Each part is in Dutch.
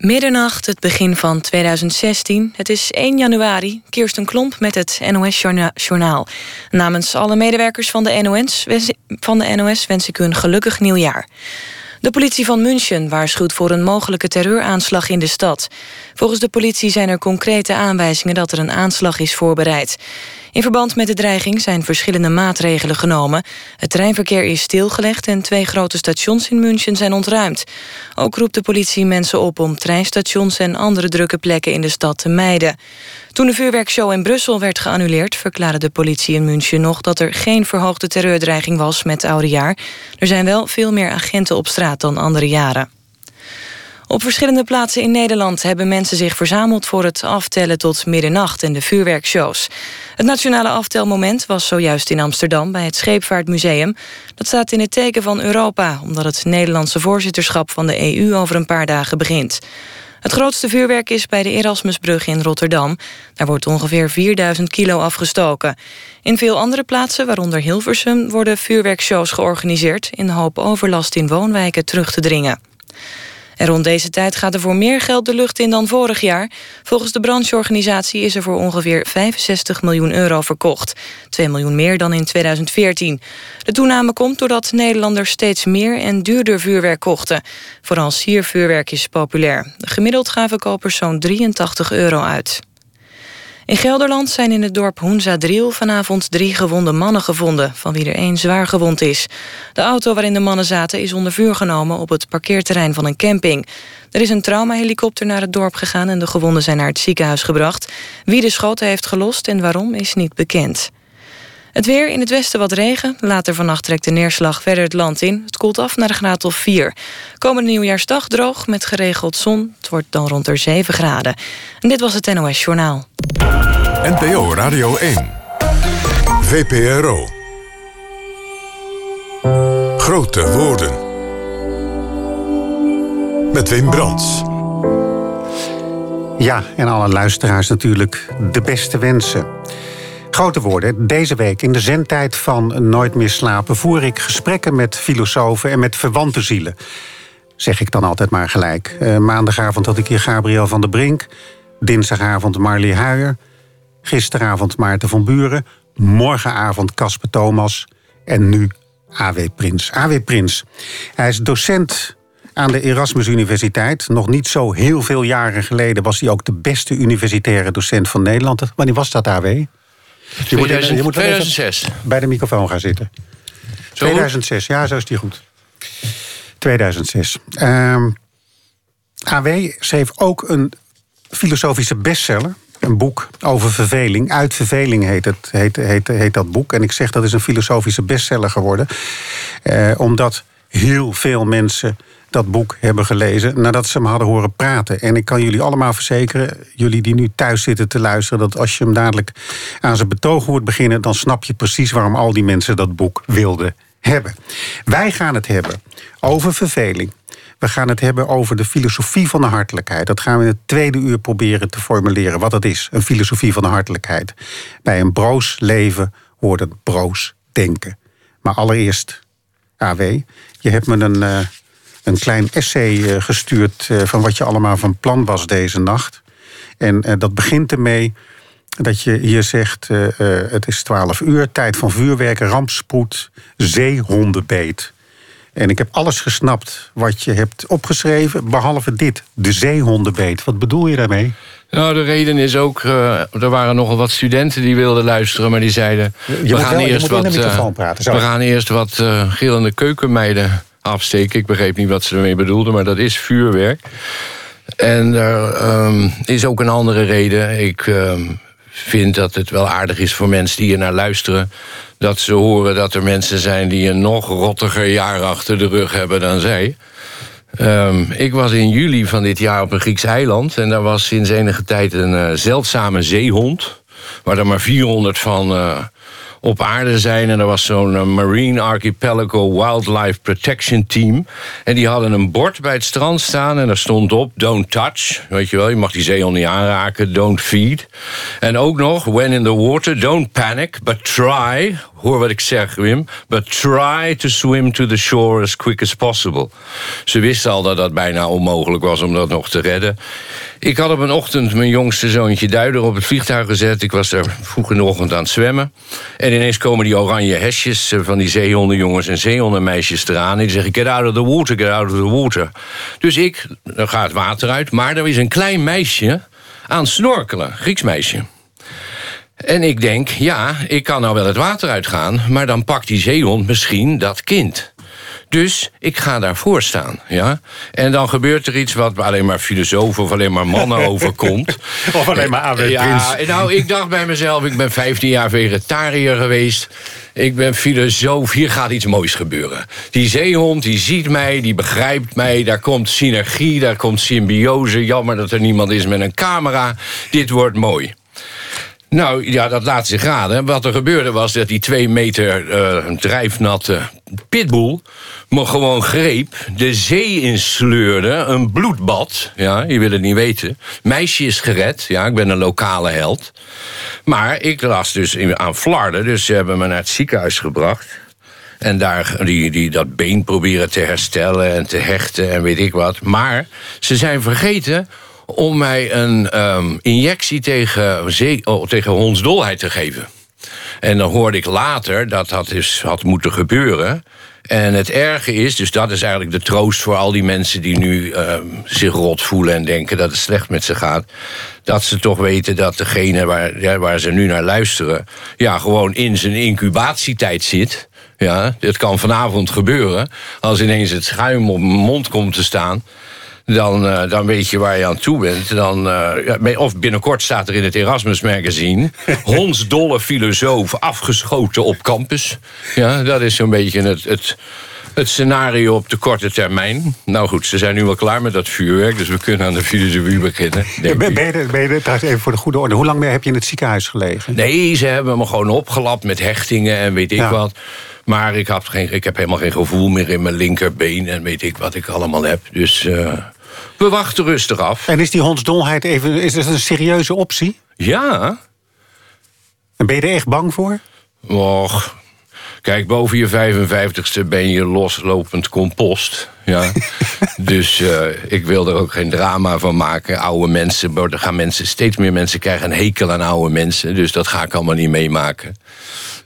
Middernacht, het begin van 2016. Het is 1 januari. Kirsten Klomp met het NOS-journaal. Namens alle medewerkers van de, NOS, van de NOS wens ik u een gelukkig nieuwjaar. De politie van München waarschuwt voor een mogelijke terreuraanslag in de stad. Volgens de politie zijn er concrete aanwijzingen dat er een aanslag is voorbereid. In verband met de dreiging zijn verschillende maatregelen genomen. Het treinverkeer is stilgelegd en twee grote stations in München zijn ontruimd. Ook roept de politie mensen op om treinstations en andere drukke plekken in de stad te mijden. Toen de vuurwerkshow in Brussel werd geannuleerd... verklaarde de politie in München nog dat er geen verhoogde terreurdreiging was met oudejaar. Er zijn wel veel meer agenten op straat dan andere jaren. Op verschillende plaatsen in Nederland hebben mensen zich verzameld voor het aftellen tot middernacht en de vuurwerkshows. Het nationale aftelmoment was zojuist in Amsterdam bij het Scheepvaartmuseum. Dat staat in het teken van Europa, omdat het Nederlandse voorzitterschap van de EU over een paar dagen begint. Het grootste vuurwerk is bij de Erasmusbrug in Rotterdam. Daar wordt ongeveer 4000 kilo afgestoken. In veel andere plaatsen, waaronder Hilversum, worden vuurwerkshows georganiseerd... in de hoop overlast in woonwijken terug te dringen. En rond deze tijd gaat er voor meer geld de lucht in dan vorig jaar. Volgens de brancheorganisatie is er voor ongeveer 65 miljoen euro verkocht. 2 miljoen meer dan in 2014. De toename komt doordat Nederlanders steeds meer en duurder vuurwerk kochten. Vooral siervuurwerk is populair. Gemiddeld gaven kopers zo'n 83 euro uit. In Gelderland zijn in het dorp Hoenzadriel vanavond drie gewonde mannen gevonden, van wie er één zwaar gewond is. De auto waarin de mannen zaten is onder vuur genomen op het parkeerterrein van een camping. Er is een traumahelikopter naar het dorp gegaan en de gewonden zijn naar het ziekenhuis gebracht. Wie de schoten heeft gelost en waarom is niet bekend. Het weer in het westen wat regen. Later vannacht trekt de neerslag verder het land in. Het koelt af naar de graad of 4. Komende nieuwjaarsdag droog met geregeld zon. Het wordt dan rond de 7 graden. En dit was het NOS Journaal. NPO Radio 1. VPRO. Grote woorden. Met Wim Brands. Ja, en alle luisteraars natuurlijk de beste wensen. Grote woorden. Deze week in de zendtijd van Nooit meer slapen voer ik gesprekken met filosofen en met verwante zielen. Zeg ik dan altijd maar gelijk. Uh, maandagavond had ik hier Gabriel van der Brink. Dinsdagavond Marley Huijer. Gisteravond Maarten van Buren. Morgenavond Casper Thomas. En nu A.W. Prins. A.W. Prins. Hij is docent aan de Erasmus Universiteit. Nog niet zo heel veel jaren geleden was hij ook de beste universitaire docent van Nederland. Wanneer was dat, A.W.? Je moet, je moet 2006. Bij de microfoon gaan zitten. Zo 2006, ja, zo is die goed. 2006. Um, AW schreef ook een filosofische bestseller. Een boek over verveling. Uit verveling heet, het, heet, heet, heet dat boek. En ik zeg dat is een filosofische bestseller geworden. Uh, omdat heel veel mensen dat boek hebben gelezen nadat ze hem hadden horen praten. En ik kan jullie allemaal verzekeren, jullie die nu thuis zitten te luisteren, dat als je hem dadelijk aan zijn betoog hoort beginnen, dan snap je precies waarom al die mensen dat boek wilden hebben. Wij gaan het hebben over verveling. We gaan het hebben over de filosofie van de hartelijkheid. Dat gaan we in het tweede uur proberen te formuleren. Wat dat is, een filosofie van de hartelijkheid. Bij een broos leven hoort een broos denken. Maar allereerst, AW, je hebt me een, uh, een klein essay eh, gestuurd eh, van wat je allemaal van plan was deze nacht. En eh, dat begint ermee dat je hier zegt: het is 12 uur, tijd van vuurwerken, rampspoed, zeehondenbeet. En ik heb alles gesnapt wat je hebt opgeschreven, behalve dit, de zeehondenbeet. Wat bedoel je daarmee? Nou, de reden is ook, uh, er waren nogal wat studenten die wilden luisteren, maar die zeiden: we gaan, eerst wat, we gaan eerst wat uh, gillende keukenmeiden afsteken. Ik begreep niet wat ze ermee bedoelden, maar dat is vuurwerk. En er um, is ook een andere reden. Ik um, vind dat het wel aardig is voor mensen die hier naar luisteren... dat ze horen dat er mensen zijn die een nog rottiger jaar achter de rug hebben dan zij... Um, ik was in juli van dit jaar op een Grieks eiland... en daar was sinds enige tijd een uh, zeldzame zeehond... waar er maar 400 van uh, op aarde zijn. En er was zo'n eh, Marine Archipelago Wildlife Protection Team. En die hadden een bord bij het strand staan en daar stond op: Don't touch. Weet je wel, je mag die zeehond niet aanraken. Don't feed. En ook nog: When in the water, don't panic, but try. Hoor wat ik zeg, Wim. But try to swim to the shore as quick as possible. Ze wisten al dat dat bijna onmogelijk was om dat nog te redden. Ik had op een ochtend mijn jongste zoontje Duider op het vliegtuig gezet. Ik was er vroeg in de ochtend aan het zwemmen. En ineens komen die oranje hesjes van die zeehondenjongens en zeehondenmeisjes eraan. En die zeggen, get out of the water, get out of the water. Dus ik, dan gaat het water uit. Maar er is een klein meisje aan het snorkelen, Grieks meisje. En ik denk, ja, ik kan nou wel het water uitgaan... maar dan pakt die zeehond misschien dat kind. Dus ik ga daarvoor staan. Ja? En dan gebeurt er iets wat alleen maar filosofen of alleen maar mannen overkomt. Of alleen maar AW Ja, nou, ik dacht bij mezelf, ik ben 15 jaar vegetariër geweest. Ik ben filosoof, hier gaat iets moois gebeuren. Die zeehond, die ziet mij, die begrijpt mij. Daar komt synergie, daar komt symbiose. Jammer dat er niemand is met een camera. Dit wordt mooi. Nou, ja, dat laat zich raden. Wat er gebeurde was dat die twee meter uh, drijfnatte pitbull... me gewoon greep, de zee insleurde, een bloedbad. Ja, je wil het niet weten. Meisje is gered, ja, ik ben een lokale held. Maar ik las dus aan Flarden, dus ze hebben me naar het ziekenhuis gebracht... En daar die, die dat been proberen te herstellen en te hechten en weet ik wat. Maar ze zijn vergeten om mij een um, injectie tegen, oh, tegen hondsdolheid te geven. En dan hoorde ik later dat dat dus had moeten gebeuren. En het erge is, dus dat is eigenlijk de troost voor al die mensen die nu uh, zich rot voelen en denken dat het slecht met ze gaat. Dat ze toch weten dat degene waar, ja, waar ze nu naar luisteren, ja, gewoon in zijn incubatietijd zit. Ja, dit kan vanavond gebeuren. Als ineens het schuim op mijn mond komt te staan dan, uh, dan weet je waar je aan toe bent. Dan, uh, of binnenkort staat er in het Erasmus Magazine... hondsdolle filosoof afgeschoten op campus. Ja, dat is zo'n beetje het, het, het scenario op de korte termijn. Nou goed, ze zijn nu wel klaar met dat vuurwerk... dus we kunnen aan de filosofie beginnen. ben, ben, je, ben je, trouwens even voor de goede orde... hoe lang heb je in het ziekenhuis gelegen? Nee, ze hebben me gewoon opgelapt met hechtingen en weet ik wat... Maar ik, had geen, ik heb helemaal geen gevoel meer in mijn linkerbeen... en weet ik wat ik allemaal heb. Dus uh, we wachten rustig af. En is die hondsdolheid even, is dat een serieuze optie? Ja. En ben je er echt bang voor? Och, Kijk, boven je 55ste ben je loslopend compost. Ja. dus uh, ik wil er ook geen drama van maken. Oude mensen, gaan mensen, steeds meer mensen krijgen een hekel aan oude mensen. Dus dat ga ik allemaal niet meemaken.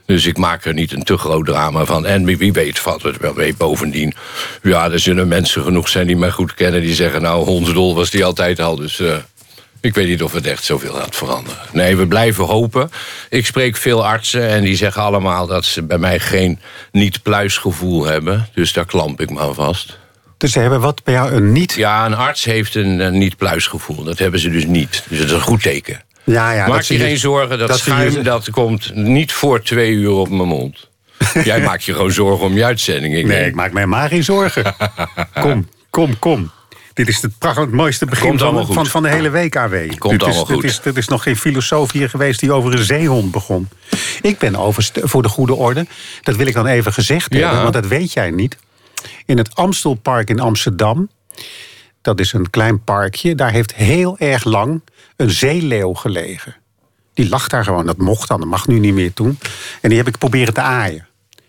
Dus ik maak er niet een te groot drama van. En wie, weet valt het wel mee. Bovendien, ja, er zullen mensen genoeg zijn die mij goed kennen... die zeggen, nou, hondsdol was die altijd al, dus... Uh, ik weet niet of het echt zoveel gaat veranderen. Nee, we blijven hopen. Ik spreek veel artsen en die zeggen allemaal... dat ze bij mij geen niet-pluisgevoel hebben. Dus daar klamp ik me aan vast. Dus ze hebben wat bij jou een niet... Ja, een arts heeft een, een niet-pluisgevoel. Dat hebben ze dus niet. Dus dat is een goed teken. Ja, ja, Maak je geen zorgen, dat, dat schuim dat komt niet voor twee uur op mijn mond. Jij maakt je gewoon zorgen om je uitzending. Ik nee, ik maak mij maar geen zorgen. kom, kom, kom. Dit is het, prachtig, het mooiste begin van, van, van, de hele week, AW. Komt dit allemaal is, goed. Is, er is nog geen filosoof hier geweest die over een zeehond begon. Ik ben over, voor de goede orde, dat wil ik dan even gezegd hebben... want dat weet jij niet. In het Amstelpark in Amsterdam... dat is een klein parkje, daar heeft heel erg lang een zeeleeuw gelegen. Die lag daar gewoon, dat mocht dan, dat mag nu niet meer toen. En die heb ik proberen te aaien.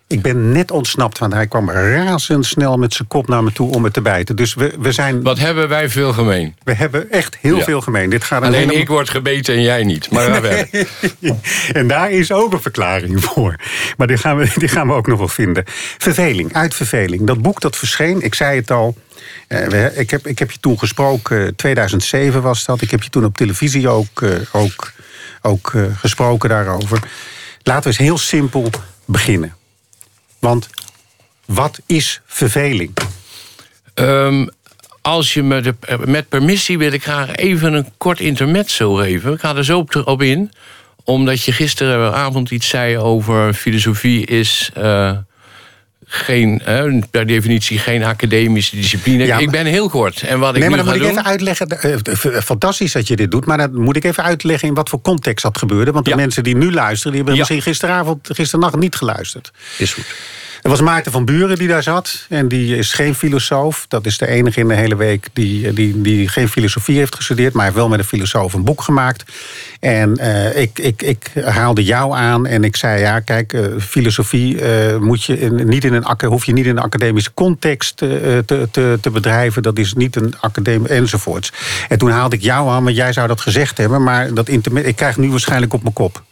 Ik ben net ontsnapt, want hij kwam razendsnel met zijn kop naar me toe om het te bijten. Dus we, we zijn. Wat hebben wij veel gemeen? We hebben echt heel veel gemeen. Dit gaat Alleen ik word gebeten en jij niet. Maar nee. en daar is ook een verklaring voor. Maar die gaan, we, die gaan we ook nog wel vinden. Verveling, uitverveling. Dat boek dat verscheen, ik zei het al. Uh, ik, heb, ik heb je toen gesproken, 2007 was dat. Ik heb je toen op televisie ook, uh, ook, ook uh, gesproken daarover. Laten we eens heel simpel beginnen. Want wat is verveling? Um, als je me de, met permissie wil ik graag even een kort intermezzo geven. Ik ga er zo op, in. Omdat je gisteravond iets zei over filosofie is... Uh, geen, per definitie geen academische discipline. Ja, ik ben heel kort. En wat ik nee, maar dan moet ik even uitleggen. Uh, fantastisch dat je dit doet, maar dan moet ik even uitleggen in wat voor context dat gebeurde. Want de mensen die nu luisteren, die hebben misschien gisteravond, gisternacht niet geluisterd. Is goed. Er was Maarten van Buren die daar zat. En die is geen filosoof. Dat is de enige in de hele week die, die, die geen filosofie heeft gestudeerd. Maar hij heeft wel met een filosoof een boek gemaakt. En uh, ik, ik, ik haalde jou aan en ik zei: ja, kijk, uh, filosofie uh, moet je niet in een, hoef je niet in een academische context te, te, te bedrijven. Dat is niet een academie enzovoorts. En toen haalde ik jou aan, want jij zou dat gezegd hebben. Maar dat ik krijg nu waarschijnlijk op mijn kop.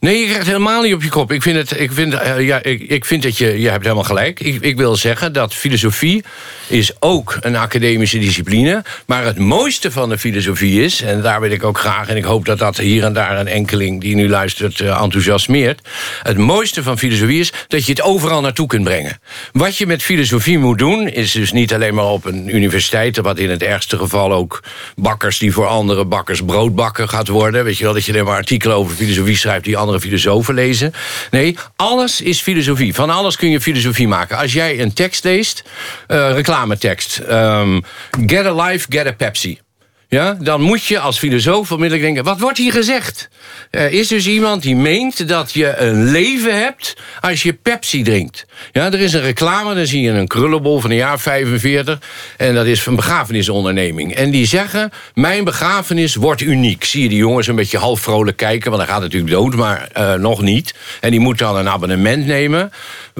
Nee, je krijgt helemaal niet op je kop. Ik vind, het, ik vind, uh, ja, ik, ik, vind dat je... Je hebt helemaal gelijk. Ik, ik wil zeggen dat filosofie is ook een academische discipline. Maar het mooiste van de filosofie is... en daar wil ik ook graag... en ik hoop dat dat hier en daar een enkeling die nu luistert uh, enthousiasmeert... het mooiste van filosofie is dat je het overal naartoe kunt brengen. Wat je met filosofie moet doen... is dus niet alleen maar op een universiteit... wat in het ergste geval ook bakkers die voor andere bakkers brood bakken gaat worden. Weet je wel, dat je alleen maar artikelen over filosofie schrijft... die andere filosofen lezen. Nee, alles is filosofie. Van alles kun je filosofie maken. Als jij een tekst leest, uh, reclametekst. Um, get a life, get a Pepsi. Ja, dan moet je als filosoof onmiddellijk denken... wat wordt hier gezegd? Er is dus iemand die meent dat je een leven hebt... als je Pepsi drinkt. Ja, er is een reclame, dan zie je een krullenbol van een jaar 45... en dat is van begrafenisonderneming. En die zeggen, mijn begrafenis wordt uniek. Zie je die jongens een beetje half vrolijk kijken... want hij gaat natuurlijk dood, maar uh, nog niet. En die moet dan een abonnement nemen...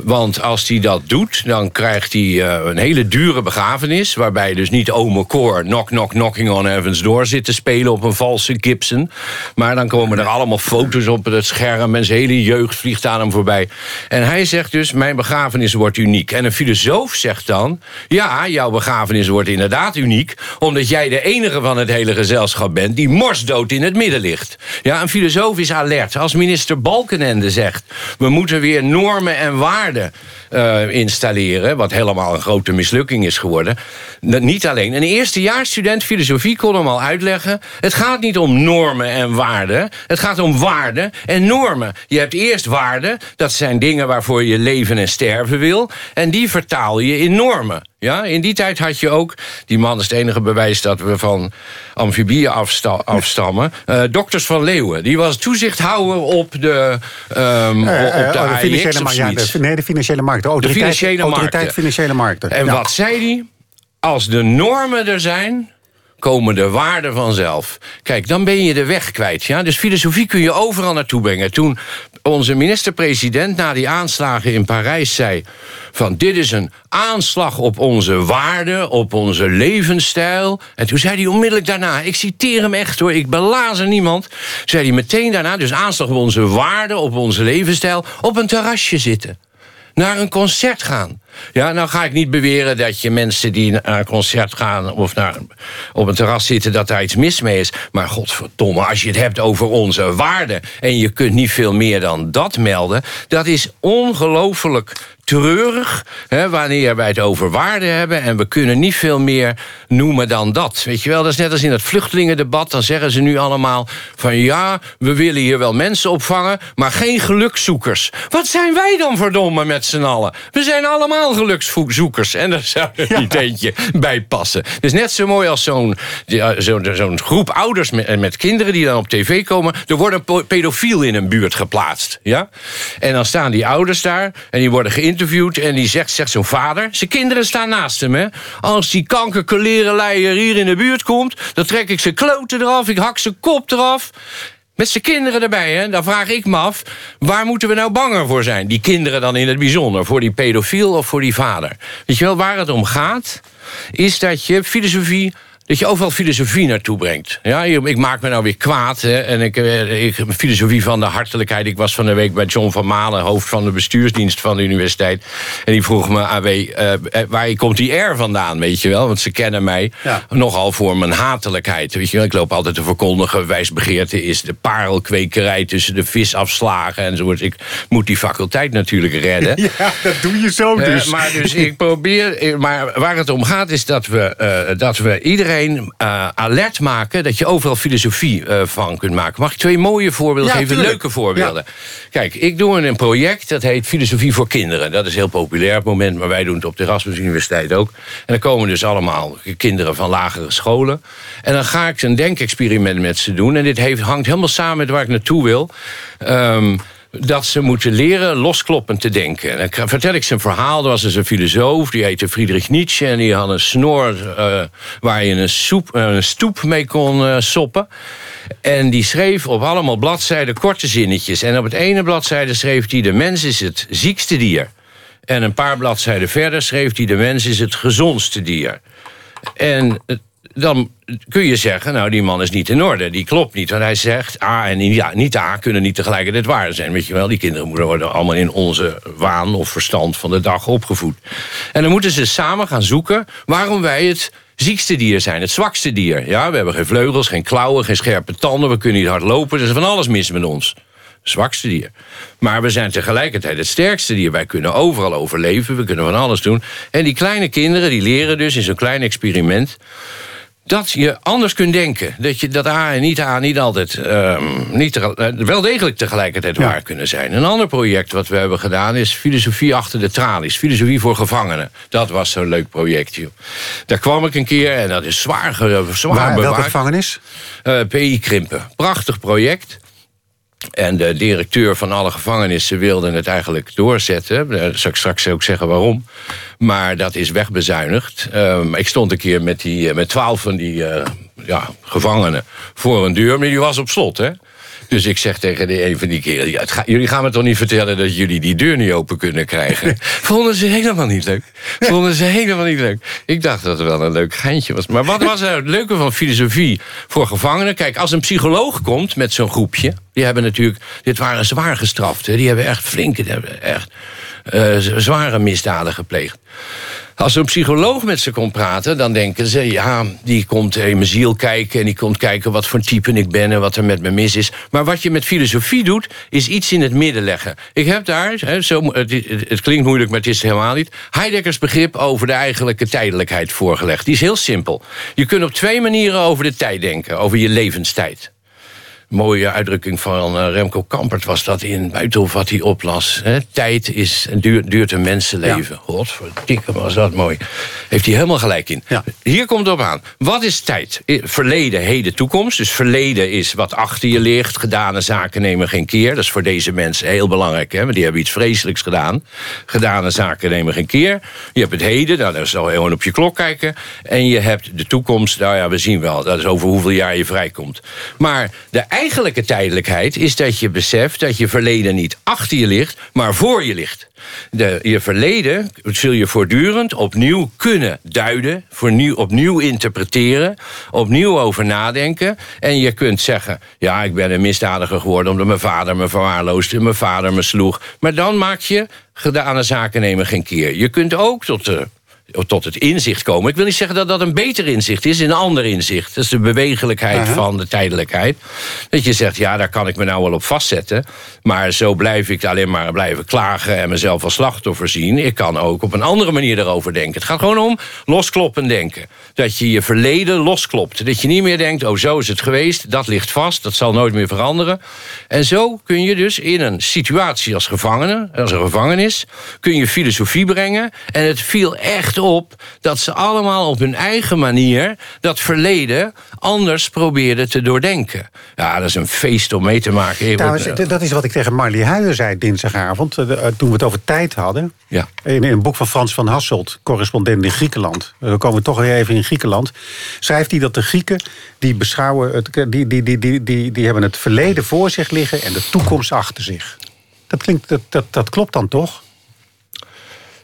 Want als hij dat doet, dan krijgt hij uh, een hele dure begrafenis... waarbij dus niet ome Cor knock knock knocking on heaven's door zit te spelen... op een valse Gibson. Maar dan komen er allemaal foto's op het scherm... en zijn hele jeugd vliegt aan hem voorbij. En hij zegt dus, mijn begrafenis wordt uniek. En een filosoof zegt dan... ja, jouw begrafenis wordt inderdaad uniek... omdat jij de enige van het hele gezelschap bent... die morsdood in het midden ligt. Ja, een filosoof is alert. Als minister Balkenende zegt... we moeten weer normen en waarden uh, installeren. Wat helemaal een grote mislukking is geworden. Niet alleen. Een eerstejaarsstudent filosofie kon hem al uitleggen. Het gaat niet om normen en waarden. Het gaat om waarden en normen. Je hebt eerst waarden. Dat zijn dingen waarvoor je leven en sterven wil. En die vertaal je in normen. Ja, in die tijd had je ook, die man is het enige bewijs dat we van amfibieën afstammen. Uh, Dokters van Leeuwen, die was toezichthouder op de, um, uh, op de, oh, de financiële markt. Nee, de financiële markt. De autoriteit, de financiële autoriteit financiële markten. En wat zei hij? Als de normen er zijn, komen de waarden vanzelf. Kijk, dan ben je de weg kwijt. Ja? Dus filosofie kun je overal naartoe brengen. Toen onze minister-president na die aanslagen in Parijs zei... van dit is een aanslag op onze waarden, op onze levensstijl. En toen zei hij onmiddellijk daarna, ik citeer hem echt hoor... ik belazer niemand, zei hij meteen daarna... dus aanslag op onze waarden, op onze levensstijl... op een terrasje zitten naar een concert gaan. Ja, nou ga ik niet beweren dat je mensen die naar een concert gaan... of naar, op een terras zitten, dat daar iets mis mee is. Maar godverdomme, als je het hebt over onze waarden... en je kunt niet veel meer dan dat melden... dat is ongelooflijk treurig hè, wanneer wij het over waarden hebben... en we kunnen niet veel meer noemen dan dat. Weet je wel, dat is net als in het vluchtelingendebat... dan zeggen ze nu allemaal van ja, we willen hier wel mensen opvangen... maar geen gelukzoekers. Wat zijn wij dan verdomme met z'n allen? We zijn allemaal gelukszoekers en daar zou er niet eentje bij passen. Dus net zo mooi als zo'n zo'n groep ouders met, met kinderen... die dan op tv komen, er wordt een pedofiel in een buurt geplaatst. Ja? En dan staan die ouders daar en die worden geïnterviewd en die zegt, zegt zo'n vader... zijn kinderen staan naast hem, hè. Als die kankerkolerenleier hier in de buurt komt... dan trek ik zijn kloten eraf, ik hak zijn kop eraf... Met zijn kinderen erbij, hè? dan vraag ik me af... waar moeten we nou banger voor zijn? Die kinderen dan in het bijzonder. Voor die pedofiel of voor die vader? Weet je wel, waar het om gaat... is dat je filosofie dat je overal filosofie naartoe brengt. Ja, ik maak me nou weer kwaad. Hè, en ik, eh, ik, filosofie van de hartelijkheid. Ik was van de week bij John van Malen, hoofd van de bestuursdienst van de universiteit. En die vroeg me, AW, uh, eh, eh, waar komt die R vandaan, weet je wel? Want ze kennen mij nogal voor mijn hatelijkheid. Weet je wel? Ik loop altijd te verkondigen, wijsbegeerte is de parelkwekerij tussen de visafslagen enzovoort. Ik moet die faculteit natuurlijk redden. Ja, dat doe je zo dus. Uh, maar dus ik probeer, maar waar het om gaat is dat we, dat we iedereen uh, alert maken dat je overal filosofie uh, van kunt maken. Mag ik twee mooie voorbeelden geven? Leuke voorbeelden. Kijk, ik doe een project dat heet Filosofie voor Kinderen. Dat is heel populair op het moment, maar wij doen het op de Erasmus Universiteit ook. En dan komen dus allemaal kinderen van lagere scholen. En dan ga ik een denkexperiment met ze doen. En dit heeft, hangt helemaal samen met waar ik naartoe wil. Um, dat ze moeten leren loskloppend te denken. En dan vertel ik ze een verhaal. Er was dus een filosoof, die heette Friedrich Nietzsche... en die had een snor uh, waar je een, soep, een stoep mee kon uh, soppen. En die schreef op allemaal bladzijden korte zinnetjes. En op het ene bladzijde schreef hij... de mens is het ziekste dier. En een paar bladzijden verder schreef hij... de mens is het gezondste dier. En dan kun je zeggen, nou, die man is niet in orde. Die klopt niet, want hij zegt A en ja, niet A kunnen niet tegelijkertijd waar zijn. Weet je wel, die kinderen moeten worden allemaal in onze waan of verstand van de dag opgevoed. En dan moeten ze samen gaan zoeken waarom wij het ziekste dier zijn, het zwakste dier. Ja, we hebben geen vleugels, geen klauwen, geen scherpe tanden, we kunnen niet hard lopen. Er is van alles mis met ons zwakste dier. Maar we zijn tegelijkertijd het sterkste dier. Wij kunnen overal overleven, we kunnen van alles doen. En die kleine kinderen die leren dus in zo'n klein experiment dat je anders kunt denken. Dat je dat A en niet A niet altijd uh, niet te, uh, wel degelijk tegelijkertijd waar kunnen zijn. Een ander project wat we hebben gedaan is filosofie achter de tralies. Filosofie voor gevangenen. Dat was zo'n leuk project. Joh. Daar kwam ik een keer en dat is zwaar, zwaar waar, bewaard. Welke gevangenis? Uh, PI Krimpen. Prachtig project. En de directeur van alle gevangenissen wilde het eigenlijk doorzetten. Daar zal ik straks ook zeggen waarom. Maar dat is wegbezuinigd. Um, ik stond een keer met, eh, met twaalf van die uh, ja, gevangenen voor een deur, maar die was op slot. Hè? Dus ik zeg tegen de een van die keren... Ja, jullie gaan me toch niet vertellen dat jullie die deur niet open kunnen krijgen? Vonden ze helemaal niet leuk. Vonden ze helemaal niet leuk. Ik dacht dat het wel een leuk geintje was. Maar wat was het leuke van filosofie voor gevangenen? Kijk, als een psycholoog komt met zo'n groepje... die hebben natuurlijk... Dit waren zwaar gestraft. Die hebben echt flinke... Echt uh, zware misdaden gepleegd. Als een psycholoog met ze komt praten, dan denken ze... ja, die komt in mijn ziel kijken en die komt kijken wat voor type ik ben... en wat er met me mis is. Maar wat je met filosofie doet, is iets in het midden leggen. Ik heb daar, zo, het, het, klinkt moeilijk, maar het is helemaal niet... Heideggers begrip over de eigenlijke tijdelijkheid voorgelegd. Die is heel simpel. Je kunt op twee manieren over de tijd denken, over je levenstijd mooie uitdrukking van uh, Remco Kampert was dat in Buitenhof wat hij oplas. Hè? Tijd is, duurt, duurt een mensenleven. Ja. Godverdikke, was dat mooi. Heeft hij helemaal gelijk in. Ja. Hier komt het op aan. Wat is tijd? Verleden, heden, toekomst. Dus verleden is wat achter je ligt. Gedane zaken nemen geen keer. Dat is voor deze mensen heel belangrijk. Hè? Want die hebben iets vreselijks gedaan. Gedane zaken nemen geen keer. Je hebt het heden, nou, daar zal je gewoon op je klok kijken. En je hebt de toekomst, nou ja, we zien wel. Dat is over hoeveel jaar je vrijkomt. Maar de eigenlijke tijdelijkheid is dat je beseft dat je verleden niet achter je ligt, maar voor je ligt. De, je verleden zul je voortdurend opnieuw kunnen duiden, voornieuw, opnieuw interpreteren, opnieuw over nadenken. En je kunt zeggen: Ja, ik ben een misdadiger geworden omdat mijn vader me verwaarloosde, mijn vader me sloeg. Maar dan maak je gedane zaken nemen geen keer. Je kunt ook tot de tot het inzicht komen. Ik wil niet zeggen dat dat een beter inzicht is, een ander inzicht. Dat is de bewegelijkheid van de tijdelijkheid. Dat je zegt, ja, daar kan ik me nou wel op vastzetten. Maar zo blijf ik alleen maar blijven klagen en mezelf als slachtoffer zien. Ik kan ook op een andere manier erover denken. Het gaat gewoon om loskloppen denken. Dat je je verleden losklopt. Dat je niet meer denkt, oh zo is het geweest, dat ligt vast, dat zal nooit meer veranderen. En zo kun je dus in een situatie als gevangene, als een gevangenis, kun je filosofie brengen. En het viel echt op dat ze allemaal op hun eigen manier dat verleden anders probeerden te doordenken. Ja, dat is een feest om mee te maken. dat is wat ik tegen Marley Huijen zei dinsdagavond, eh, eh, toen we het over tijd hadden. Ja. In, een boek van Frans van Hasselt, correspondent in Griekenland. We komen toch weer even in Griekenland. Schrijft hij dat de Grieken die beschouwen, het, die, die, die, die, die, die hebben het verleden voor zich liggen en de toekomst achter zich. Dat, klinkt, dat, dat, dat klopt dan toch?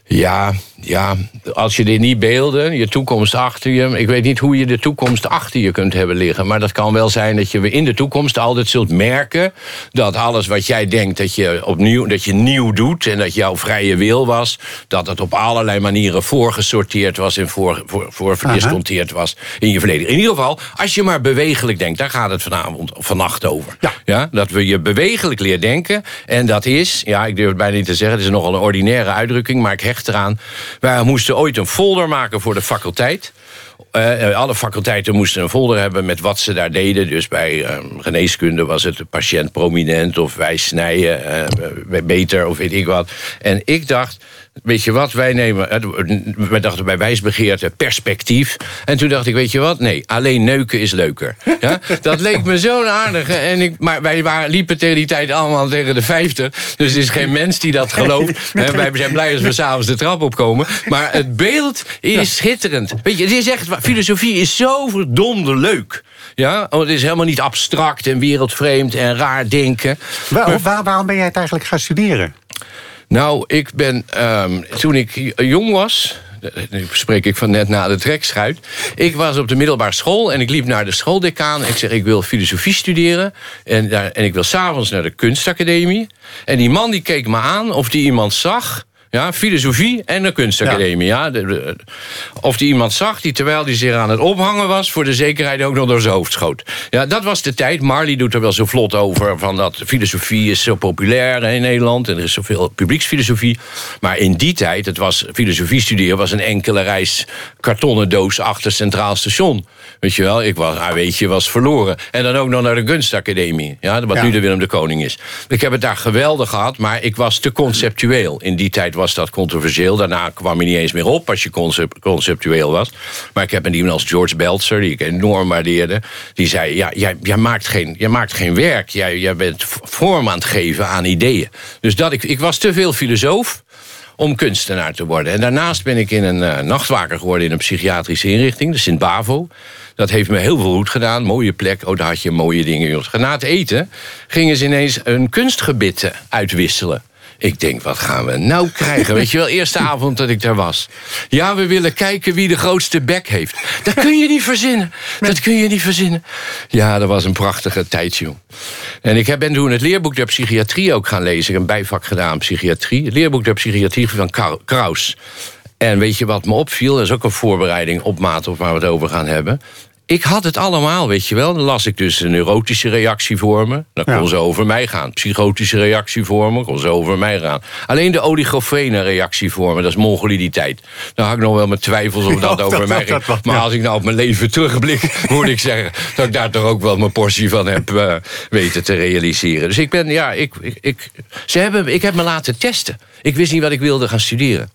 Ja, ja, als je dit niet beelden, je toekomst achter je. Ik weet niet hoe je de toekomst achter je kunt hebben liggen. Maar dat kan wel zijn dat je in de toekomst altijd zult merken. dat alles wat jij denkt dat je opnieuw, dat je nieuw doet. en dat jouw vrije wil was. dat het op allerlei manieren voorgesorteerd was. en voor, voor, voor verdisconteerd was in je verleden. In ieder geval, als je maar bewegelijk denkt. daar gaat het vanavond, vannacht over. Ja. ja. dat we je bewegelijk leren denken. En dat is, ja, ik durf het bijna niet te zeggen. het is nogal een ordinaire uitdrukking. maar ik hecht eraan wij moesten ooit een folder maken voor de faculteit. Uh, alle faculteiten moesten een folder hebben met wat ze daar deden. Dus bij uh, geneeskunde was het patiënt prominent of wij snijden uh, beter of weet ik wat. En ik dacht, weet je wat, wij nemen... We dachten bij wijsbegeerte perspectief. En toen dacht ik, weet je wat, nee, alleen neuken is leuker. Ja? Dat leek me zo'n aardige. En ik, maar wij waren, liepen tegen die tijd allemaal tegen de vijftig. Dus er is geen mens die dat gelooft. En wij zijn blij als we s'avonds de trap opkomen. Maar het beeld is schitterend. Weet je, het is echt, filosofie is zo verdomde leuk. Ja, want het is helemaal niet abstract en wereldvreemd en raar denken. waar, waarom ben jij het eigenlijk gaan studeren? Nou, ik ben, um, toen ik jong was... Nu spreek ik van net na de trekschuit. Ik was op de middelbare school en ik liep naar de schooldecaan. Ik zeg, ik wil filosofie studeren. En, daar, en ik wil s'avonds naar de kunstacademie. En die man die keek me aan of die iemand zag... Ja, filosofie en de kunstacademie. Ja. of die iemand zag die terwijl hij zich aan het ophangen was... voor de zekerheid ook nog door zijn hoofd schoot. Ja, dat was de tijd. Marley doet er wel zo vlot over... van dat filosofie is zo populair in Nederland... en er is zoveel publieksfilosofie. Maar in die tijd, het was, filosofie studeren... was een enkele reis kartonnen doos achter Centraal Station. Weet je wel, ik was, ah, weet je, was verloren. En dan ook nog naar de kunstacademie. Ja, wat nu de Willem de Koning is. Ik heb het daar geweldig gehad, maar ik was te conceptueel. In die tijd was dat controversieel. Daarna kwam je niet eens meer op als je conceptueel was. Maar ik heb een iemand als George Belzer, die ik enorm waardeerde... die zei, ja, jij, jij, maakt, geen, jij maakt geen werk. Jij, jij bent vorm aan het geven aan ideeën. Dus dat ik, ik was te veel filosoof om kunstenaar te worden. En daarnaast ben ik in een uh, nachtwaker geworden in een psychiatrische inrichting, de Sint-Bavo. Dat heeft me heel veel goed gedaan. Mooie plek, oh, daar had je mooie dingen. Na het eten gingen ze ineens een kunstgebit uitwisselen. Ik denk, wat gaan we nou krijgen? Weet je wel, eerste avond dat ik daar was. Ja, we willen kijken wie de grootste bek heeft. Dat kun je niet verzinnen. Dat kun je niet verzinnen. Ja, dat was een prachtige tijd, joh. En ik ben toen het leerboek der psychiatrie ook gaan lezen. Ik heb een bijvak gedaan, psychiatrie. Het leerboek der psychiatrie van Kraus. En weet je wat me opviel? Dat is ook een voorbereiding op maat of waar we het over gaan hebben. Ik had het allemaal, weet je wel. Dan las ik dus een neurotische reactievormen. Dan kon ze over mij gaan. Psychotische reactievormen, kon ze over mij gaan. Alleen de oligofrene reactievormen, dat is mongoliditeit. Daar had ik nog wel mijn twijfels of dat over mij ging. maar als ik nou op mijn leven terugblik, moet ik zeggen... dat ik daar toch ook wel mijn portie van heb uh, weten te realiseren. Dus ik ben, ja, ik, ik, ik, ze hebben, ik heb me laten testen. Ik wist niet wat ik wilde gaan studeren.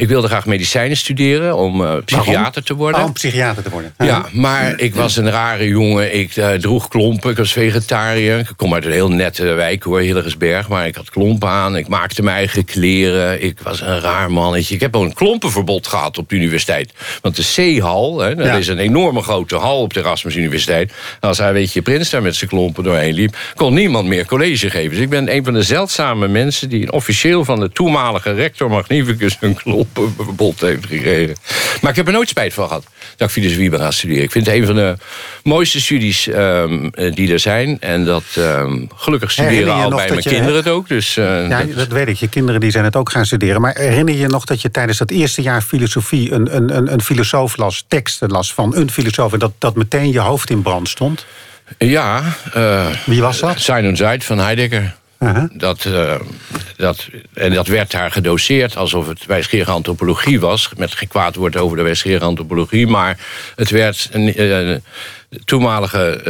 Ik wilde graag medicijnen studeren om uh, psychiater te worden. Om psychiater te worden. Ja, maar ik was een rare jongen. Ik uh, droeg klompen, ik was vegetariër. Ik kom uit een heel nette wijk hoor, Hillegersberg. Maar ik had klompen aan, ik maakte mijn eigen kleren. Ik was een raar mannetje. Ik heb ook een klompenverbod gehad op de universiteit. Want de C-hal, dat is een enorme grote hal op de Erasmus Universiteit. Als hij, weet je, prins daar met zijn klompen doorheen liep... kon niemand meer college geven. Dus ik ben een van de zeldzame mensen... die officieel van de toenmalige rector Magnificus een klomp verbod heeft gekregen. Maar ik heb er nooit spijt van gehad dat ik filosofie ben gaan studeren. Ik vind het een van de mooiste studies um, die er zijn. En dat um, gelukkig studeren al bij mijn kinderen het ook. Dus, uh, ja, dat weet ik. Je kinderen die zijn het ook gaan studeren. Maar herinner je je nog dat je tijdens dat eerste jaar filosofie... een, een, een, een filosoof las, teksten las van een filosoof... en dat, dat meteen je hoofd in brand stond? Ja. Uh, Wie was dat? Simon Zuid van Heidegger. Dat, uh, dat, en dat werd daar gedoseerd alsof het wijsgerige antropologie was. Met geen kwaad woord over de wijsgerige antropologie. Maar het werd een uh, toenmalige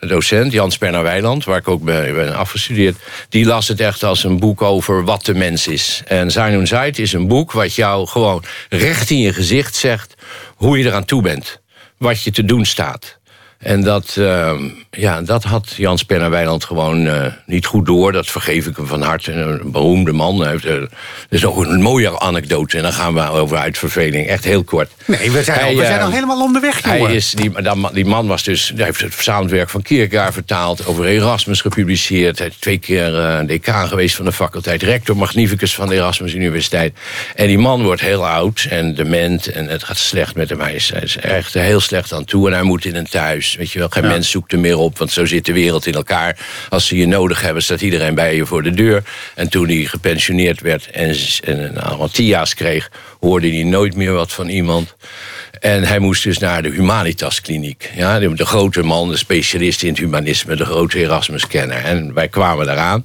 uh, docent, Jans Perna Weiland... waar ik ook ben, ben afgestudeerd... die las het echt als een boek over wat de mens is. En Zijn und Zeit is een boek wat jou gewoon recht in je gezicht zegt... hoe je eraan toe bent. Wat je te doen staat. En dat, uh, ja, dat had Jans Penner-Weiland gewoon uh, niet goed door. Dat vergeef ik hem van harte. Een beroemde man. Heeft, uh, is ook een mooie anekdote. En dan gaan we over uitverveling. Echt heel kort. Nee, we zijn, hij, al, we zijn al helemaal onderweg, jongen. Hij is, die, die man was dus... Hij heeft het verzameld werk van Kierkegaard vertaald. Over Erasmus gepubliceerd. Hij is twee keer decaan geweest van de faculteit. Rector magnificus van de Erasmus Universiteit. En die man wordt heel oud en dement. En het gaat slecht met hem. Hij is, hij is echt heel slecht aan toe. En hij moet in een thuis. Weet je wel, geen mens zoekt er meer op, want zo zit de wereld in elkaar. Als ze je nodig hebben, staat iedereen bij je voor de deur. En toen hij gepensioneerd werd en, een aantal TIA's kreeg, hoorde hij nooit meer wat van iemand. En hij moest dus naar de Humanitas Kliniek. Ja, de grote man, de specialist in het humanisme, de grote Erasmus-kenner. En wij kwamen daaraan.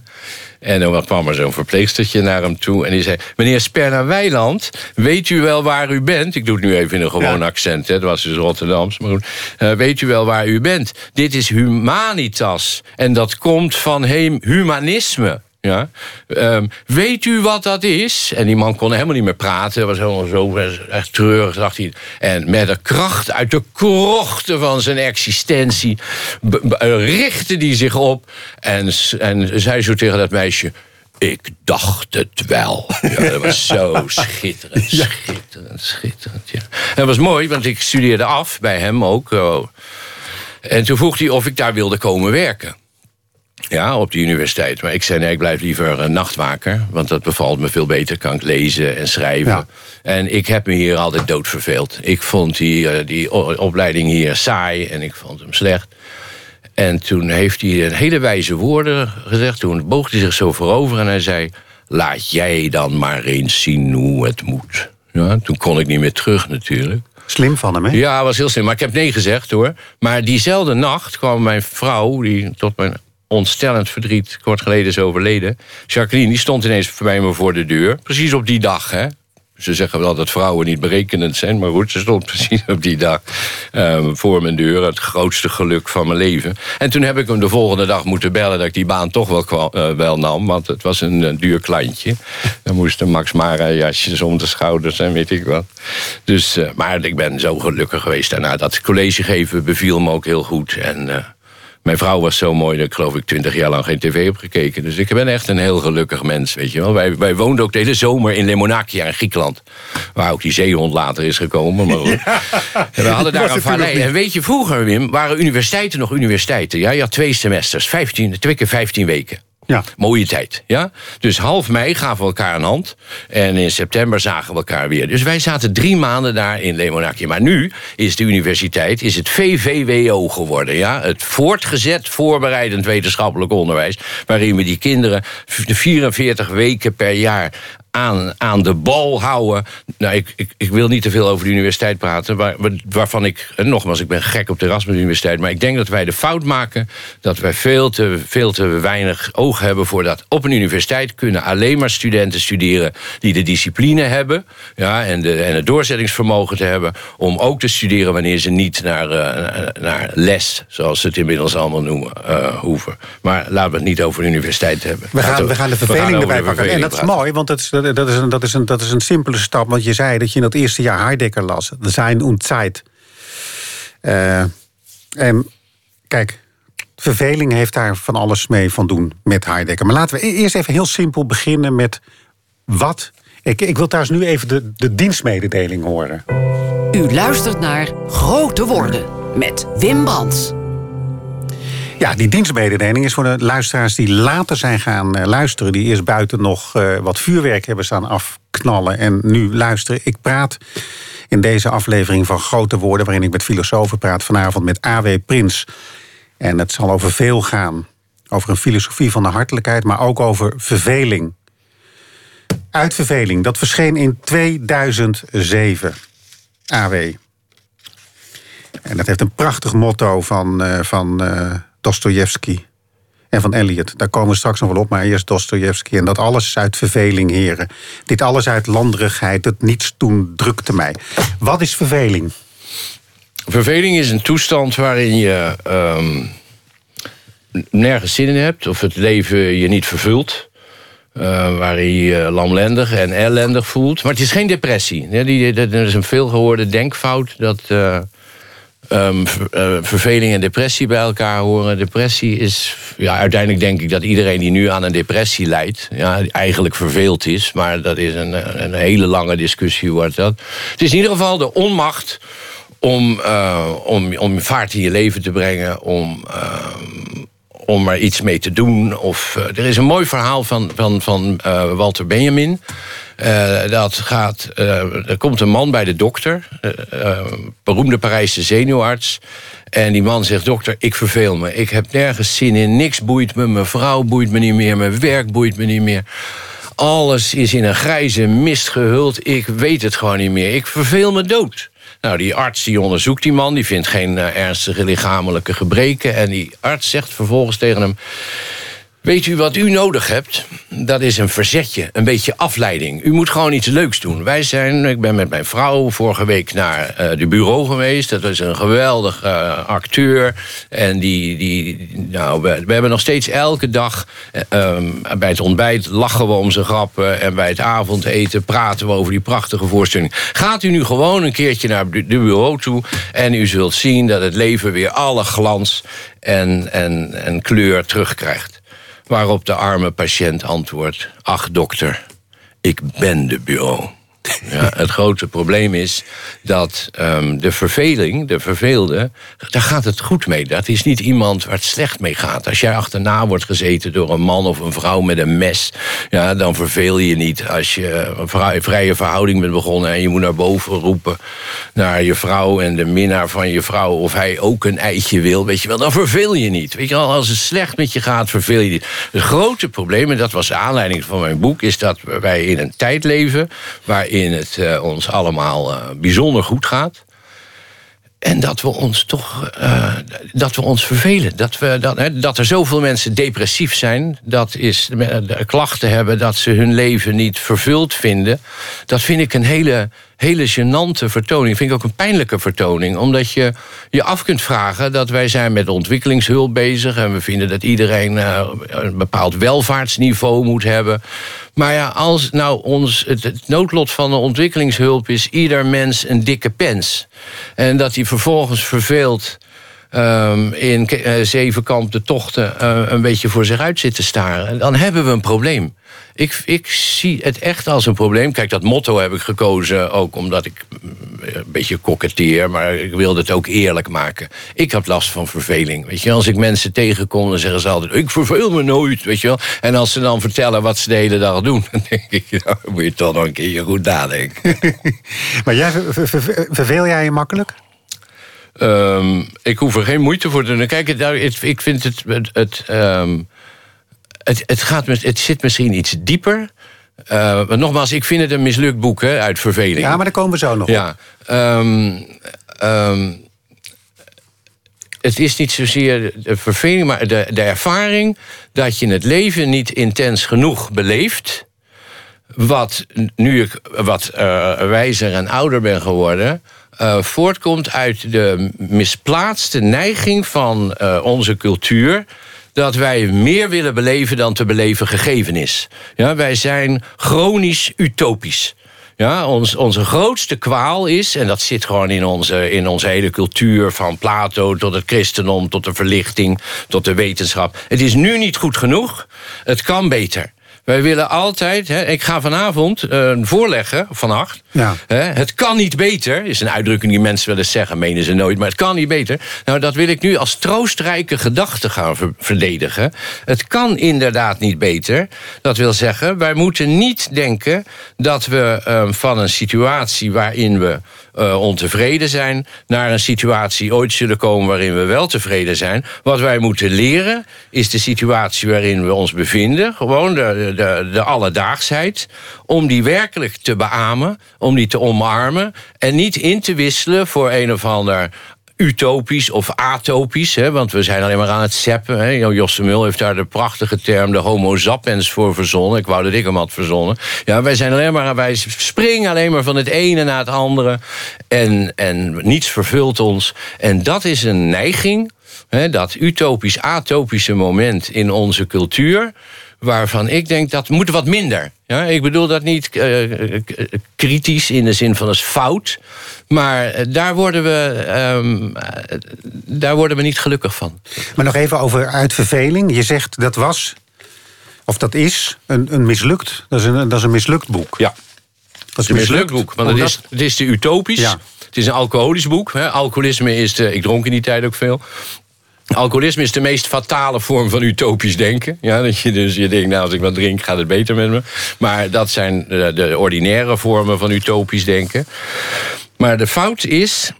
En dan kwam er zo'n verpleegstertje naar hem toe. En die zei, meneer Sperna Weiland, weet u wel waar u bent? Ik doe het nu even in een gewoon accent, hè. dat was dus Rotterdams. Maar goed. Uh, weet u wel waar u bent? Dit is humanitas. En dat komt van humanisme. Ja. Ehm, weet u wat dat is? En die man kon helemaal niet meer praten. Was helemaal zo echt treurig, dacht hij. En met de kracht uit de krochten van zijn existentie... richtte hij zich op en, en zei zo tegen dat meisje... Ik dacht het wel. Ja, dat was zo schitterend, schitterend, schitterend. Ja. Dat was mooi, want ik studeerde af bij hem ook. Oh. En toen vroeg hij of ik daar wilde komen werken. Ja, op de universiteit. Maar ik zei nee, ik blijf liever een nachtwaker. Want dat bevalt me veel beter. Kan ik lezen en schrijven. En ik heb me hier altijd doodverveeld. Ik vond die, eh, die opleiding hier saai en ik vond hem slecht. En toen heeft hij een hele wijze woorden gezegd. Toen boog hij zich zo voorover en hij zei... laat jij dan maar eens zien hoe het moet. Ja, toen kon ik niet meer terug natuurlijk. Slim van hem, hè? Ja, was heel slim. Maar ik heb nee gezegd, hoor. Maar diezelfde nacht kwam mijn vrouw... die tot mijn ontstellend verdriet kort geleden is overleden... Jacqueline, die stond ineens bij me voor de deur. Precies op die dag, hè. Ze zeggen wel dat vrouwen niet berekenend zijn, maar goed, ze stond precies op die dag um, voor mijn deur. Het grootste geluk van mijn leven. En toen heb ik hem de volgende dag moeten bellen dat ik die baan toch wel, uh, wel nam, want het was een, duur klantje. Dan moesten Max Mara jasjes om de schouders en weet ik wat. Dus, uh, maar ik ben zo gelukkig geweest daarna. Dat college geven beviel me ook heel goed. En mijn vrouw was zo mooi dat ik geloof ik twintig jaar lang geen tv heb gekeken. Dus ik ben echt een heel gelukkig mens, weet je wel. Wij, wij woonden ook de hele zomer in Lemonakia in Griekenland. Waar ook die zeehond later is gekomen. Maar we hadden daar een vallei. En weet je, vroeger Wim, waren universiteiten nog universiteiten. Ja? Je had twee semesters, 15, twee keer 15 weken. Ja. Mooie tijd. Ja? Dus half mei gaven we elkaar een hand. En in september zagen we elkaar weer. Dus wij zaten drie maanden daar in Lemonaki. Maar nu is de universiteit is het VVWO geworden. Ja? Het voortgezet voorbereidend wetenschappelijk onderwijs. Waarin we die kinderen 44 weken per jaar aan, aan de bal houden. Nou, ik, ik, ik wil niet te veel over de universiteit praten, waar, waarvan ik, nogmaals, ik ben gek op de Erasmus Universiteit, maar ik denk dat wij de fout maken dat wij veel te, veel te weinig oog hebben voor dat. Op een universiteit kunnen alleen maar studenten studeren die de discipline hebben ja, en, de, en het doorzettingsvermogen te hebben om ook te studeren wanneer ze niet naar, uh, naar les, zoals ze het inmiddels allemaal noemen, uh, hoeven. Maar laten we het niet over de universiteit hebben. We gaan, we gaan de verveling erbij pakken. En dat is mooi, want dat is dat, is een, dat, is een, dat is een simpele stap. Want je zei dat je in dat eerste jaar Heidegger las. Zijn und Zeit. Uh, en kijk, verveling heeft daar van alles mee van doen met Heidegger. Maar laten we e-, eerst even heel simpel beginnen met wat... Ik, ik wil trouwens nu even de, de dienstmededeling horen. U luistert naar Grote Woorden met Wim Brands. Ja, die dienstmededeling is voor de luisteraars die later zijn gaan uh, luisteren. Die eerst buiten nog uh, wat vuurwerk hebben staan afknallen. En nu luisteren. Ik praat in deze aflevering van Grote Woorden, waarin ik met filosofen praat, vanavond met A.W. Prins. En het zal over veel gaan. Over een filosofie van de hartelijkheid, maar ook over verveling. Uitverveling, dat verscheen in 2007. AW. En dat heeft een prachtig motto van, uh, van Dostoevsky en van Eliot. Daar komen we straks nog wel op, maar eerst Dostoevsky. En dat alles uit verveling, heren. Dit alles uit landerigheid, het niets doen drukte mij. Wat is verveling? Verveling is een toestand waarin je um, nergens zin in hebt... of het leven je niet vervult... Uh, waarin je je lamlendig en ellendig voelt. Maar het is geen depressie. dat is een veelgehoorde denkfout... dat uh, um, verveling en depressie bij elkaar horen. Depressie is, ja, uiteindelijk denk ik dat iedereen die nu aan een depressie lijdt, ja, eigenlijk verveeld is. Maar dat is een, een hele lange discussie wordt dat. Het is in ieder geval de onmacht om, uh, om, om vaart in je leven te brengen, om, uh, om er iets mee te doen. Of, er is een mooi verhaal van, van, van Walter Benjamin. Uh, dat gaat, uh, er komt een man bij de dokter, uh, beroemde Parijse zenuwarts. En die man zegt: Dokter, ik verveel me. Ik heb nergens zin in. Niks boeit me. Mijn vrouw boeit me niet meer. Mijn werk boeit me niet meer. Alles is in een grijze mist gehuld. Ik weet het gewoon niet meer. Ik verveel me dood. Nou, die arts die onderzoekt die man. Die vindt geen ernstige lichamelijke gebreken. En die arts zegt vervolgens tegen hem Weet u wat u nodig hebt? Dat is een verzetje, een beetje afleiding. U moet gewoon iets leuks doen. Wij zijn, ik ben met mijn vrouw vorige week naar uh, de bureau geweest. Dat is een geweldig uh, acteur. En die, die nou, we, hebben nog steeds elke dag uh, bij het ontbijt lachen we om zijn grappen. En bij het avondeten praten we over die prachtige voorstelling. Gaat u nu gewoon een keertje naar de bureau toe. En u zult zien dat het leven weer alle glans en, en, en kleur terugkrijgt. Waarop de arme patiënt antwoordt: Ach, dokter, ik ben de bureau. Ja, het grote probleem is dat um, de verveling, de verveelde, daar gaat het goed mee. Dat is niet iemand waar het slecht mee gaat. Als jij achterna wordt gezeten door een man of een vrouw met een mes, ja, dan verveel je niet. Als je een vrije verhouding bent begonnen en je moet naar boven roepen naar je vrouw en de minnaar van je vrouw of hij ook een eitje wil, weet je wel, dan verveel je niet. Weet je wel, als het slecht met je gaat, verveel je niet. Het grote probleem, en dat was de aanleiding van mijn boek, is dat wij in een tijd leven waarin waarin het uh, ons allemaal uh, bijzonder goed gaat. En dat we ons toch uh, dat we ons vervelen. Dat, we, dat, hè, dat er zoveel mensen depressief zijn. Dat is klachten hebben dat ze hun leven niet vervuld vinden. Dat vind ik een hele hele gênante vertoning. Vind ik ook een pijnlijke vertoning. Omdat je je af kunt vragen dat wij zijn met ontwikkelingshulp bezig. En we vinden dat iedereen uh, een bepaald welvaartsniveau moet hebben. Maar ja, als nou ons, het, noodlot van de ontwikkelingshulp is... ieder mens een dikke pens. En dat hij vervolgens verveelt... Um, in uh, zevenkamp tochten uh, een beetje voor zich uit zit te staren... dan hebben we een probleem. Ik, ik zie het echt als een probleem. Kijk, dat motto heb ik gekozen ook omdat ik mm, een beetje koketteer... maar ik wilde het ook eerlijk maken. Ik had last van verveling. Weet je, als ik mensen tegenkom, dan zeggen ze altijd... ik verveel me nooit, weet je wel. En als ze dan vertellen wat ze de hele dag doen... dan denk ik, nou, moet je toch nog een keer goed nadenken. maar jij, verveel jij je makkelijk? Um, ik hoef er geen moeite voor te doen. Kijk, ik vind het... het, het um, het, het, gaat, het zit misschien iets dieper. Uh, maar nogmaals, ik vind het een mislukt boek hè, uit verveling. Ja, maar daar komen we zo nog ja, um, um, het is niet zozeer de verveling, maar de, de ervaring dat je het leven niet intens genoeg beleeft. Wat nu ik wat uh, wijzer en ouder ben geworden, uh, voortkomt uit de misplaatste neiging van onze cultuur dat wij meer willen beleven dan te beleven gegeven is. Ja, wij zijn chronisch utopisch. Ja, ons, onze grootste kwaal is, en dat zit gewoon in onze, in onze hele cultuur, van Plato tot het christendom, tot de verlichting, tot de wetenschap. Het is nu niet goed genoeg, het kan beter. Wij willen altijd, hè, ik ga vanavond uh, voorleggen, vannacht. Ja. Hè, het kan niet beter, is een uitdrukking die mensen willen zeggen, menen ze nooit, maar het kan niet beter. Nou, dat wil ik nu als troostrijke gedachte gaan verdedigen. Het kan inderdaad niet beter. Dat wil zeggen, wij moeten niet denken dat we uh, van een situatie waarin we uh, ontevreden zijn, naar een situatie ooit zullen komen waarin we wel tevreden zijn. Wat wij moeten leren is de situatie waarin we ons bevinden, gewoon de, de, de alledaagsheid, om die werkelijk te beamen, om die te omarmen en niet in te wisselen voor een of ander utopisch of atopisch. Hè, want we zijn alleen maar aan het zeppen. Hè. Josse Mul heeft daar de prachtige term de homo sapiens voor verzonnen. Ik wou dat ik hem had verzonnen. Ja, wij zijn alleen maar, wij springen alleen maar van het ene naar het andere. En, en niets vervult ons. En dat is een neiging, hè, dat utopisch-atopische moment in onze cultuur waarvan ik denk dat moet wat minder. Ja, ik bedoel dat niet uh, kritisch in de zin van het fout. Maar eh, daar worden, we, um, daar worden we niet gelukkig van. Maar nog even over uitverveling. Je zegt dat was, of dat is, een, een mislukt. Dat is een, dat is een mislukt boek. Ja, dat is een mislukt, boek. Want het is, het is te utopisch. Ja. Het is een alcoholisch boek. Hè. Alcoholisme is de, ik dronk in die tijd ook veel. Alcoholisme is de meest fatale vorm van utopisch denken. Ja, dat je dus je denkt, nou, als ik wat drink, gaat het beter met me. Maar dat zijn de, de ordinaire vormen van utopisch denken. Maar de fout is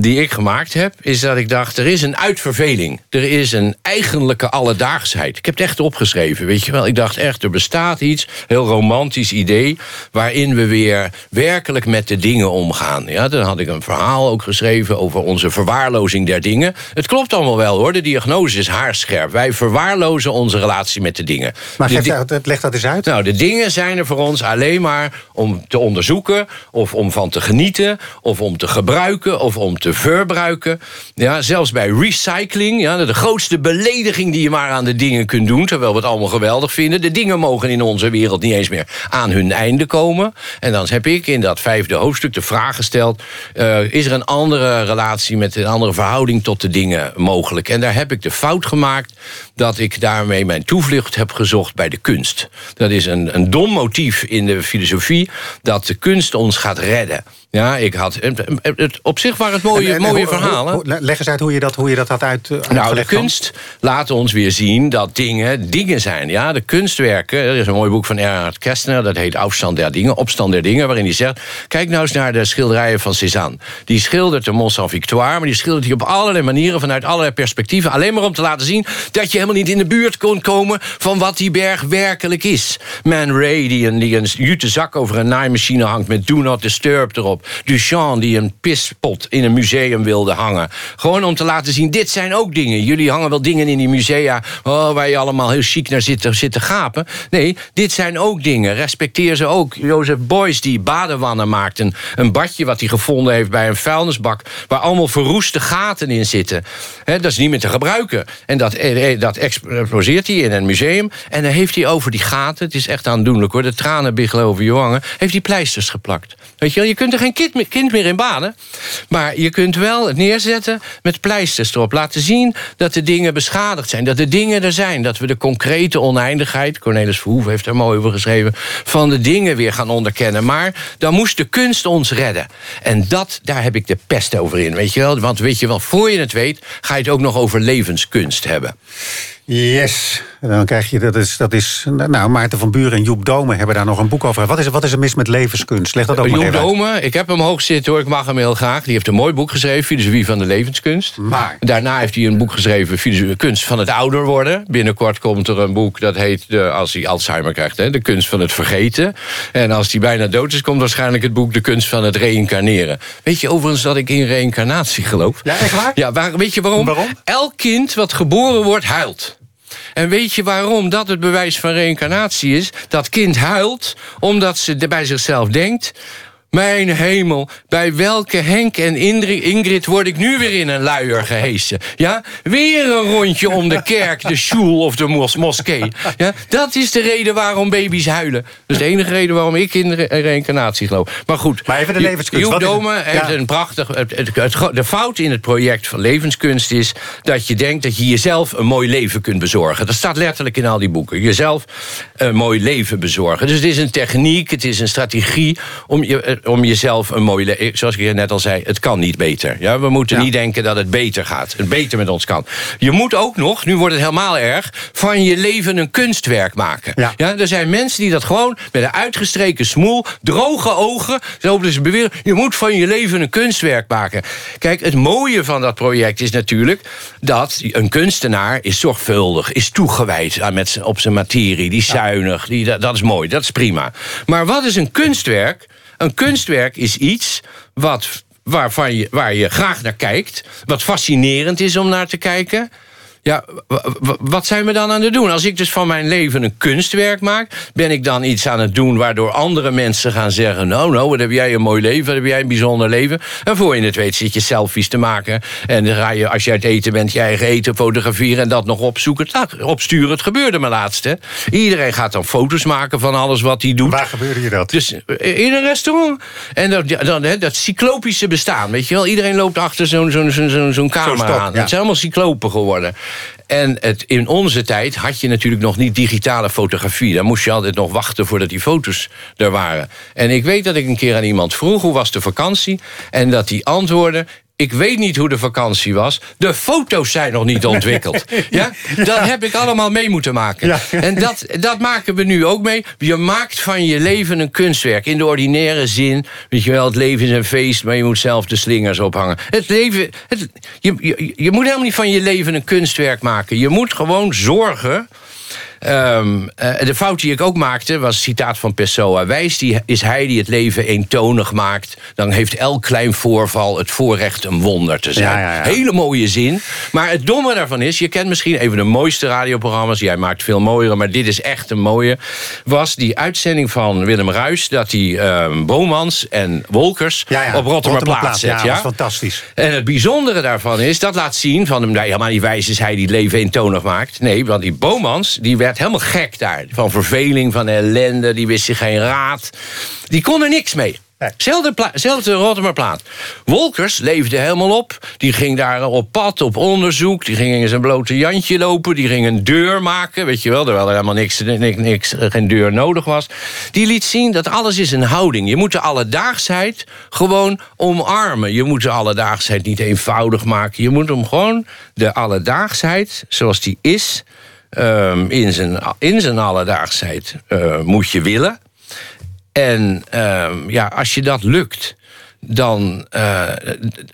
die ik gemaakt heb, is dat ik dacht: er is een uitverveling. Er is een eigenlijke alledaagsheid. Ik heb het echt opgeschreven, weet je wel. Ik dacht echt, er bestaat iets, heel romantisch idee, waarin we weer werkelijk met de dingen omgaan. Ja, dan had ik een verhaal ook geschreven over onze verwaarlozing der dingen. Het klopt allemaal wel hoor, de diagnose is haarscherp. Wij verwaarlozen onze relatie met de dingen. Maar geef, leg dat eens uit. Nou, de dingen zijn er voor ons alleen maar om te onderzoeken, of om van te genieten, of om te gebruiken, of om te verbruiken. Ja, zelfs bij recycling, ja, de grootste belediging die je maar aan de dingen kunt doen, terwijl we het allemaal geweldig vinden. De dingen mogen in onze wereld niet eens meer aan hun einde komen. En dan heb ik in dat vijfde hoofdstuk de vraag gesteld: uh, is er een andere relatie met een andere verhouding tot de dingen mogelijk? En daar heb ik de fout gemaakt dat ik daarmee mijn toevlucht heb gezocht bij de kunst. Dat is een, een dom motief in de filosofie dat de kunst ons gaat redden. Ja, ik had. Het, op zich waren het mooie, mooie verhalen. leg eens uit hoe je dat, hoe je dat had uit. nou, de kunst laat ons weer zien dat dingen dingen zijn. Ja, de kunstwerken. Er is een mooi boek van Erhard Kästner, dat heet Afstand der Dingen, Opstand der Dingen, waarin hij zegt: Kijk nou eens naar de schilderijen van Cézanne. Die schildert de Mont Saint-Victoire, maar die schildert die op allerlei manieren, vanuit allerlei perspectieven. Alleen maar om te laten zien dat je helemaal niet in de buurt kon komen van wat die berg werkelijk is. Man Ray, die een, die een jute zak over een naaimachine hangt met Do Not Disturb erop. Duchamp die een pispot in een museum wilde hangen. Gewoon om te laten zien, dit zijn ook dingen. Jullie hangen wel dingen in die musea oh, waar je allemaal heel chic naar zit, zit te gapen. Nee, dit zijn ook dingen. Respecteer ze ook. Jozef Beuys die badewannen maakt. Een, badje wat hij gevonden heeft bij een vuilnisbak... waar allemaal verroeste gaten in zitten. dat is niet meer te gebruiken. En dat, eh, eh, dat exposeert hij in een museum. En dan heeft hij over die gaten... het is echt aandoenlijk hoor, de tranen biggelen over je wangen... heeft hij pleisters geplakt. Weet je wel, je kunt er geen kind meer, kind meer in banen. Maar je kunt wel het neerzetten met pleisters erop. Laten zien dat de dingen beschadigd zijn. Dat de dingen er zijn. Dat we de concrete oneindigheid... Cornelis Verhoeven heeft er mooi over geschreven... van de dingen weer gaan onderkennen. Maar dan moest de kunst ons redden. En dat, daar heb ik de pest over in. Weet je wel? Want weet je wel, voor je het weet... ga je het ook nog over levenskunst hebben. Yes. dan krijg je, dat is, dat is. Nou, Maarten van Buren en Joep Dome hebben daar nog een boek over. Wat is, wat is er mis met levenskunst? Leg dat ook Joep maar Dome, ik heb hem hoog zitten hoor, ik mag hem heel graag. Die heeft een mooi boek geschreven, Filosofie van de Levenskunst. Maar. Daarna heeft hij een boek geschreven, Filosofie, Kunst van het ouder worden. Binnenkort komt er een boek dat heet, de, als hij Alzheimer krijgt, hè, De Kunst van het Vergeten. En als hij bijna dood is, komt waarschijnlijk het boek De Kunst van het Reïncarneren. Weet je overigens dat ik in reïncarnatie geloof? Ja, echt waar? Ja, waar, weet je waarom? waarom? Elk kind wat geboren wordt, huilt. En weet je waarom dat het bewijs van reïncarnatie is? Dat kind huilt omdat ze bij zichzelf denkt... Mijn hemel, bij welke Henk en Ingrid word ik nu weer in een luier gehesen? Ja, weer een rondje om de kerk, de school of de mos moskee. Ja, dat is de reden waarom baby's huilen. Dat is de enige reden waarom ik in de reïncarnatie geloof. Maar goed, maar even de levenskunst. Joep Dome heeft een prachtig... de fout in het project van levenskunst is... dat je denkt dat je jezelf een mooi leven kunt bezorgen. Dat staat letterlijk in al die boeken. Jezelf een mooi leven bezorgen. Dus het is een techniek, het is een strategie... om je om jezelf een mooi leven... Zoals ik net al zei, het kan niet beter. Ja, we moeten niet denken dat het beter gaat. Het beter met ons kan. Je moet ook nog, nu wordt het helemaal erg... van je leven een kunstwerk maken. Ja. ja er zijn mensen die dat gewoon met een uitgestreken smoel... droge ogen, zo dus beweren... je moet van je leven een kunstwerk maken. Kijk, het mooie van dat project is natuurlijk... dat een kunstenaar is zorgvuldig, is toegewijd met, op zijn materie... die zuinig, die, dat, dat is mooi, dat is prima. Maar wat is een kunstwerk... Een kunstwerk is iets wat, waarvan je, waar je graag naar kijkt, wat fascinerend is om naar te kijken. Ja, wat zijn we dan aan het doen? Als ik dus van mijn leven een kunstwerk maak... ben ik dan iets aan het doen waardoor andere mensen gaan zeggen... nou, nou, wat heb jij een mooi leven, wat heb jij een bijzonder leven. En voor je het weet zit je selfies te maken... en dan ga je, als je uit eten bent, je eigen eten fotograferen... en dat nog opzoeken, nou, opsturen. Het gebeurde me laatst, hè. Iedereen gaat dan foto's maken van alles wat hij doet. Waar gebeurde je dat? Dus eh, in een restaurant. En dat, dan, dat cyclopische bestaan, weet je wel. Iedereen loopt achter zo'n zo'n zo'n zo'n camera aan. Het zijn allemaal cyclopen geworden. En in onze tijd had je natuurlijk nog niet digitale fotografie. Dan moest je altijd nog wachten voordat die foto's er waren. En ik weet dat ik een keer aan iemand vroeg... hoe was de vakantie? En dat die antwoordde... ik weet niet hoe de vakantie was. De foto's zijn nog niet ontwikkeld. ja? Dat heb ik allemaal mee moeten maken. En dat, dat maken we nu ook mee. Je maakt van je leven een kunstwerk. In de ordinaire zin. Weet je wel, het leven is een feest, maar je moet zelf de slingers ophangen. Het leven. Het, je, je, je moet helemaal niet van je leven een kunstwerk maken. Je moet gewoon zorgen Um, de fout die ik ook maakte was citaat van Pessoa. Wijs die, is hij die het leven eentonig maakt. Dan heeft elk klein voorval het voorrecht een wonder te zijn. Hele mooie zin. Maar het domme daarvan is, je kent misschien even de mooiste radioprogramma's. Jij maakt veel mooiere, maar dit is echt een mooie. Was die uitzending van Willem Ruis. Dat hij um, Bomans en Wolkers op Rotterdam zet. Ja, dat is fantastisch. En het bijzondere daarvan is, dat laat zien van hem. Helemaal niet wijs is hij die het leven eentonig maakt. Nee, want die Bomans, die werd helemaal gek daar. Van verveling, van ellende, die wist zich geen raad. Die kon er niks mee. Zelfde, zelfde Rotterdam plaat. Wolkers leefde helemaal op. Die ging daar op pad, op onderzoek. Die ging in zijn blote Jantje lopen. Die ging een deur maken, weet je wel. Terwijl er helemaal niks, niks, niks, geen deur nodig was. Die liet zien dat alles is een houding. Je moet de alledaagsheid gewoon omarmen. Je moet de alledaagsheid niet eenvoudig maken. Je moet hem gewoon de alledaagsheid, zoals die is... Um, in, zijn, in zijn alledaagsheid uh, moet je willen. En um, ja, als je dat lukt, dan, uh,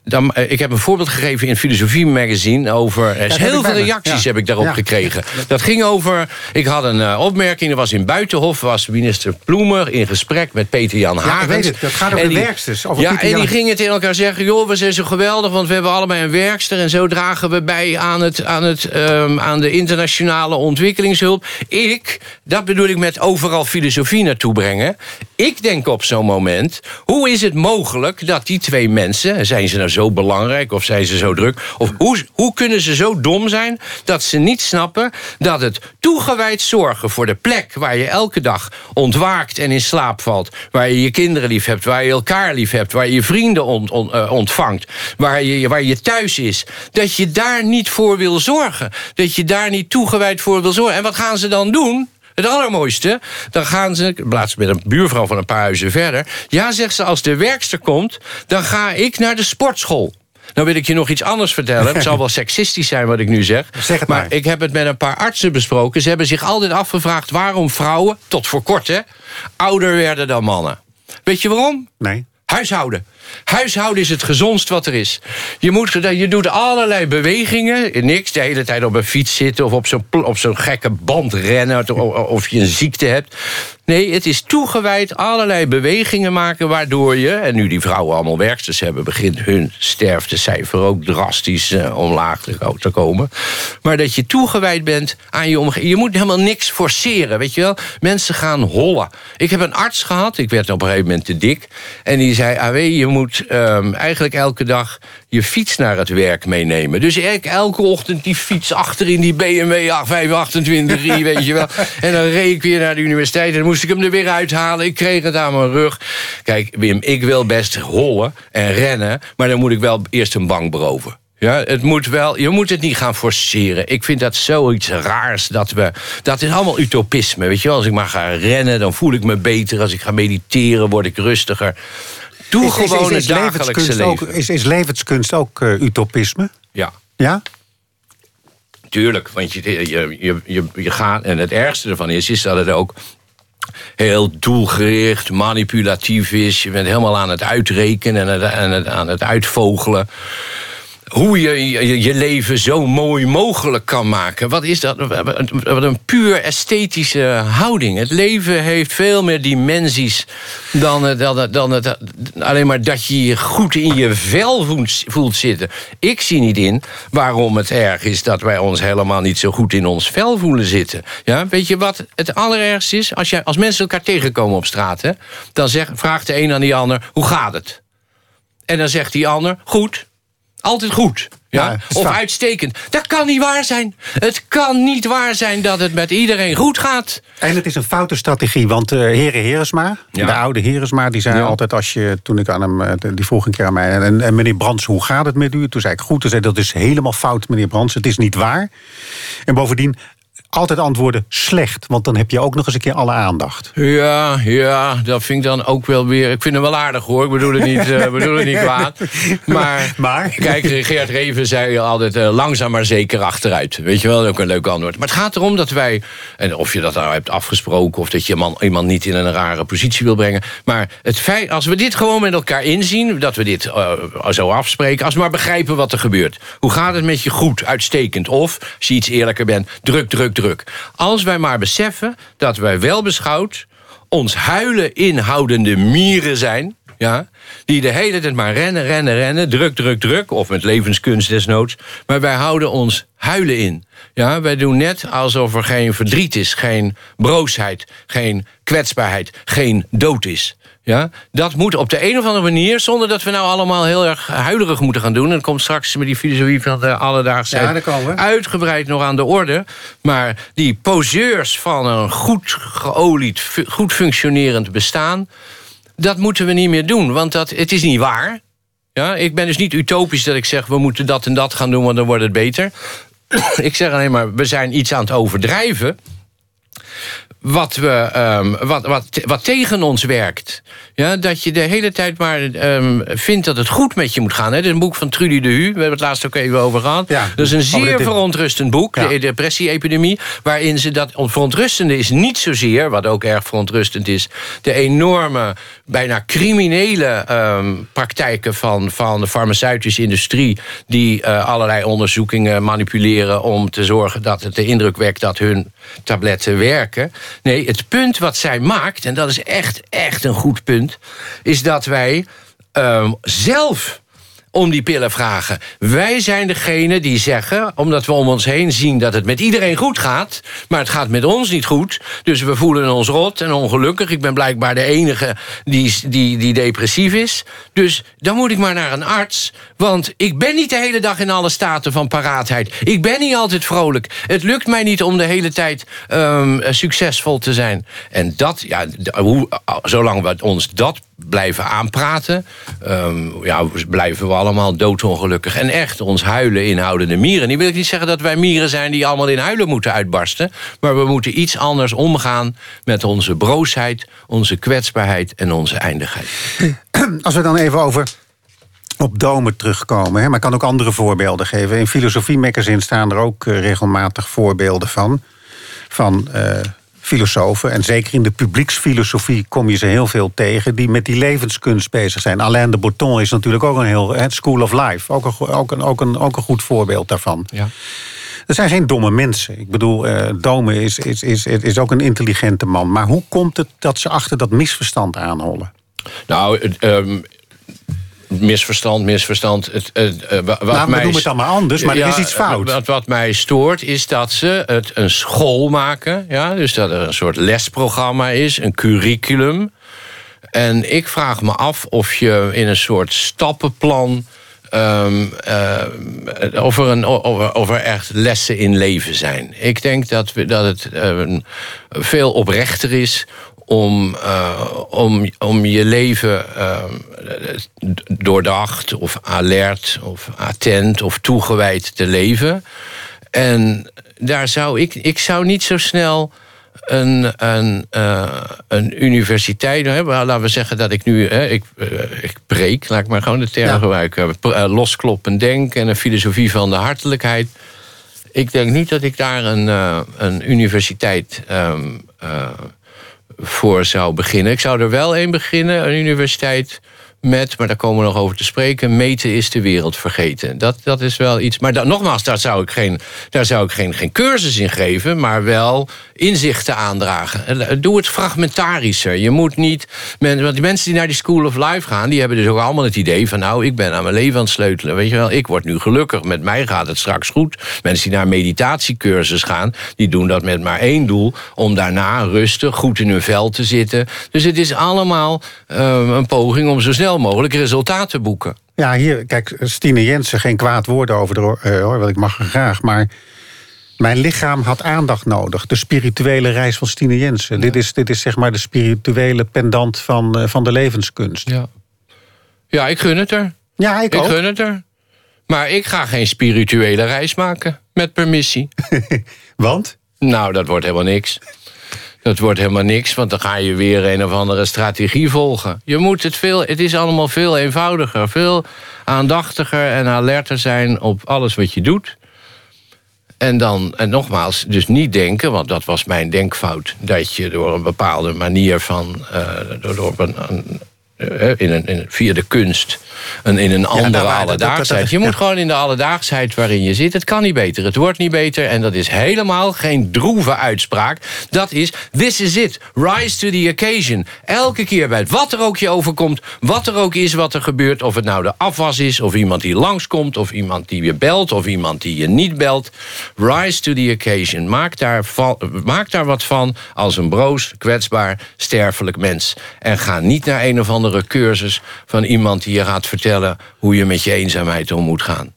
dan... Eh, ik heb een voorbeeld gegeven in Filosofie Magazine over... heel veel reacties heb ik daarop gekregen. Dat ging over... Ik had een uh, opmerking, dat was in Buitenhof... was minister Ploemer in gesprek met Peter-Jan Hagens. Ja, ik weet het. Dat gaat over de werksters. Over ja, en die gingen tegen elkaar zeggen... joh, we zijn zo geweldig, want we hebben allebei een werkster... en zo dragen we bij aan, het, aan, het, um, aan de internationale ontwikkelingshulp. Ik, dat bedoel ik met overal filosofie naartoe brengen... ik denk op zo'n moment... hoe is het mogelijk dat die twee mensen, zijn ze nou zo belangrijk of zijn ze zo druk? Of hoe, hoe kunnen ze zo dom zijn dat ze niet snappen dat het toegewijd zorgen voor de plek waar je elke dag ontwaakt en in slaap valt, waar je je kinderen lief hebt, waar je elkaar lief hebt, waar je je vrienden eh, ontvangt, waar je, waar je thuis is, dat je daar niet voor wil zorgen. Dat je daar niet toegewijd voor wil zorgen. En wat gaan ze dan doen? Het allermooiste, dan gaan ze, plaats met een buurvrouw van een paar huizen verder. Ja, zegt ze, als de werkster komt, dan ga ik naar de sportschool. Nou wil ik je nog iets anders vertellen. Het zal wel seksistisch zijn wat ik nu zeg. zeg het maar. maar. ik heb het met een paar artsen besproken. Ze hebben zich altijd afgevraagd waarom vrouwen, tot voor kort hè, ouder werden dan mannen. Weet je waarom? Nee. Huishouden. Huishouden is het gezondst wat er is. Je, moet, je doet allerlei bewegingen. Niks de hele tijd op een fiets zitten... of op zo'n zo gekke band rennen... of je een ziekte hebt. Nee, het is toegewijd allerlei bewegingen maken... waardoor je, en nu die vrouwen allemaal werksters hebben... begint hun sterftecijfer ook drastisch uh, omlaag te komen. Maar dat je toegewijd bent aan je omgeving. Je moet helemaal niks forceren, weet je wel. Mensen gaan hollen. Ik heb een arts gehad, ik werd op een gegeven moment te dik... en die zei, AW, je moet um, eigenlijk elke dag je fiets naar het werk meenemen. Dus ik elke ochtend die fiets achter in die BMW 528, weet je wel. En dan reed ik weer naar de universiteit en dan moest ik hem er weer uithalen. Ik kreeg het aan mijn rug. Kijk, Wim, ik wil best hollen en rennen, maar dan moet ik wel eerst een bank beroven. Ja, het moet wel, je moet het niet gaan forceren. Ik vind dat zoiets raars. Dat, we, dat is allemaal utopisme. Weet je wel, als ik maar ga rennen, dan voel ik me beter. Als ik ga mediteren, word ik rustiger. Doe is, gewoon is, is, het dagelijkse leven. Ook, is, is levenskunst ook uh, utopisme? Ja. Ja? Tuurlijk, want je, je, je, je, je gaat... En het ergste ervan is, is dat het ook heel doelgericht, manipulatief is. Je bent helemaal aan het uitrekenen en, en het, aan het uitvogelen hoe je, je, leven zo mooi mogelijk kan maken. Wat is dat? Wat een puur esthetische houding. Het leven heeft veel meer dimensies dan, dan, dan het, alleen maar dat je je goed in je vel voelt zitten. Ik zie niet in waarom het erg is dat wij ons helemaal niet zo goed in ons vel voelen zitten. Ja, weet je wat het allerergste is? Als, je, als mensen elkaar tegenkomen op straat, hè, dan vraagt de een aan die ander: hoe gaat het? En dan zegt die ander: goed altijd goed. Ja? of uitstekend. Dat kan niet waar zijn. Het kan niet waar zijn dat het met iedereen goed gaat. En het is een foute strategie, want uh, heren Heresma, de oude Heresma, die zei altijd als je, toen ik aan hem, eh, die vroeg een keer aan mij, en, en meneer Brands, hoe gaat het met u? Toen zei ik goed, toen zei dat is helemaal fout, meneer Brands, het is niet waar. En bovendien, altijd antwoorden slecht. Want dan heb je ook nog eens een keer alle aandacht. Ja, ja, dat vind ik dan ook wel weer... Ik vind hem wel aardig hoor, ik bedoel het niet, uh, bedoel het niet kwaad. Maar, maar? kijk, Geert Reven zei altijd uh, langzaam maar zeker achteruit. Weet je wel, ook een leuk antwoord. Maar het gaat erom dat wij... En of je dat nou hebt afgesproken... of dat je man, iemand niet in een rare positie wil brengen. Maar het feit, als we dit gewoon met elkaar inzien... dat we dit uh, zo afspreken... als we maar begrijpen wat er gebeurt. Hoe gaat het met je goed, uitstekend? Of, als je iets eerlijker bent, druk, druk, druk. Als wij maar beseffen dat wij wel beschouwd ons huilen inhoudende mieren zijn. Ja, die de hele tijd maar rennen, rennen, rennen. Druk, druk, druk. Of met levenskunst desnoods. Maar wij houden ons huilen in. Ja, wij doen net alsof er geen verdriet is, geen broosheid, geen kwetsbaarheid, geen dood is. Ja, dat moet op de een of andere manier, zonder dat we nou allemaal heel erg huilerig moeten gaan doen. En dat komt straks met die filosofie van de alledaagse ja, uitgebreid nog aan de orde. Maar die poseurs van een goed geolied, goed functionerend bestaan, dat moeten we niet meer doen. Want dat, het is niet waar. Ja, ik ben dus niet utopisch dat ik zeg, we moeten dat en dat gaan doen, want dan wordt het beter. ik zeg alleen maar, we zijn iets aan het overdrijven wat, we, um, wat, wat, wat tegen ons werkt. Ja, dat je de hele tijd maar um, vindt dat het goed met je moet gaan. Dit is een boek van Trudy de Hu. We hebben het laatst ook even over gehad. Ja, dat is een zeer verontrustend boek, ja. de depressie-epidemie. Waarin ze dat verontrustende is niet zozeer, wat ook erg verontrustend is, de enorme, bijna criminele um, praktijken van, van de farmaceutische industrie. die uh, allerlei onderzoekingen manipuleren om te zorgen dat het de indruk wekt dat hun tabletten werken. Nee, het punt wat zij maakt, en dat is echt, echt een goed punt, is dat wij uh, zelf om die pillen vragen. Wij zijn degene die zeggen, omdat we om ons heen zien dat het met iedereen goed gaat, maar het gaat met ons niet goed. Dus we voelen ons rot en ongelukkig. Ik ben blijkbaar de enige die, die, die depressief is. Dus dan moet ik maar naar een arts. Want ik ben niet de hele dag in alle staten van paraatheid. Ik ben niet altijd vrolijk. Het lukt mij niet om de hele tijd um, succesvol te zijn. En dat, ja, hoe, zolang we ons dat blijven aanpraten, um, ja, blijven we allemaal doodongelukkig. En echt ons huilen inhoudende mieren. Nu wil ik niet zeggen dat wij mieren zijn die allemaal in huilen moeten uitbarsten. Maar we moeten iets anders omgaan met onze broosheid, onze kwetsbaarheid en onze eindigheid. Als we dan even over op domen terugkomen. Hè, maar ik kan ook andere voorbeelden geven. In Filosofie Magazine staan er ook eh, regelmatig voorbeelden van. Van uh, filosofen. En zeker in de publieksfilosofie kom je ze heel veel tegen... die met die levenskunst bezig zijn. Alain de Botton is natuurlijk ook een heel... School of Life, ook een, ook een, ook een, ook een goed voorbeeld daarvan. Ja. Er zijn geen domme mensen. Ik bedoel, uh, Dome is, is, is, is ook een intelligente man. Maar hoe komt het dat ze achter dat misverstand aanhollen? Nou, um, misverstand, misverstand. Het, het, uh, wat nou, mij, we doen het allemaal anders, maar er is iets fout. Wat, wat mij stoort is dat ze het een school maken. Ja? Dus dat er een soort lesprogramma is, een curriculum. En ik vraag me af of je in een soort stappenplan... Um, uh, of, er een, of, er echt lessen in leven zijn. Ik denk dat, we, dat het uh, veel oprechter is om, uh, om, om je leven uh, doordacht of alert of attent of toegewijd te leven. En daar zou ik, ik zou niet zo snel een, een, uh, een universiteit hebben. Laten we zeggen dat ik nu. ik, ik preek, laat ik maar gewoon de term ja. gebruiken. loskloppen denken en een filosofie van de hartelijkheid. Ik denk niet dat ik daar een, een universiteit. Um, voor zou beginnen. Ik zou er wel een beginnen, een universiteit met, maar daar komen we nog over te spreken, meten is de wereld vergeten. Dat, dat is wel iets. Maar nogmaals, daar zou ik, geen, daar zou ik geen, geen cursus in geven, maar wel inzichten aandragen. Doe het fragmentarischer. Je moet niet. Want die mensen die naar die School of Life gaan, die hebben dus ook allemaal het idee van, nou, ik ben aan mijn leven aan het sleutelen. Weet je wel, ik word nu gelukkig. Met mij gaat het straks goed. Mensen die naar meditatiecursus gaan, die doen dat met maar één doel: om daarna rustig, goed in hun vel te zitten. Dus het is allemaal um, een poging om zo snel mogelijk resultaten boeken. Ja, hier, kijk, Stine Jensen, geen kwaad woorden over de, uh, hoor, want ik mag graag. Maar mijn lichaam had aandacht nodig. De spirituele reis van Stine Jensen. Dit, is, dit is zeg maar de spirituele pendant van, uh, van de levenskunst. Ja. ja, ik gun het er. Ja, ik, ik gun het er. Maar ik ga geen spirituele reis maken, met permissie. Want? Nou, dat wordt helemaal niks. Dat wordt helemaal niks, want dan ga je weer een of andere strategie volgen. Je moet het veel, het is allemaal veel eenvoudiger, veel aandachtiger en alerter zijn op alles wat je doet. En dan, en nogmaals, dus niet denken, want dat was mijn denkfout, dat je door een bepaalde manier van, uh, door, door een, een eh, in een, in, via de kunst en in een andere ja, alledaagsheid. Je moet gewoon in de alledaagsheid waarin je zit. Het kan niet beter, het wordt niet beter. En dat is helemaal geen droeve uitspraak. Dat is, this is it. Rise to the occasion. Elke keer bij wat er ook je overkomt, wat er ook is wat er gebeurt... of het nou de afwas is, of iemand die langskomt... of iemand die je belt, of iemand die je niet belt. Rise to the occasion. Maak daar, maak daar wat van als een broos, kwetsbaar, sterfelijk mens. En ga niet naar een of andere cursus van iemand die je gaat vertellen hoe je met je eenzaamheid om moet gaan.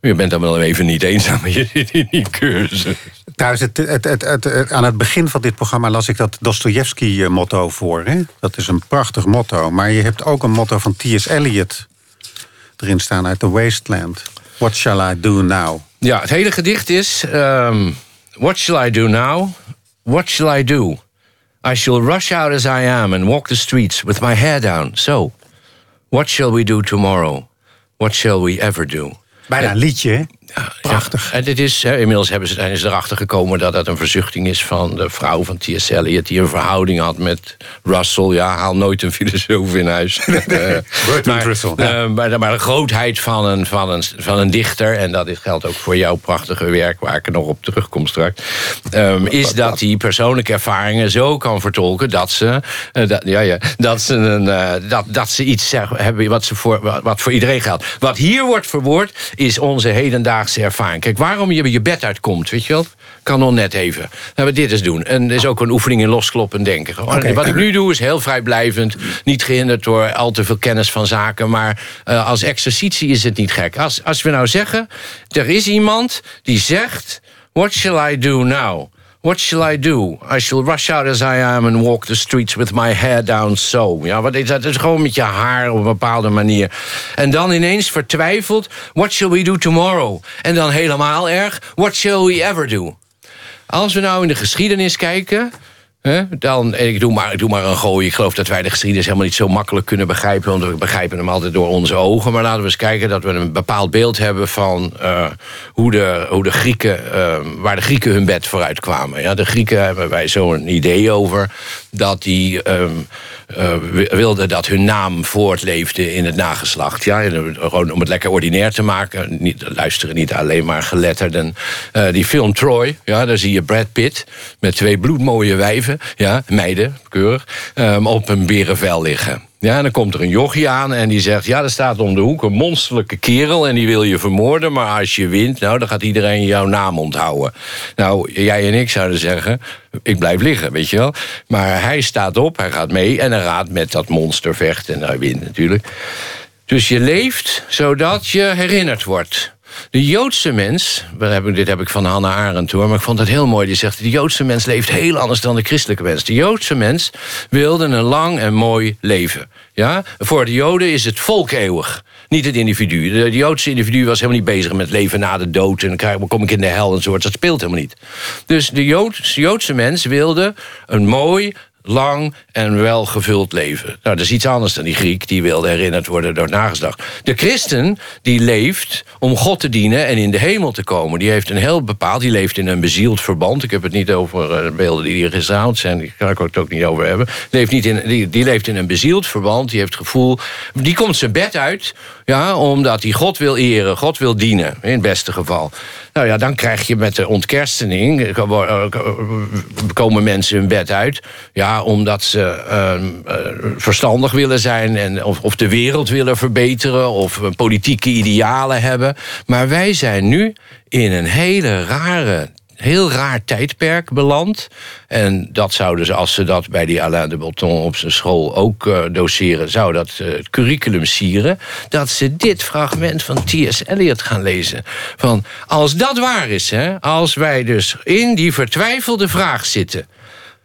Je bent dan wel even niet eenzaam, maar je zit in die cursus. Trouwens, het, het, het, aan het begin van dit programma las ik dat Dostoevsky-motto voor. Hè? Dat is een prachtig motto. Maar je hebt ook een motto van T.S. Eliot erin staan uit The Wasteland. What shall I do now? Ja, het hele gedicht is... Um, What shall I do now? What shall I do? I shall rush out as I am and walk the streets with my hair down. So, what shall we do tomorrow? What shall we ever do? Bijna een liedje, hè? Prachtig. en dit is, inmiddels hebben ze, zijn ze erachter gekomen dat dat een verzuchting is van de vrouw van T.S. Eliot. die een verhouding had met Russell. Ja, haal nooit een filosoof in huis. uh, maar, Russell. Uh, maar, maar, de grootheid van een, van, een, van een dichter. en dat geldt ook voor jouw prachtige werk. waar ik er nog op terugkom straks. Um, is dat hij persoonlijke ervaringen zo kan vertolken. dat ze, uh, dat, ja, ja, dat ze, een, dat, dat ze iets hebben wat, ze voor, wat voor iedereen geldt. Wat hier wordt verwoord is onze hedendaagse ervaring. Kijk, waarom je je bed uitkomt, weet je wel? Kan nog net even. We dit eens doen. En er is ook een oefening in loskloppen denken. Wat ik nu doe is heel vrijblijvend. Niet gehinderd door al te veel kennis van zaken. Maar uh, als exercitie is het niet gek. Als, als we nou zeggen, er is iemand die zegt... What shall I do now? What shall I do? I shall rush out as I am and walk the streets with my hair down so. Ja, wat is dat? is gewoon met je haar op een bepaalde manier. En dan ineens vertwijfeld, what shall we do tomorrow? En dan helemaal erg, what shall we ever do? Als we nou in de geschiedenis kijken, dan, ik doe, maar, ik doe maar een gooi. Ik geloof dat wij de geschiedenis helemaal niet zo makkelijk kunnen begrijpen. Want we begrijpen hem altijd door onze ogen. Maar laten we eens kijken dat we een bepaald beeld hebben van uh, hoe, de, hoe de Grieken, uh, waar de Grieken hun bed vooruit kwamen. Ja, de Grieken hebben wij zo'n idee over dat die um, uh, wilden dat hun naam voortleefde in het nageslacht. Ja, gewoon om het lekker ordinair te maken. Niet, luisteren niet alleen maar geletterden. die film Troy, ja, daar zie je Brad Pitt met twee bloedmooie wijven ja, meiden, keurig, um, op een berenvel liggen. Ja, en dan komt er een jochie aan en die zegt... ja, er staat om de hoek een monsterlijke kerel... en die wil je vermoorden, maar als je wint... nou, dan gaat iedereen jouw naam onthouden. Nou, jij en ik zouden zeggen... ik blijf liggen, weet je wel. Maar hij staat op, hij gaat mee... en hij gaat met dat monster vechten en hij wint natuurlijk. Dus je leeft zodat je herinnerd wordt... De Joodse mens, dit heb ik van Hannah Arendt hoor, maar ik vond het heel mooi. Die zegt: de Joodse mens leeft heel anders dan de christelijke mens. De Joodse mens wilde een lang en mooi leven. Ja? Voor de Joden is het volk eeuwig. Niet het individu. De Joodse individu was helemaal niet bezig met leven na de dood. En dan kom ik in de hel en zo. Dat speelt helemaal niet. Dus de Joodse mens wilde een mooi, lang en wel gevuld leven. Nou, dat is iets anders dan die Griek die wilde herinnerd worden door nageslacht. De christen die leeft om God te dienen en in de hemel te komen. Die heeft een heel bepaald, die leeft in een bezield verband. Ik heb het niet over uh, beelden die hier gezaald zijn, die kan ik het ook niet over hebben. Leeft niet in, die, die leeft in een bezield verband, die heeft gevoel... die komt zijn bed uit, ja, omdat hij God wil eren, God wil dienen, in het beste geval. Nou ja, dan krijg je met de ontkerstening... Eh, eh, komen mensen hun bed uit... Ja, omdat ze ehm, eh, verstandig willen zijn... En, of, of de wereld willen verbeteren... of politieke idealen hebben. Maar wij zijn nu in een hele rare heel raar tijdperk beland. En dat zouden ze, als ze dat bij die Alain de Botton op zijn school ook uh, doseren, zou dat uh, het curriculum sieren. Dat ze dit fragment van T.S. Eliot gaan lezen. Van als dat waar is, hè, als wij dus in die vertwijfelde vraag zitten: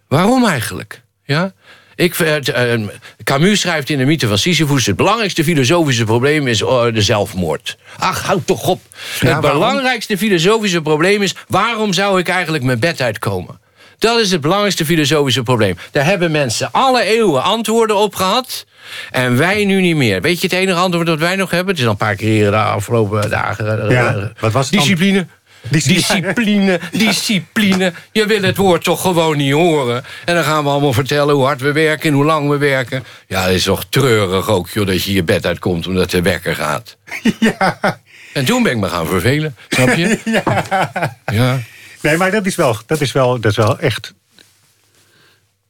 waarom eigenlijk? Ja? Ik, uh, Camus schrijft in de mythe van Sisyphus... het belangrijkste filosofische probleem is uh, de zelfmoord. Ach, houd toch op. het belangrijkste filosofische probleem is... waarom zou ik eigenlijk mijn bed uitkomen? Dat is het belangrijkste filosofische probleem. Daar hebben mensen alle eeuwen antwoorden op gehad. En wij nu niet meer. Weet je het enige antwoord dat wij nog hebben? Het is al een paar keer de afgelopen dagen. Ja, wat was het Discipline. Discipline, discipline. Je wil het woord toch gewoon niet horen. En dan gaan we allemaal vertellen hoe hard we werken en hoe lang we werken. Ja, het is toch treurig ook, joh, dat je je bed uitkomt omdat de wekker gaat. Ja. En toen ben ik me gaan vervelen, snap je? Ja. ja. Nee, maar dat is wel, dat is wel, dat is wel echt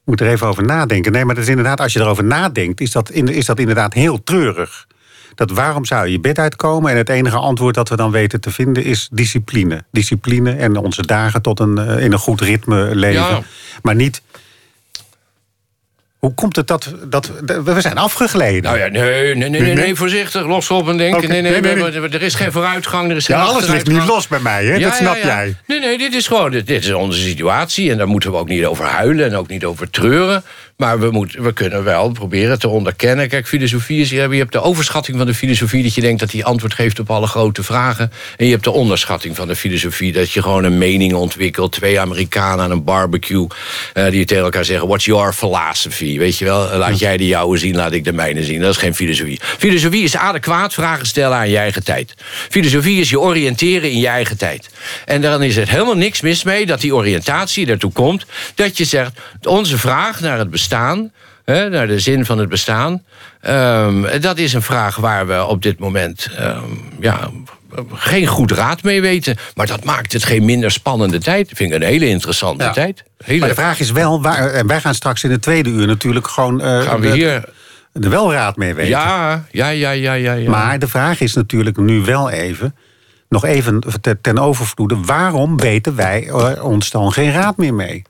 ik moet er even over nadenken. Nee, maar dat is inderdaad, als je erover nadenkt, is dat, is dat inderdaad heel treurig dat waarom zou je je bed uitkomen? En het enige antwoord dat we dan weten te vinden is discipline. Discipline en onze dagen tot een, eh, in een goed ritme leven. Maar niet hoe komt het dat, dat, we zijn afgegleden? Nou ja, nee, nee, nee, nee, voorzichtig, los op en denken. Nee, nee, nee, er is geen vooruitgang, er is geen alles ligt nu los bij mij, hè? dat snap jij. Nee, nee, dit is gewoon, dit, is onze situatie en daar moeten we ook niet over huilen en ook niet over treuren. Maar we, moeten, we kunnen wel proberen te onderkennen. Kijk, filosofie is, je hebt de overschatting van de filosofie... dat je denkt dat die antwoord geeft op alle grote vragen. En je hebt de onderschatting van de filosofie... dat je gewoon een mening ontwikkelt. Twee Amerikanen aan een barbecue... Uh, die tegen elkaar zeggen, what's your philosophy? Weet je wel, laat jij de jouwe zien, laat ik de mijne zien. Dat is geen filosofie. Filosofie is adequaat vragen stellen aan je eigen tijd. Filosofie is je oriënteren in je eigen tijd. En dan is het helemaal niks mis mee dat die oriëntatie ertoe komt... dat je zegt, onze vraag naar het bestaan bestaan, hè, naar de zin van het bestaan. Um, dat is een vraag waar we op dit moment um, ja, geen goed raad mee weten. Maar dat maakt het geen minder spannende tijd. Dat vind ik een hele interessante tijd. Hele... Maar de vraag is wel, waar, en wij gaan straks in het tweede uur natuurlijk gewoon... Uh, gaan we hier... er wel raad mee weten. Ja, ja, ja, ja, ja, ja. Maar de vraag is natuurlijk nu wel even nog even ten overvloede... waarom weten wij ons dan geen raad meer mee?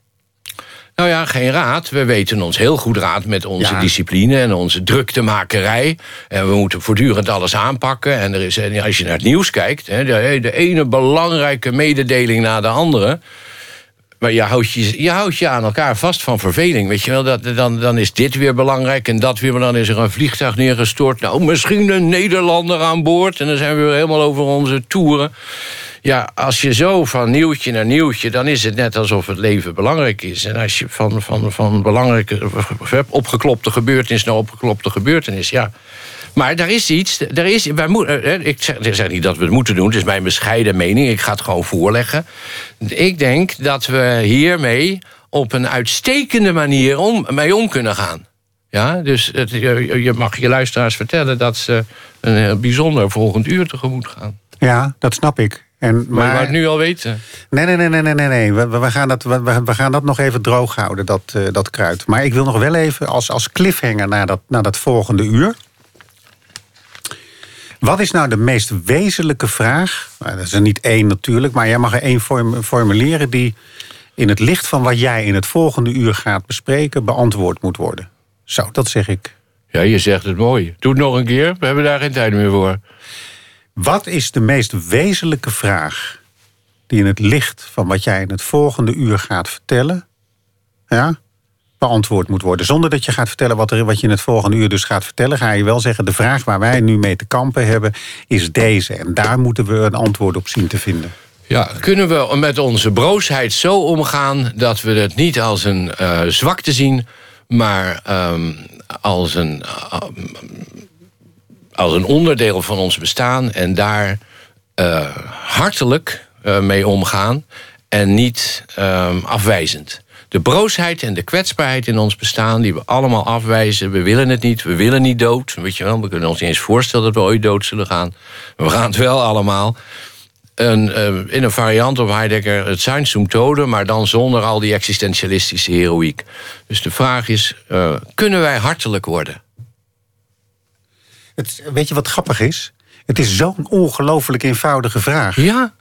Nou ja, geen raad. We weten ons heel goed raad met onze discipline en onze druktemakerij. En we moeten voortdurend alles aanpakken. En er is, als je naar het nieuws kijkt, de, de ene belangrijke mededeling na de andere. Maar je houdt je, je houdt je aan elkaar vast van verveling. Weet je wel, dat, dan, dan is dit weer belangrijk en dat weer. Maar dan is er een vliegtuig neergestort. Nou, misschien een Nederlander aan boord. En dan zijn we weer helemaal over onze toeren. Ja, als je zo van nieuwtje naar nieuwtje... dan is het net alsof het leven belangrijk is. En als je van, van, van belangrijke, opgeklopte gebeurtenis naar opgeklopte gebeurtenis... ja, maar daar is iets. Daar is, wij moeten, eh, ik zeg, ik zeg niet dat we het moeten doen. Het is mijn bescheiden mening. Ik ga het gewoon voorleggen. Ik denk dat we hiermee op een uitstekende manier om, mee om kunnen gaan. Ja, dus het, je mag je luisteraars vertellen dat ze een bijzonder volgend uur tegemoet gaan. Ja, dat snap ik. En, maar, maar het nu al weten? Nee, nee, nee, nee, nee, nee. nee. We, we, gaan dat, we, we gaan dat nog even droog houden, dat, uh, dat kruid. Maar ik wil nog wel even als, als cliffhanger naar dat, naar dat volgende uur. Wat is nou de meest wezenlijke vraag? Nou, dat is er niet één natuurlijk, maar jij mag er één formuleren die in het licht van wat jij in het volgende uur gaat bespreken beantwoord moet worden. Zo, dat zeg ik. Ja, je zegt het mooi. Doe het nog een keer. We hebben daar geen tijd meer voor. Wat is de meest wezenlijke vraag die in het licht van wat jij in het volgende uur gaat vertellen, ja, beantwoord moet worden? Zonder dat je gaat vertellen wat, er, wat je in het volgende uur dus gaat vertellen, ga je wel zeggen: de vraag waar wij nu mee te kampen hebben, is deze. En daar moeten we een antwoord op zien te vinden. Ja, kunnen we met onze broosheid zo omgaan dat we het niet als een uh, zwakte zien, maar um, als een. Uh, als een onderdeel van ons bestaan en daar uh, hartelijk uh, mee omgaan en niet uh, afwijzend. De broosheid en de kwetsbaarheid in ons bestaan, die we allemaal afwijzen. We willen het niet, we willen niet dood. Weet je wel, we kunnen ons niet eens voorstellen dat we ooit dood zullen gaan. We gaan het wel allemaal. Een, in een variant op Heidegger het Seinsymptode, maar dan zonder al die existentialistische heroïek. Dus de vraag is: kunnen wij hartelijk worden? Het, weet je wat grappig is? Het is zo'n ongelooflijk eenvoudige vraag. Ja.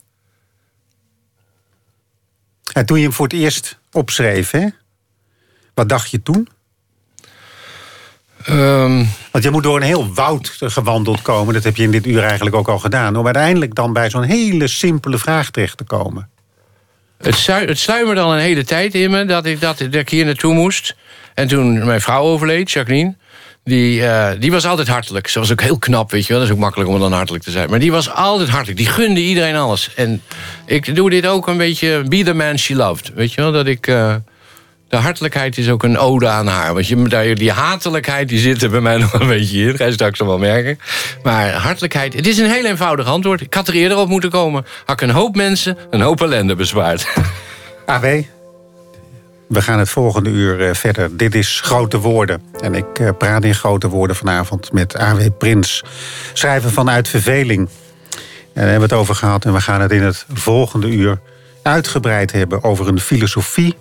En toen je hem voor het eerst opschreef, hè? Wat dacht je toen? Um... Want je moet door een heel woud gewandeld komen. Dat heb je in dit uur eigenlijk ook al gedaan. Om uiteindelijk dan bij zo'n hele simpele vraag terecht te komen. Het, het sluimerde al een hele tijd in me dat ik, dat, dat ik hier naartoe moest. En toen mijn vrouw overleed, Jacqueline... Die, uh, die was altijd hartelijk. Ze was ook heel knap, weet je wel. Dat is ook makkelijk om dan hartelijk te zijn. Maar die was altijd hartelijk. Die gunde iedereen alles. En ik doe dit ook een beetje... Be the man she loved. Weet je wel, dat ik... Uh, de hartelijkheid is ook een ode aan haar. Want je, die hatelijkheid die zit er bij mij nog een beetje in. Ga je straks wel merken. Maar hartelijkheid, het is een heel eenvoudig antwoord. Ik had er eerder op moeten komen. Had ik een hoop mensen een hoop ellende bespaard. AW, we gaan het volgende uur eh, verder. Dit is Grote Woorden. En ik eh, praat in grote woorden vanavond met A.W. Prins. Schrijver vanuit Verveling. En daar hebben we het over gehad. En we gaan het in het volgende uur uitgebreid hebben... over een filosofie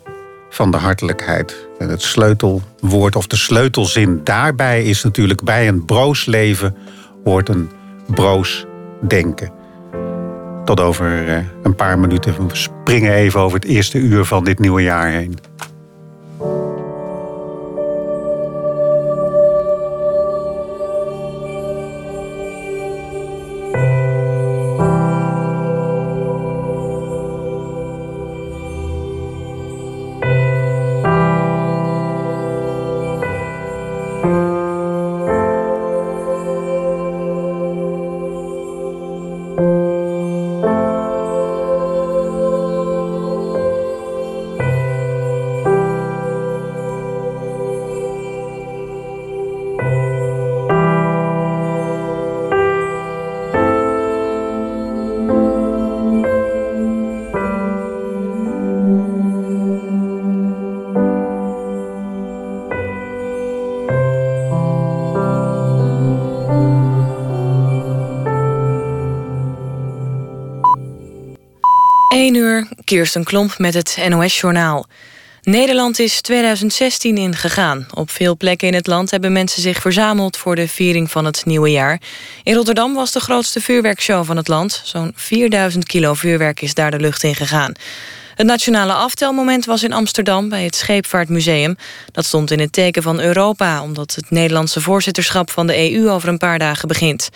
van de hartelijkheid. En het sleutelwoord of de sleutelzin daarbij is natuurlijk... bij een broos leven hoort een broos denken. Tot over eh, een paar minuten. We springen even over het eerste uur van dit nieuwe jaar heen. 1 uur, Kirsten Klomp met het NOS-journaal. Nederland is 2016 ingegaan. Op veel plekken in het land hebben mensen zich verzameld... voor de viering van het nieuwe jaar. In Rotterdam was de grootste vuurwerkshow van het land. Zo'n 4000 kilo vuurwerk is daar de lucht in gegaan. Het nationale aftelmoment was in Amsterdam bij het Scheepvaartmuseum. Dat stond in het teken van Europa... omdat het Nederlandse voorzitterschap van de EU over een paar dagen begint.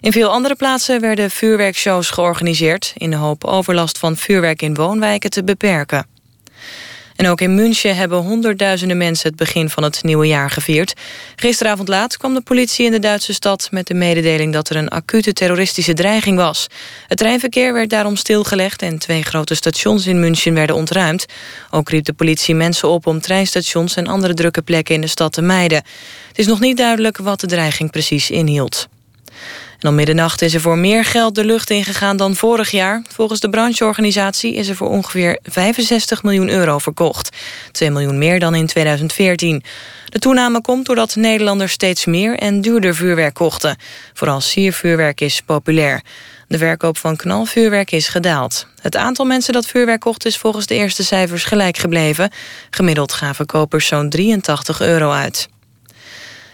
In veel andere plaatsen werden vuurwerkshows georganiseerd... in de hoop overlast van vuurwerk in woonwijken te beperken. En ook in München hebben honderdduizenden mensen het begin van het nieuwe jaar gevierd. Gisteravond laat kwam de politie in de Duitse stad met de mededeling dat er een acute terroristische dreiging was. Het treinverkeer werd daarom stilgelegd en twee grote stations in München werden ontruimd. Ook riep de politie mensen op om treinstations en andere drukke plekken in de stad te mijden. Het is nog niet duidelijk wat de dreiging precies inhield. Om middernacht is er voor meer geld de lucht ingegaan dan vorig jaar. Volgens de brancheorganisatie is er voor ongeveer 65 miljoen euro verkocht. 2 miljoen meer dan in 2014. De toename komt doordat Nederlanders steeds meer en duurder vuurwerk kochten. Vooral siervuurwerk is populair. De verkoop van knalvuurwerk is gedaald. Het aantal mensen dat vuurwerk kocht is volgens de eerste cijfers gelijk gebleven. Gemiddeld gaven kopers zo'n 83 euro uit.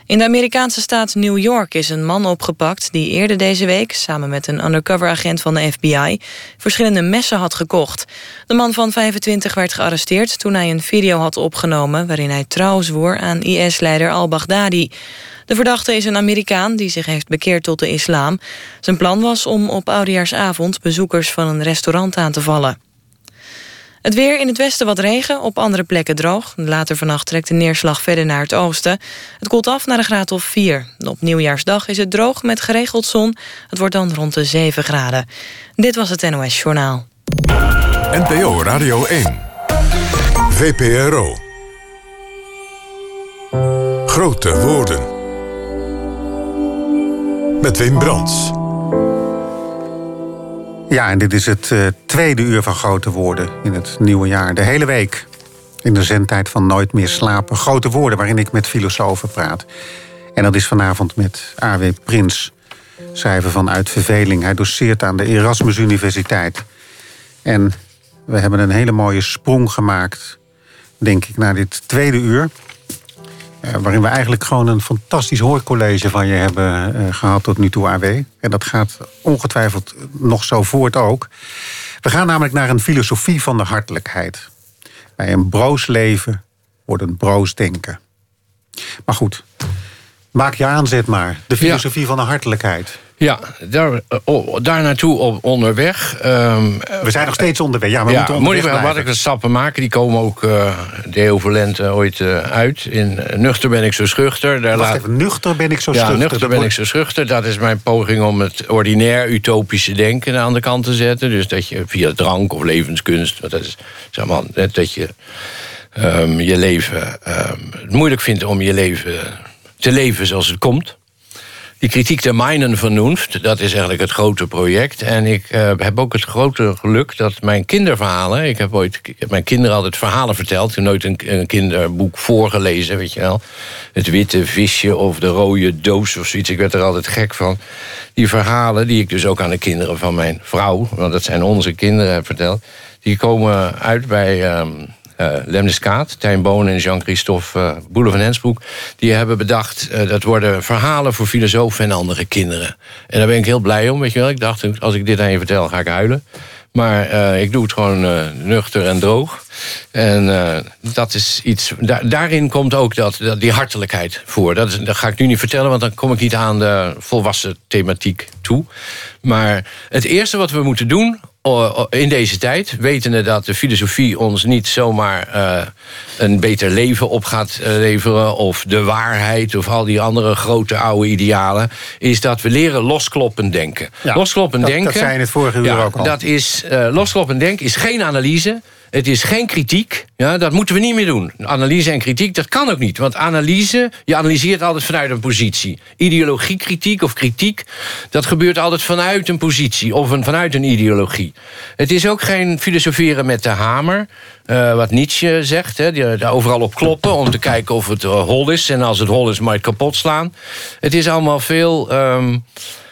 In de Amerikaanse staat New York is een man opgepakt... die eerder deze week, samen met een undercover-agent van de FBI... verschillende messen had gekocht. De man van 25 werd gearresteerd toen hij een video had opgenomen... waarin hij trouw zwoer aan IS-leider al-Baghdadi. De verdachte is een Amerikaan die zich heeft bekeerd tot de islam. Zijn plan was om op oudejaarsavond bezoekers van een restaurant aan te vallen. Het weer in het westen wat regen, op andere plekken droog. Later vannacht trekt de neerslag verder naar het oosten. Het koelt af naar een graad of 4. Op nieuwjaarsdag is het droog met geregeld zon. Het wordt dan rond de 7 graden. Dit was het NOS Journaal. NPO Radio 1. VPRO. Grote woorden. Met Wim Brands. Ja, en dit is het uh, tweede uur van Grote Woorden in het nieuwe jaar. De hele week in de zendtijd van Nooit meer slapen. Grote Woorden waarin ik met filosofen praat. En dat is vanavond met A.W. Prins, schrijver van Uit Verveling. Hij doseert aan de Erasmus Universiteit. En we hebben een hele mooie sprong gemaakt, denk ik, naar dit tweede uur. Uh, waarin we eigenlijk gewoon een fantastisch hoorcollege van je hebben uh, gehad tot nu toe, AW. En dat gaat ongetwijfeld nog zo voort ook. We gaan namelijk naar een filosofie van de hartelijkheid. Bij een broos leven wordt een broos denken. Maar goed, maak je aanzet maar. De filosofie van de hartelijkheid. Ja, daar, oh, daar naartoe op onderweg. Ehm, we zijn nog steeds onderweg. Ja, we moeten onderweg moet ik, Wat ik de stappen maken, die komen ook uh, de ooit uh, uit. In Nuchter ben ik zo schuchter. Daar laat... even, nuchter ben ik zo ja, schuchter? nuchter ben ik zo schuchter. Dat is mijn poging om het ordinair utopische denken aan de kant te zetten. Dus dat je via drank of levenskunst... Dat is, zeg maar, dat je um, je leven um, moeilijk vindt om je leven te leven zoals het komt die kritiek der mijnen vernoemd. Dat is eigenlijk het grote project. En ik uh, heb ook het grote geluk dat mijn kinderverhalen... Ik heb ooit mijn kinderen altijd verhalen verteld. Ik heb nooit een, kinderboek voorgelezen, weet je wel. Het witte visje of de rode doos of zoiets. Ik werd er altijd gek van. Die verhalen, die ik dus ook aan de kinderen van mijn vrouw... want dat zijn onze kinderen, heb verteld... die komen uit bij... Um, uh, Lemnis Kaat, Tijn Boon en Jean-Christophe uh, Boele van Hensbroek... die hebben bedacht, uh, dat worden verhalen voor filosofen en andere kinderen. En daar ben ik heel blij om, weet je wel. Ik dacht, als ik dit aan je vertel, ga ik huilen. Maar ik doe het gewoon nuchter en droog. En dat is iets. Da daarin komt ook dat, die hartelijkheid voor. Dat ga ik nu niet vertellen, want dan kom ik niet aan de volwassen thematiek toe. Maar het eerste wat we moeten doen in deze tijd, wetende dat de filosofie ons niet zomaar uh, een beter leven op gaat eh, leveren, of de waarheid, of al die andere grote oude idealen, is dat we leren loskloppend denken. Ja, loskloppend denken. Dat zei in het vorige uur ja, ook al. Dat is, uh, loskloppend denken is geen analyse. Het is geen kritiek. Ja, dat moeten we niet meer doen. Analyse en kritiek, dat kan ook niet. Want analyse, je analyseert altijd vanuit een positie. Ideologiekritiek of kritiek, dat gebeurt altijd vanuit een positie of een, vanuit een ideologie. Het is ook geen filosoferen met de hamer. Uh, wat Nietzsche zegt, hè, die, daar overal op kloppen om te kijken of het uh, hol is. En als het hol is, maar het kapot slaan. Het is allemaal veel. Um,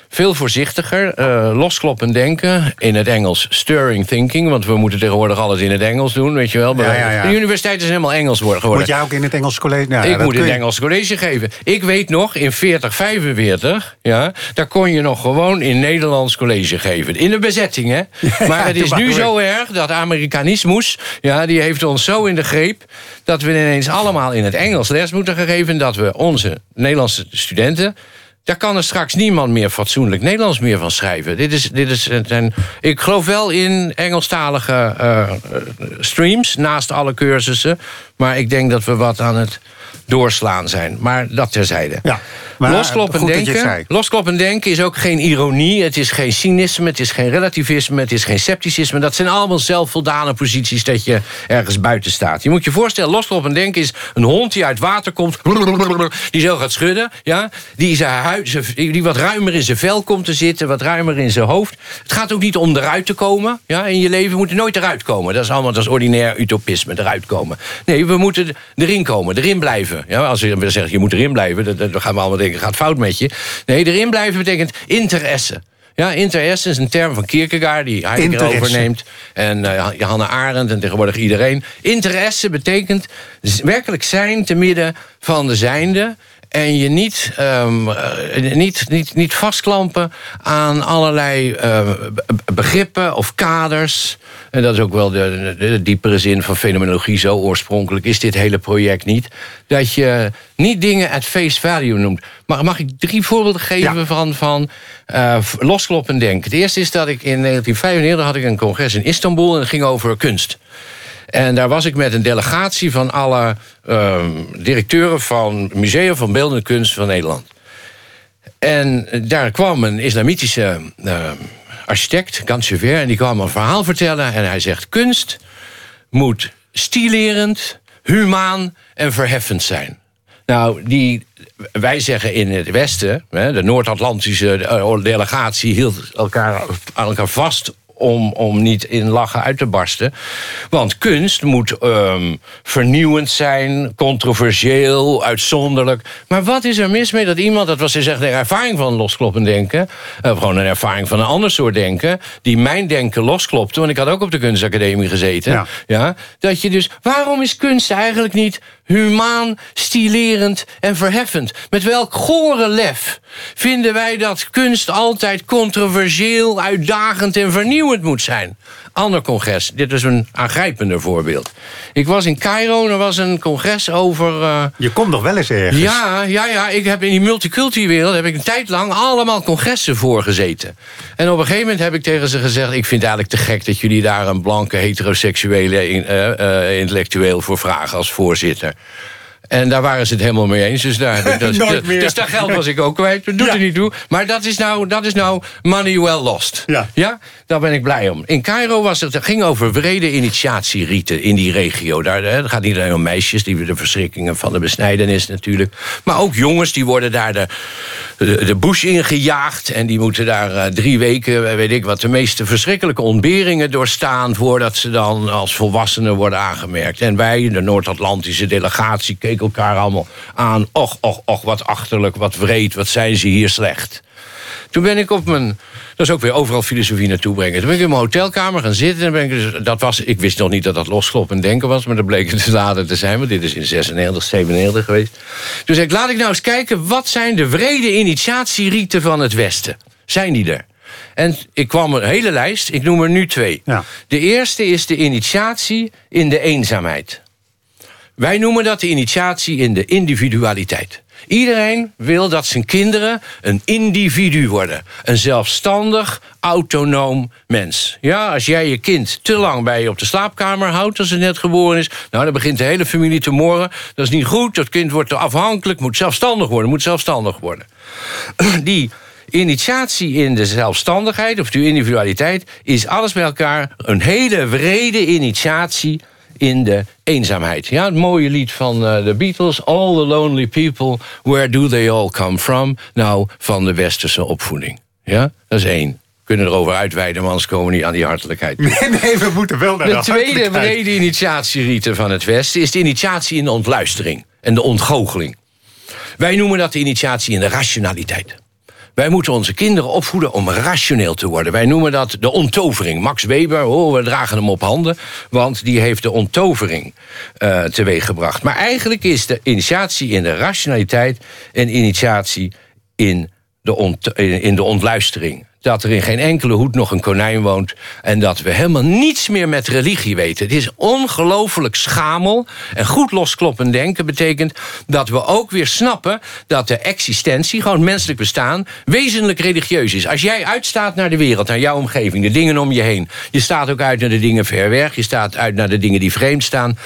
veel voorzichtiger, uh, loskloppend denken. In het Engels stirring thinking, want we moeten tegenwoordig alles in het Engels doen, weet je wel. Ja, ja, ja. De universiteit is helemaal Engels geworden. Moet jij ook in het Engels college? Nou, ik moet in het Engels college geven. Ik weet nog, in 40, 45, ja, daar kon je nog gewoon in Nederlands college geven. In de bezetting, hè. maar het is nu zo erg dat Amerikanismus, ja, die heeft ons zo in de greep... dat we ineens allemaal in het Engels les moeten geven... dat we onze Nederlandse studenten daar kan er straks niemand meer fatsoenlijk Nederlands meer van schrijven. Dit is, dit is een, ik geloof wel in Engelstalige uh, streams naast alle cursussen. Maar ik denk dat we wat aan het doorslaan zijn. Maar dat terzijde. Ja, loskloppen, denken, loskloppen denken is ook geen ironie. Het is geen cynisme, het is geen relativisme, het is geen scepticisme. Dat zijn allemaal zelfvoldane posities dat je ergens buiten staat. Je moet je voorstellen, loskloppen denken is een hond die uit water komt... die zo gaat schudden, ja, die, zijn huid, die wat ruimer in zijn vel komt te zitten... wat ruimer in zijn hoofd. Het gaat ook niet om eruit te komen. Ja, in je leven moet je nooit eruit komen. Dat is allemaal dat is ordinair utopisme, eruit komen. Nee, we moeten erin komen, erin blijven. Ja, als je zegt, je moet erin blijven, dan, gaan we allemaal denken, gaat fout met je. Nee, erin blijven betekent interesse. Ja, interesse is een term van Kierkegaard die Heidegger overneemt. En uh, Hannah Arendt en tegenwoordig iedereen. Interesse betekent werkelijk zijn te midden van de zijnde en je niet, um, niet, niet, niet vastklampen aan allerlei uh, begrippen of kaders. En dat is ook wel de, de, diepere zin van fenomenologie. Zo oorspronkelijk is dit hele project niet. Dat je niet dingen at face value noemt. Maar mag ik drie voorbeelden geven van, van uh, loskloppen denken? Het eerste is dat ik in 1995 had ik een congres in Istanbul... en het ging over kunst. En daar was ik met een delegatie van alle uh, directeuren van Musea van Beeldende Kunst van Nederland. En daar kwam een islamitische uh, architect, Gansever, en die kwam een verhaal vertellen. En hij zegt: kunst moet stilerend, humaan en verheffend zijn. Nou, die, wij zeggen in het Westen, de Noord-Atlantische eh, delegatie hield elkaar aan elkaar vast om, om niet in lachen uit te barsten. Want kunst moet um, vernieuwend zijn, controversieel, uitzonderlijk. Maar wat is er mis mee dat iemand, dat was dus echt een ervaring van loskloppen denken, uh, gewoon een ervaring van een ander soort denken, die mijn denken losklopte, want ik had ook op de kunstacademie gezeten. Ja. ja dat je dus, waarom is kunst eigenlijk niet humaan, stilerend en verheffend? Met welk gore lef vinden wij dat kunst altijd controversieel, uitdagend en vernieuwend vernieuwend moet zijn. Ander congres, dit is een aangrijpender voorbeeld. Ik was in Cairo, er was een congres over... Uh... Je komt nog wel eens ergens. Ja, ja, ja. Ik heb in die multiculti-wereld heb ik een tijd lang allemaal congressen voorgezeten. En op een gegeven moment heb ik tegen ze gezegd... ik vind het eigenlijk te gek dat jullie daar een blanke heteroseksuele uh, uh, intellectueel voor vragen als voorzitter. En daar waren ze het helemaal mee eens. Dus daar, dat, dus dat geld was ik ook kwijt. Dat doet er niet toe. Maar dat is nou, dat is nou money well lost. Ja. ja. Daar ben ik blij om. In Cairo was het, het ging over vrede initiatierieten in die regio. Daar het gaat niet alleen om meisjes, die de verschrikkingen van de besnijdenis natuurlijk. Maar ook jongens, die worden daar de, de, de bush ingejaagd. En die moeten daar uh, drie weken, weet ik wat, de meeste verschrikkelijke ontberingen doorstaan. voordat ze dan als volwassenen worden aangemerkt. En wij, de Noord-Atlantische delegatie, keken elkaar allemaal aan. Och, och, och, wat achterlijk, wat wreed, wat zijn ze hier slecht. Toen ben ik op mijn... Dat is ook weer overal filosofie naartoe brengen. Toen ben ik in mijn hotelkamer gaan zitten. En ben ik, dus, dat was, ik wist nog niet dat dat loskloppen denken was. Maar dat bleek het later te zijn. Want dit is in 96, 97 geweest. Toen zei ik, laat ik nou eens kijken... wat zijn de vrede initiatierieten van het Westen? Zijn die er? En ik kwam een hele lijst. Ik noem er nu twee. Ja. De eerste is de initiatie in de eenzaamheid. Wij noemen dat de initiatie in de individualiteit. Iedereen wil dat zijn kinderen een individu worden. Een zelfstandig, autonoom mens. Ja, als jij je kind te lang bij je op de slaapkamer houdt... als het net geboren is, nou, dan begint de hele familie te morren. Dat is niet goed, dat kind wordt te afhankelijk... moet zelfstandig worden, moet zelfstandig worden. Die initiatie in de zelfstandigheid of de individualiteit... is alles bij elkaar een hele wrede initiatie in de eenzaamheid. Ja, het mooie lied van uh, de Beatles... All the lonely people, where do they all come from? Nou, van de westerse opvoeding. Ja, dat is één kunnen erover uitweiden, maar anders komen we niet aan die hartelijkheid. Nee, nee we moeten wel naar de, de tweede brede initiatierieten van het Westen... is de initiatie in de ontluistering en de ontgoocheling. Wij noemen dat de initiatie in de rationaliteit. Wij moeten onze kinderen opvoeden om rationeel te worden. Wij noemen dat de onttovering. Max Weber, oh, we dragen hem op handen... want die heeft de onttovering uh, teweeggebracht. Maar eigenlijk is de initiatie in de rationaliteit... een initiatie in de, in de ontluistering dat er in geen enkele hoed nog een konijn woont... en dat we helemaal niets meer met religie weten. Het is ongelooflijk schamel. En goed loskloppend denken betekent dat we ook weer snappen... dat de existentie, gewoon menselijk bestaan... wezenlijk religieus is. Als jij uitstaat naar de wereld, naar jouw omgeving... de dingen om je heen... je staat ook uit naar de dingen ver weg... je staat uit naar de dingen die vreemd staan...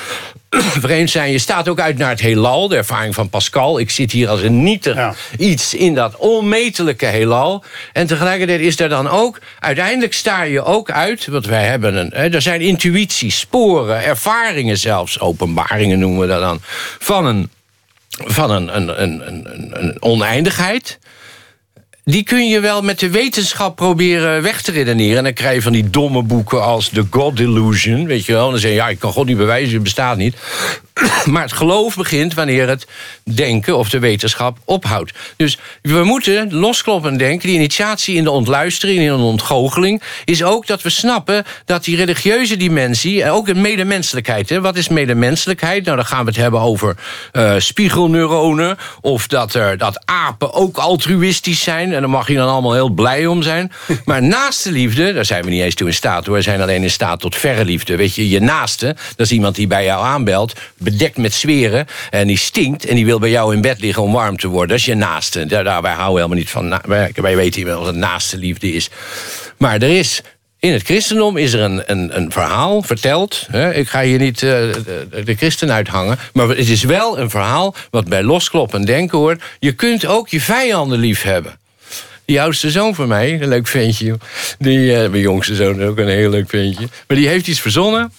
vreemd zijn. Je staat ook uit naar het heelal, de ervaring van Pascal. Ik zit hier als een nieter iets in dat onmetelijke heelal. En tegelijkertijd is er dan ook... uiteindelijk sta je ook uit, want wij hebben een... Hè, er zijn intuïties, sporen, ervaringen zelfs... openbaringen noemen we dat dan... van een, van een, een, een, een oneindigheid die kun je wel met de wetenschap proberen weg te redeneren. En dan krijg je van die domme boeken als The God Delusion. Weet je wel. dan zeg je, ja, ik kan God niet bewijzen, het bestaat niet. Maar het geloof begint wanneer het denken of de wetenschap ophoudt. Dus we moeten loskloppen denken. Die initiatie in de ontluistering, in de ontgoocheling... is ook dat we snappen dat die religieuze dimensie... en ook een medemenselijkheid. Hè. Wat is medemenselijkheid? Nou, dan gaan we het hebben over uh, spiegelneuronen... of dat, er, dat apen ook altruïstisch zijn. En daar mag je dan allemaal heel blij om zijn. Maar naaste liefde, daar zijn we niet eens toe in staat... hoor. We zijn alleen in staat tot verre liefde. Weet je, je naaste, dat is iemand die bij jou aanbelt bedekt met zweren. En die stinkt en die wil bij jou in bed liggen om warm te worden. Dat is je naaste. Daar, daar, wij houden helemaal niet van. Wij, wij weten wel wat het naaste liefde is. Maar er is in het christendom is er een, een, een verhaal verteld. Hè? Ik ga hier niet uh, de, de, christen uithangen. Maar het is wel een verhaal wat bij loskloppen denken hoort. Je kunt ook je vijanden lief hebben. Die oudste zoon van mij, een leuk ventje. Die, uh, mijn jongste zoon ook een heel leuk ventje. Maar die heeft iets verzonnen.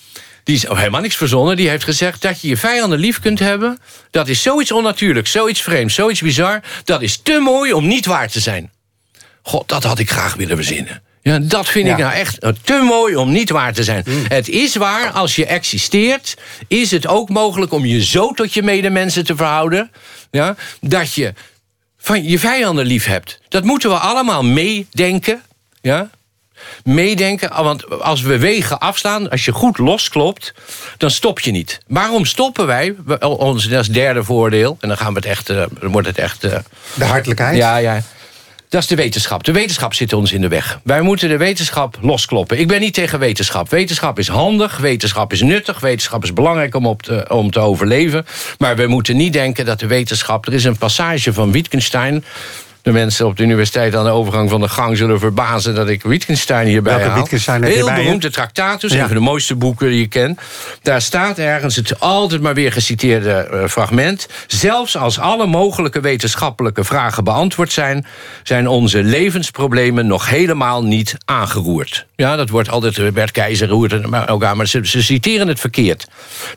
Die is helemaal niks verzonnen. Die heeft gezegd dat je je vijanden lief kunt hebben. Dat is zoiets onnatuurlijks, zoiets vreemds, zoiets bizar. Dat is te mooi om niet waar te zijn. God, dat had ik graag willen verzinnen. Ja, dat vind ik nou echt te mooi om niet waar te zijn. Mm. Het is waar, als je existeert... is het ook mogelijk om je zo tot je medemensen te verhouden... Ja, dat je van je vijanden lief hebt. Dat moeten we allemaal meedenken. Ja? meedenken. Want als we wegen afstaan, als je goed losklopt, dan stop je niet. Waarom stoppen wij? Ons dat is derde voordeel. En dan gaan we het echt, uh, dan wordt het echt. Uh, de hartelijkheid? Ja, ja. Dat is de wetenschap. De wetenschap zit ons in de weg. Wij moeten de wetenschap loskloppen. Ik ben niet tegen wetenschap. Wetenschap is handig, wetenschap is nuttig... wetenschap is belangrijk om, op te, om te overleven. Maar we moeten niet denken dat de wetenschap... Er is een passage van Wittgenstein de mensen op de universiteit aan de overgang van de gang zullen verbazen dat ik Wittgenstein hierbij Welke haal. Wittgenstein Heel beroemde Tractatus, een van de mooiste boeken die je kent. Daar staat ergens het altijd maar weer geciteerde uh, fragment. Zelfs als alle mogelijke wetenschappelijke vragen beantwoord zijn, zijn onze levensproblemen nog helemaal niet aangeroerd. Ja, dat wordt altijd, Bert Keizer roert het maar ze, ze citeren het verkeerd.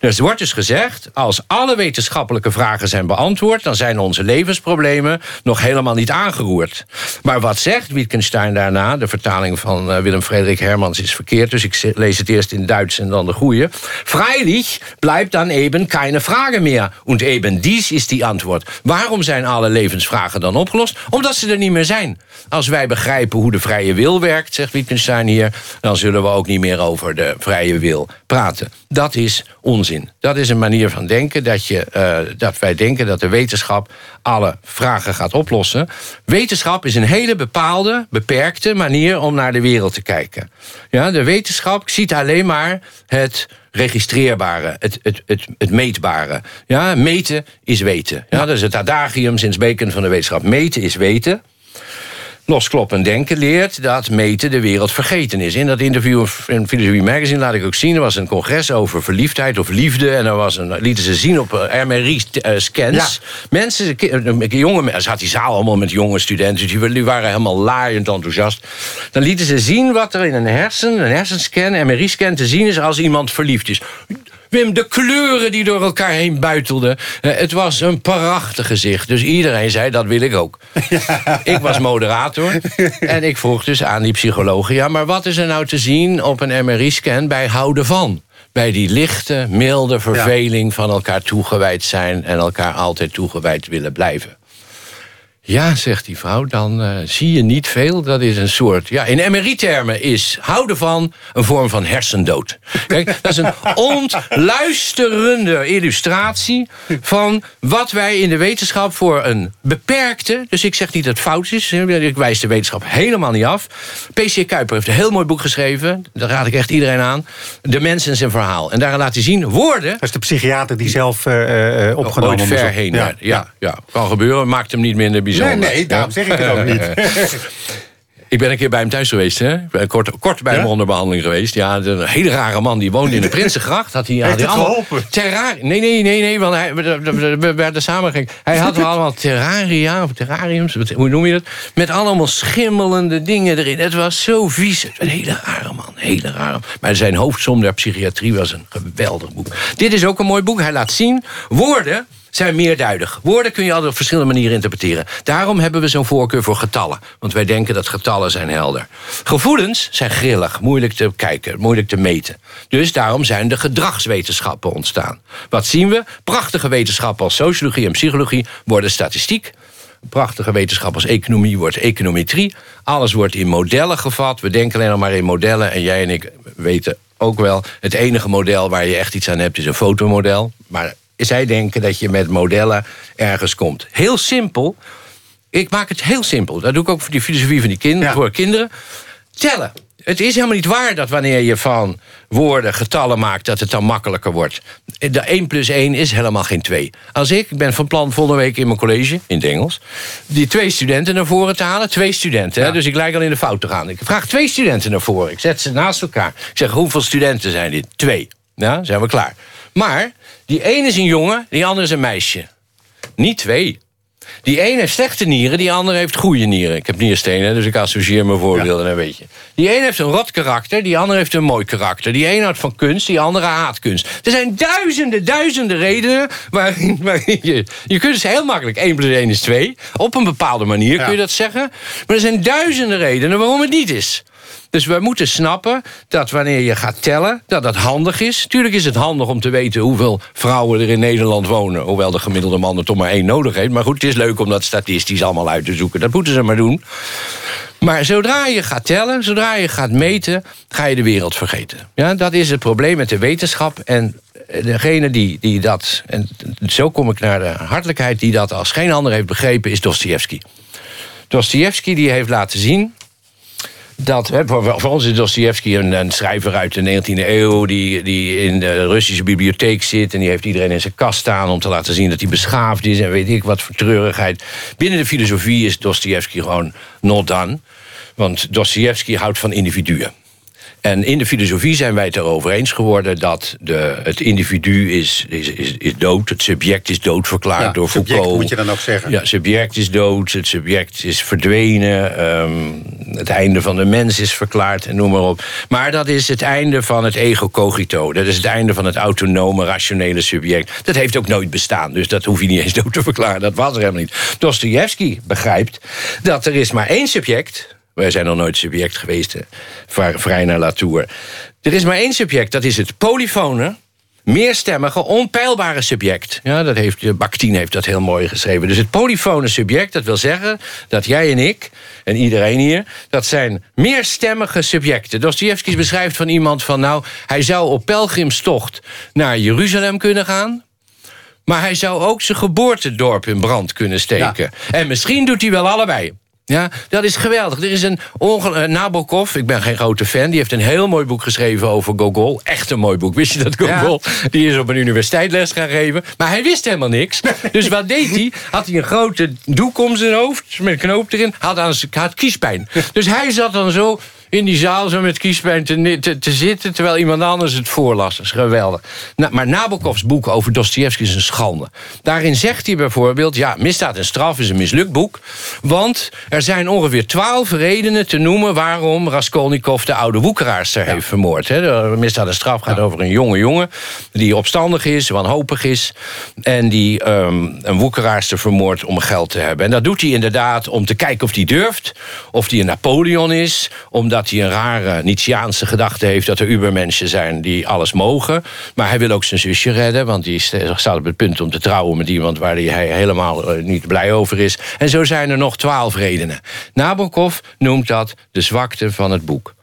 Dus er wordt dus gezegd, als alle wetenschappelijke vragen zijn beantwoord, dan zijn onze levensproblemen nog helemaal niet aangeroerd. Maar wat zegt Wittgenstein daarna? De vertaling van uh, Willem Frederik Hermans is verkeerd, dus ik lees het eerst in Duits en dan de goede. Freilich bleibt dan eben keine Frage meer. Und eben dies is die antwoord. Waarom zijn alle levensvragen dan opgelost? Omdat ze er niet meer zijn. Als wij begrijpen hoe de vrije wil werkt, zegt Wittgenstein hier, dan zullen we ook niet meer over de vrije wil praten. Dat is onzin. Dat is een manier van denken dat, je, uh, dat wij denken dat de wetenschap alle vragen gaat oplossen. Wetenschap is een hele bepaalde, beperkte manier om naar de wereld te kijken. Ja, de wetenschap ziet alleen maar het registreerbare, het, het, het, het meetbare. Ja, meten is weten. Ja, dat is het adagium sinds Bacon van de wetenschap. Meten is weten. Loskloppen denken leert dat meten de wereld vergeten is. In dat interview in Philosophy Magazine laat ik ook zien... er was een congres over verliefdheid of liefde... en er was een, lieten ze zien op eh, MRI-scans. Mensen, jonge, zat die zaal allemaal met jonge studenten... die, die waren helemaal laaiend enthousiast. Dan lieten ze zien wat er in een hersen, een hersenscan, MRI-scan te zien is... als iemand verliefd is. Wim, de kleuren die door elkaar heen buitelden. Uh, het was een prachtig gezicht. Dus iedereen zei, dat wil ik ook. Ja. Ik was moderator. en ik vroeg dus aan die psychologen... ja, maar wat is er nou te zien op een MRI-scan bij houden van? Bij die lichte, milde verveling ja. van elkaar toegewijd zijn... en elkaar altijd toegewijd willen blijven. Ja, zegt die vrouw, dan uh, zie je niet veel. Dat is een soort, ja, in MRI-termen is houden van een vorm van hersendood. Kijk, dat is een ontluisterende illustratie van wat wij in de wetenschap voor een beperkte, dus ik zeg niet dat het fout is, ik wijs de wetenschap helemaal niet af. P.C. Kuiper heeft een heel mooi boek geschreven, daar raad ik echt iedereen aan. De mens en zijn verhaal. En daarin laat hij zien, woorden... Dat is de psychiater die zelf uh, opgenomen Ooit ver heen, ja, ja, ja, kan gebeuren, maakt hem niet minder bijzonder. Nee, nee, daarom zeg ik het ook niet. Ik ben een keer bij hem thuis geweest, hè? Kort, kort bij ja? hem onder behandeling geweest. Ja, een hele rare man, die woonde in de Prinsengracht. Had hij, had hij geholpen? Terrarium. Nee, nee, nee, nee, want hij, we werden samen Hij had allemaal terraria, of terrariums, hoe noem je dat? Met allemaal schimmelende dingen erin. Het was zo vies. Een hele rare man, hele rare. Maar zijn hoofdsom der psychiatrie was een geweldig boek. Dit is ook een mooi boek. Hij laat zien, woorden zijn meerduidig. Woorden kun je altijd op verschillende manieren interpreteren. Daarom hebben we zo'n voorkeur voor getallen. Want wij denken dat getallen zijn helder. Gevoelens zijn grillig, moeilijk te kijken, moeilijk te meten. Dus daarom zijn de gedragswetenschappen ontstaan. Wat zien we? Prachtige wetenschappen als sociologie en psychologie worden statistiek. Prachtige wetenschap als economie wordt econometrie. Alles wordt in modellen gevat. We denken alleen nog maar in modellen. En jij en ik weten ook wel... het enige model waar je echt iets aan hebt is een fotomodel. Maar zij denken dat je met modellen ergens komt. Heel simpel. Ik maak het heel simpel. Dat doe ik ook voor die filosofie van die kinderen, voor kinderen. Tellen. Het is helemaal niet waar dat wanneer je van woorden getallen maakt... dat het dan makkelijker wordt. De 1 plus 1 is helemaal geen 2. Als ik, ik ben van plan volgende week in mijn college, in het Engels... die twee studenten naar voren te halen. Twee studenten, ja. hè, dus ik lijk al in de fout te gaan. Ik vraag twee studenten naar voren. Ik zet ze naast elkaar. Ik zeg, hoeveel studenten zijn dit? Twee. Ja, zijn we klaar. Maar die ene is een jongen, die andere is een meisje. Niet twee. Die ene heeft slechte nieren, die andere heeft goede nieren. Ik heb nierstenen, dus ik associeer mijn voorbeelden een beetje. Die ene heeft een rot karakter, die andere heeft een mooi karakter. Die ene houdt van kunst, die andere haat kunst. Er zijn duizenden, duizenden redenen waarin, waarin je... Je kunt dus heel makkelijk 1 plus 1 is 2. Op een bepaalde manier kun je dat zeggen. Maar er zijn duizenden redenen waarom het niet is. Dus we moeten snappen dat wanneer je gaat tellen, dat dat handig is. Tuurlijk is het handig om te weten hoeveel vrouwen er in Nederland wonen. Hoewel de gemiddelde man er toch maar één nodig heeft. Maar goed, het is leuk om dat statistisch allemaal uit te zoeken. Dat moeten ze maar doen. Maar zodra je gaat tellen, zodra je gaat meten, ga je de wereld vergeten. Ja, dat is het probleem met de wetenschap. En degene die, die dat, en zo kom ik naar de hartelijkheid, die dat als geen ander heeft begrepen, is Dostoevsky. Dostoevsky die heeft laten zien dat, voor, voor, ons is Dostoevsky een, een, schrijver uit de 19e eeuw... Die, die in de Russische bibliotheek zit... en die heeft iedereen in zijn kast staan om te laten zien dat hij beschaafd is... en weet ik wat voor treurigheid. Binnen de filosofie is Dostoevsky gewoon not done. Want Dostoevsky houdt van individuen. En in de filosofie zijn wij het erover eens geworden dat de, het individu is, is, is, is dood. Het subject is dood verklaard door subject, Foucault. moet je dan ook zeggen. Ja, subject is dood, het subject is verdwenen. Um, het einde van de mens is verklaard en noem maar op. Maar dat is het einde van het ego cogito. Dat is het einde van het autonome, rationele subject. Dat heeft ook nooit bestaan, dus dat hoef je niet eens dood te verklaren. Dat was er helemaal niet. Dostoevsky begrijpt dat er is maar één subject wij zijn nog nooit subject geweest, vrij naar Latour. Er is maar één subject, dat is het polyfone, meerstemmige, onpeilbare subject. Ja, dat heeft, Bakhtin heeft dat heel mooi geschreven. Dus het polyfone subject, dat wil zeggen dat jij en ik... en iedereen hier, dat zijn meerstemmige subjecten. Dostoevsky beschrijft van iemand van... nou, hij zou op pelgrimstocht naar Jeruzalem kunnen gaan... maar hij zou ook zijn geboortedorp in brand kunnen steken. En misschien doet hij wel allebei. Ja, dat is geweldig. Er is een. Eh, Nabokov, ik ben geen grote fan, die heeft een heel mooi boek geschreven over Gogol. Echt een mooi boek. Wist je dat Gogol? Die is op een universiteit les gaan geven. Maar hij wist helemaal niks. Dus wat deed hij? Had hij een grote doek om zijn hoofd, met een knoop erin, had, aan had kiespijn. Dus hij zat dan zo in die zaal zo met kiespijn te, te, te, zitten... terwijl iemand anders het voorlas. Dat is geweldig. Maar Nabokovs boek over Dostoevsky is een schande. Daarin zegt hij bijvoorbeeld... ja, Misdaad en Straf is een mislukt boek... want er zijn ongeveer twaalf redenen te noemen... waarom Raskolnikov de oude woekeraarster heeft vermoord. He, Misdaad en Straf gaat over een jonge jongen... die opstandig is, wanhopig is... en die um, een woekeraarster vermoordt om geld te hebben. En dat doet hij inderdaad om te kijken of hij durft... of hij een Napoleon is, omdat dat hij een rare Nietzscheaanse gedachte heeft... dat er ubermensen zijn die alles mogen. Maar hij wil ook zijn zusje redden, want die staat op het punt om te trouwen... met iemand waar hij helemaal eh, niet blij over is. En zo zijn er nog twaalf redenen. Nabokov noemt dat de zwakte van het boek.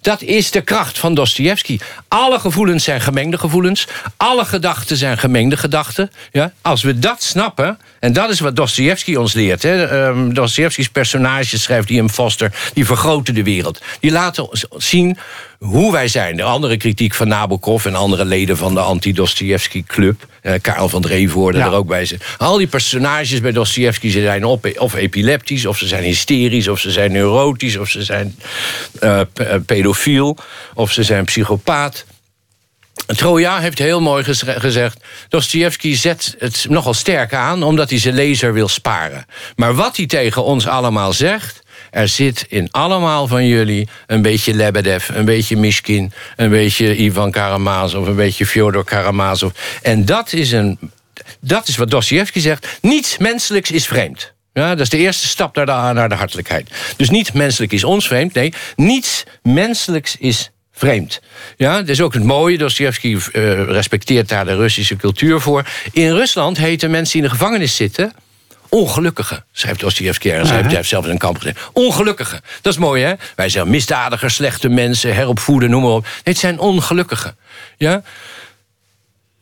Dat is de kracht van Dostoevsky. Alle gevoelens zijn gemengde gevoelens. Alle gedachten zijn gemengde gedachten. Ja? Als we dat snappen, en dat is wat Dostoevsky ons leert. Hè? Um, Dostoevsky's personages, schrijft Ian Foster, die vergroten de wereld. Die laten zien hoe wij zijn. De andere kritiek van Nabokov en andere leden van de anti-Dostoevsky Club. Eh, Karel van Dreevoorde ja. er ook bij zit. Al die personages bij Dostoevsky zijn op, of epileptisch, of ze zijn hysterisch, of ze zijn neurotisch, of ze zijn uh, pedofiel, of ze zijn psychopaat. Troja heeft heel mooi gezegd... Dostoevsky zet het nogal sterk aan... omdat hij zijn lezer wil sparen. Maar wat hij tegen ons allemaal zegt... er zit in allemaal van jullie een beetje Lebedev... een beetje Mishkin, een beetje Ivan Karamazov... een beetje Fyodor Karamazov. En dat is, een, dat is wat Dostoevsky zegt. Niets menselijks is vreemd. Ja, dat is de eerste stap naar de, naar de hartelijkheid. Dus niet menselijk is ons vreemd. Nee, niets menselijks is vreemd. Ja, dat is ook het mooie. Dostoevsky uh, respecteert daar de Russische cultuur voor. In Rusland heten mensen die in de gevangenis zitten... Ongelukkigen, schrijft Dostoevsky ergens. Hij heeft zelf in een kamp gezeten. Ongelukkigen. Dat is mooi, hè? Wij zeggen misdadigers, slechte mensen, heropvoeden, noem maar op. Nee, het zijn ongelukkigen. Ja?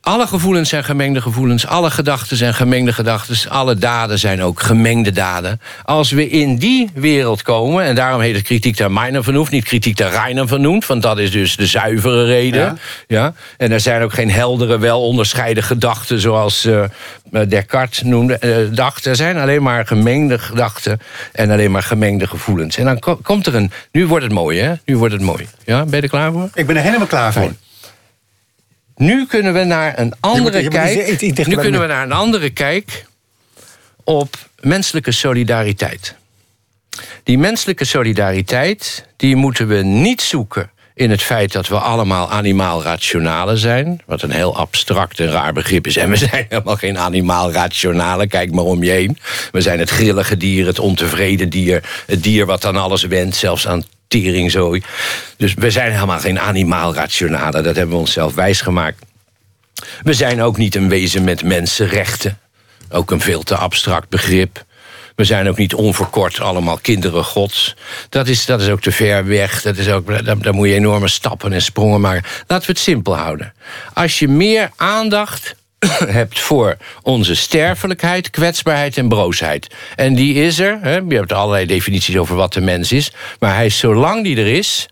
Alle gevoelens zijn gemengde gevoelens. Alle gedachten zijn gemengde gedachten. Alle daden zijn ook gemengde daden. Als we in die wereld komen... en daarom heet het kritiek der Meiner vernoemd... niet kritiek der Reiner vernoemd... want dat is dus de zuivere reden. Ja. En er zijn ook geen heldere, wel onderscheiden gedachten... zoals uh, Descartes noemde, uh, dacht. Er zijn alleen maar gemengde gedachten... en alleen maar gemengde gevoelens. En dan komt er een... Nu wordt het mooi, hè? Nu wordt het mooi. Ja, ben je er klaar voor? Ik ben er helemaal klaar voor. Nu kunnen we naar een andere kijk. Nu kunnen we naar een andere kijk op menselijke solidariteit. Die menselijke solidariteit, die moeten we niet zoeken in het feit dat we allemaal animaal-rationalen zijn. Wat een heel abstract en raar begrip is. En we zijn helemaal geen animaal-rationalen. Kijk maar om je heen. We zijn het grillige dier, het ontevreden dier. Het dier wat aan alles wendt, zelfs aan teringzooi. Dus we zijn helemaal geen animaal-rationalen. Dat hebben we onszelf wijsgemaakt. We zijn ook niet een wezen met mensenrechten. Ook een veel te abstract begrip. We zijn ook niet onverkort allemaal kinderen gods. Dat is, dat is ook te ver weg. Dat is ook, daar moet je enorme stappen en sprongen maken. Laten we het simpel houden. Als je meer aandacht hebt voor onze sterfelijkheid, kwetsbaarheid en broosheid. En die is er. Hè, je hebt allerlei definities over wat de mens is. Maar hij is, zolang die er is,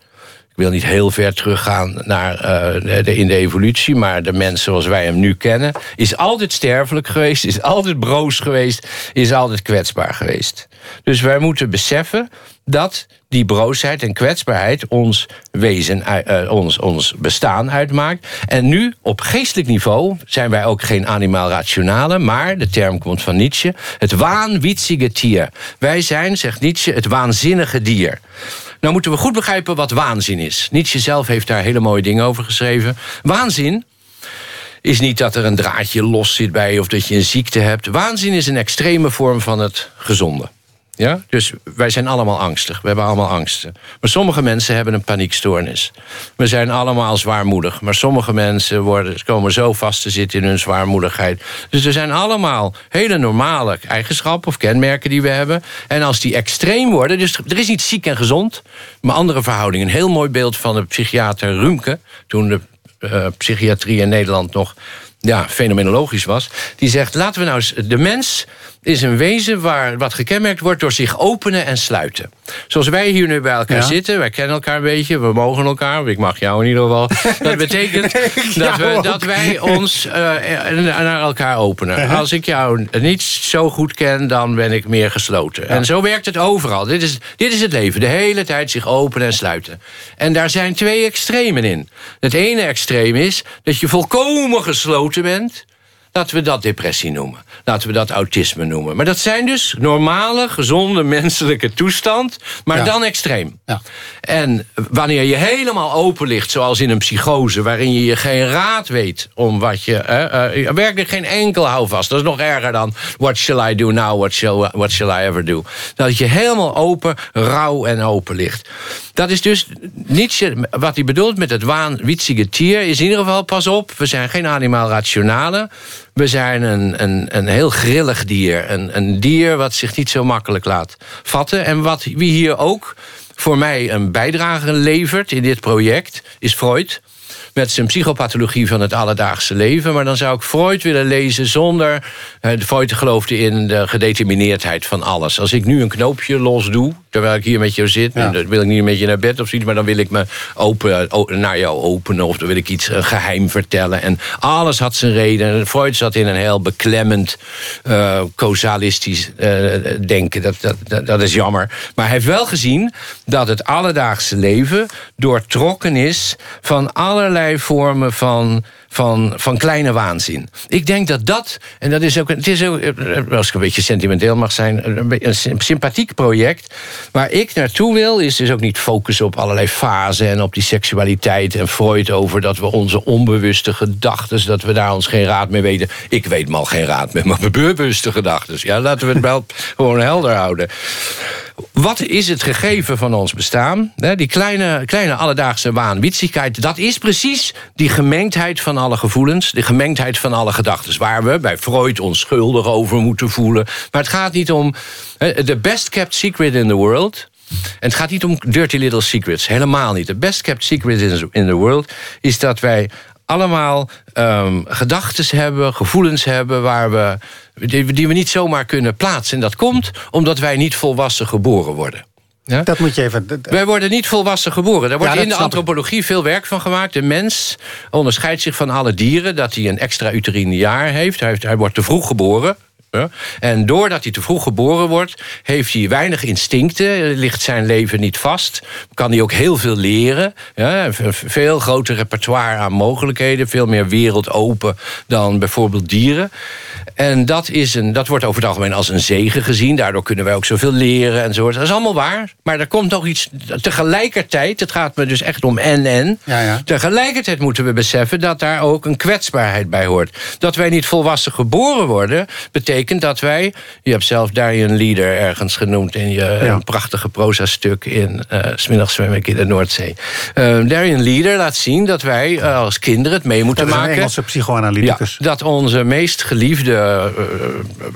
ik wil niet heel ver teruggaan naar, uh, de, in de evolutie... maar de mens zoals wij hem nu kennen... is altijd sterfelijk geweest, is altijd broos geweest... is altijd kwetsbaar geweest. Dus wij moeten beseffen dat die broosheid en kwetsbaarheid ons wezen, uh, ons, ons bestaan uitmaakt. En nu, op geestelijk niveau, zijn wij ook geen animaal rationale, maar, de term komt van Nietzsche, het waanwitzige dier. Wij zijn, zegt Nietzsche, het waanzinnige dier. Nou moeten we goed begrijpen wat waanzin is. Nietzsche zelf heeft daar hele mooie dingen over geschreven. Waanzin is niet dat er een draadje los zit bij je of dat je een ziekte hebt. Waanzin is een extreme vorm van het gezonde. Ja? Dus wij zijn allemaal angstig. We hebben allemaal angsten. Maar sommige mensen hebben een paniekstoornis. We zijn allemaal zwaarmoedig. Maar sommige mensen worden, komen zo vast te zitten in hun zwaarmoedigheid. Dus er zijn allemaal hele normale eigenschappen of kenmerken die we hebben. En als die extreem worden... Dus er is niet ziek en gezond, maar andere verhoudingen. Een heel mooi beeld van de psychiater Rumke... toen de uh, psychiatrie in Nederland nog ja, fenomenologisch was. Die zegt, laten we nou eens... De mens is een wezen waar wat gekenmerkt wordt door zich openen en sluiten. Zoals wij hier nu bij elkaar zitten, wij kennen elkaar een beetje, we mogen elkaar, ik mag jou in ieder geval. Dat betekent dat, we, dat wij ons uh, naar elkaar openen. Uh-huh. Als ik jou niet zo goed ken, dan ben ik meer gesloten. En zo werkt het overal. Dit is, dit is het leven, de hele tijd zich openen en sluiten. En daar zijn twee extremen in. Het ene extreem is dat je volkomen gesloten bent Laten we dat depressie noemen. Laten we dat autisme noemen. Maar dat zijn dus normale, gezonde menselijke toestand, maar dan extreem. Ja. En wanneer je helemaal open ligt, zoals in een psychose, waarin je je geen raad weet om wat je. Uh, werkelijk geen enkel houvast. Dat is nog erger dan what shall I do now, what shall, what shall I ever do. Dat je helemaal open, rauw en open ligt. Dat is dus Nietzsche, wat hij bedoelt met het waanwitzige tier, is in ieder geval pas op, we zijn geen animaal rationale. We zijn een, een, een heel grillig dier. Een, een dier wat zich niet zo makkelijk laat vatten. En wat wie hier ook voor mij een bijdrage levert in dit project, is Freud met zijn psychopathologie van het alledaagse leven. Maar dan zou ik Freud willen lezen zonder... Uh, Freud geloofde in de gedetermineerdheid van alles. Als ik nu een knoopje los doe, terwijl ik hier met jou zit... Ja. dan wil ik niet met je naar bed of zoiets... maar dan wil ik me open, naar jou openen... of dan wil ik iets geheim vertellen. En alles had zijn reden. Freud zat in een heel beklemmend, uh, causalistisch uh, denken. Dat, dat, dat is jammer. Maar hij heeft wel gezien dat het alledaagse leven... doortrokken is van allerlei vormen van, van, van kleine waanzin. Ik denk dat dat, en dat is ook, het is ook, als ik een beetje sentimenteel mag zijn, een, sympathiek project. Waar ik naartoe wil, is dus ook niet focussen op allerlei fasen en op die seksualiteit en Freud over dat we onze onbewuste gedachten, dat we daar ons geen raad mee weten. Ik weet mal geen raad met mijn bewuste gedachten. Ja, laten we het wel gewoon helder houden. Wat is het gegeven van ons bestaan? Die kleine, kleine alledaagse waanwitzigheid, dat is precies die gemengdheid van alle gevoelens, de gemengdheid van alle gedachten. Waar we bij Freud ons schuldig over moeten voelen. Maar het gaat niet om the best kept secret in the world. En het gaat niet om dirty little secrets, helemaal niet. De best kept secret in the world is dat wij allemaal um, gedachten hebben, gevoelens hebben... Waar we, die, we niet zomaar kunnen plaatsen. En dat komt omdat wij niet volwassen geboren worden. Ja? Dat moet je even... Wij worden niet volwassen geboren. Daar wordt in de antropologie veel werk van gemaakt. De mens onderscheidt zich van alle dieren... dat hij een extra uterine jaar heeft. Hij, heeft, hij wordt te vroeg geboren. En doordat hij te vroeg geboren wordt, heeft hij weinig instincten, ligt zijn leven niet vast, kan hij ook heel veel leren. Ja, veel groter repertoire aan mogelijkheden, veel meer wereld open dan bijvoorbeeld dieren. En dat, is een, dat wordt over het algemeen als een zegen gezien. Daardoor kunnen wij ook zoveel leren enzovoort. Dat is allemaal waar. Maar er komt nog iets tegelijkertijd. Het gaat me dus echt om en-en. Ja, ja. Tegelijkertijd moeten we beseffen dat daar ook een kwetsbaarheid bij hoort. Dat wij niet volwassen geboren worden... betekent dat wij... Je hebt zelf Darian Leader ergens genoemd... in je prachtige proza-stuk in uh, Smiddags zwem ik in de Noordzee. Uh, Darian Leader laat zien dat wij als kinderen het mee moeten dat maken. Een Engelse psychoanalyticus. Dat onze meest geliefde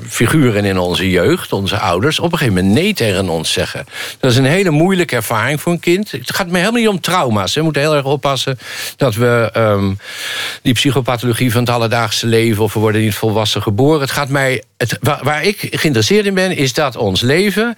figuren in onze jeugd, onze ouders... op een gegeven moment nee tegen ons zeggen. Dat is een hele moeilijke ervaring voor een kind. Het gaat me helemaal niet om trauma's. We moeten heel erg oppassen dat we um, die psychopathologie van het alledaagse leven... of we worden niet volwassen geboren. Het gaat mij, het, waar, ik geïnteresseerd in ben, is dat ons leven...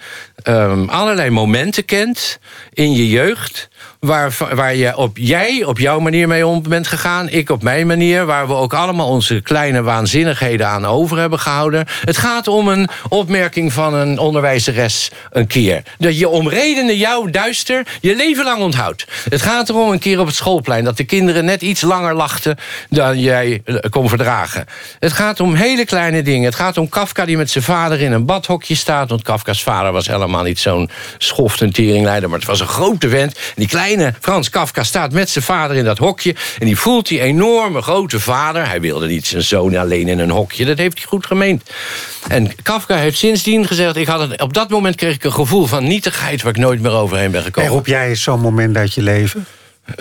Um, allerlei momenten kent in je jeugd waar, waar je op, jij op jouw manier mee om bent gegaan. Ik op mijn manier. Waar we ook allemaal onze kleine waanzinnigheden aan over hebben gehouden. Het gaat om een opmerking van een onderwijzeres een keer. Dat je om redenen jou duister je leven lang onthoudt. Het gaat erom een keer op het schoolplein. Dat de kinderen net iets langer lachten dan jij eh, kon verdragen. Het gaat om hele kleine dingen. Het gaat om Kafka die met zijn vader in een badhokje staat. Want Kafka's vader was helemaal niet zo'n schoft en teringleider. Maar het was een grote vent. En die kleine Frans Kafka staat met zijn vader in dat hokje... en die voelt die enorme grote vader. Hij wilde niet zijn zoon alleen in een hokje. Dat heeft hij goed gemeend. En Kafka heeft sindsdien gezegd... Ik had het, op dat moment kreeg ik een gevoel van nietigheid... waar ik nooit meer overheen ben gekomen. En roep jij zo'n moment uit je leven?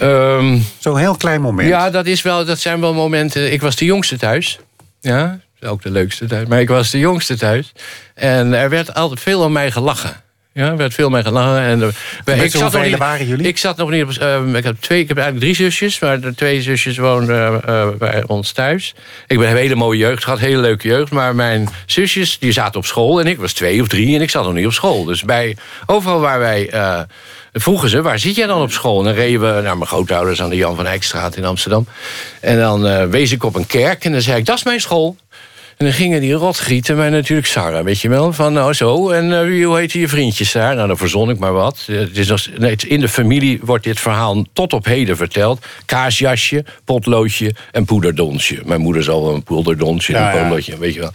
Um, Zo'n heel klein moment. Ja, dat, is wel, dat zijn wel momenten... Ik was de jongste thuis. Ja, ook de leukste thuis. Maar ik was de jongste thuis. En er werd altijd veel om mij gelachen. Ja, er werd veel mee gelachen. En, uh, ik zat nog niet, waren jullie? Ik zat nog niet op... Uh, ik, heb twee, ik heb eigenlijk drie zusjes. Maar de twee zusjes woonden uh, bij ons thuis. Ik ben een hele mooie jeugd gehad. Hele leuke jeugd. Maar mijn zusjes die zaten op school. En ik was twee of drie. En ik zat nog niet op school. Dus bij, overal waar wij... vroegen ze, waar zit jij dan op school? En dan reden we naar mijn grootouders aan de Jan van Eyckstraat in Amsterdam. En dan wees ik op een kerk. En dan zei ik, dat is mijn school. En dan gingen die rotgrieten mij natuurlijk Sarah, weet je wel. Van nou zo, en uh, hoe heet je vriendjes daar? Nou, dan verzon ik maar wat. Het is nog, nee, in de familie wordt dit verhaal tot op heden verteld. Kaasjasje, potloodje en poederdonsje. Mijn moeder zal wel een poederdonsje en een potloodje, weet je wel.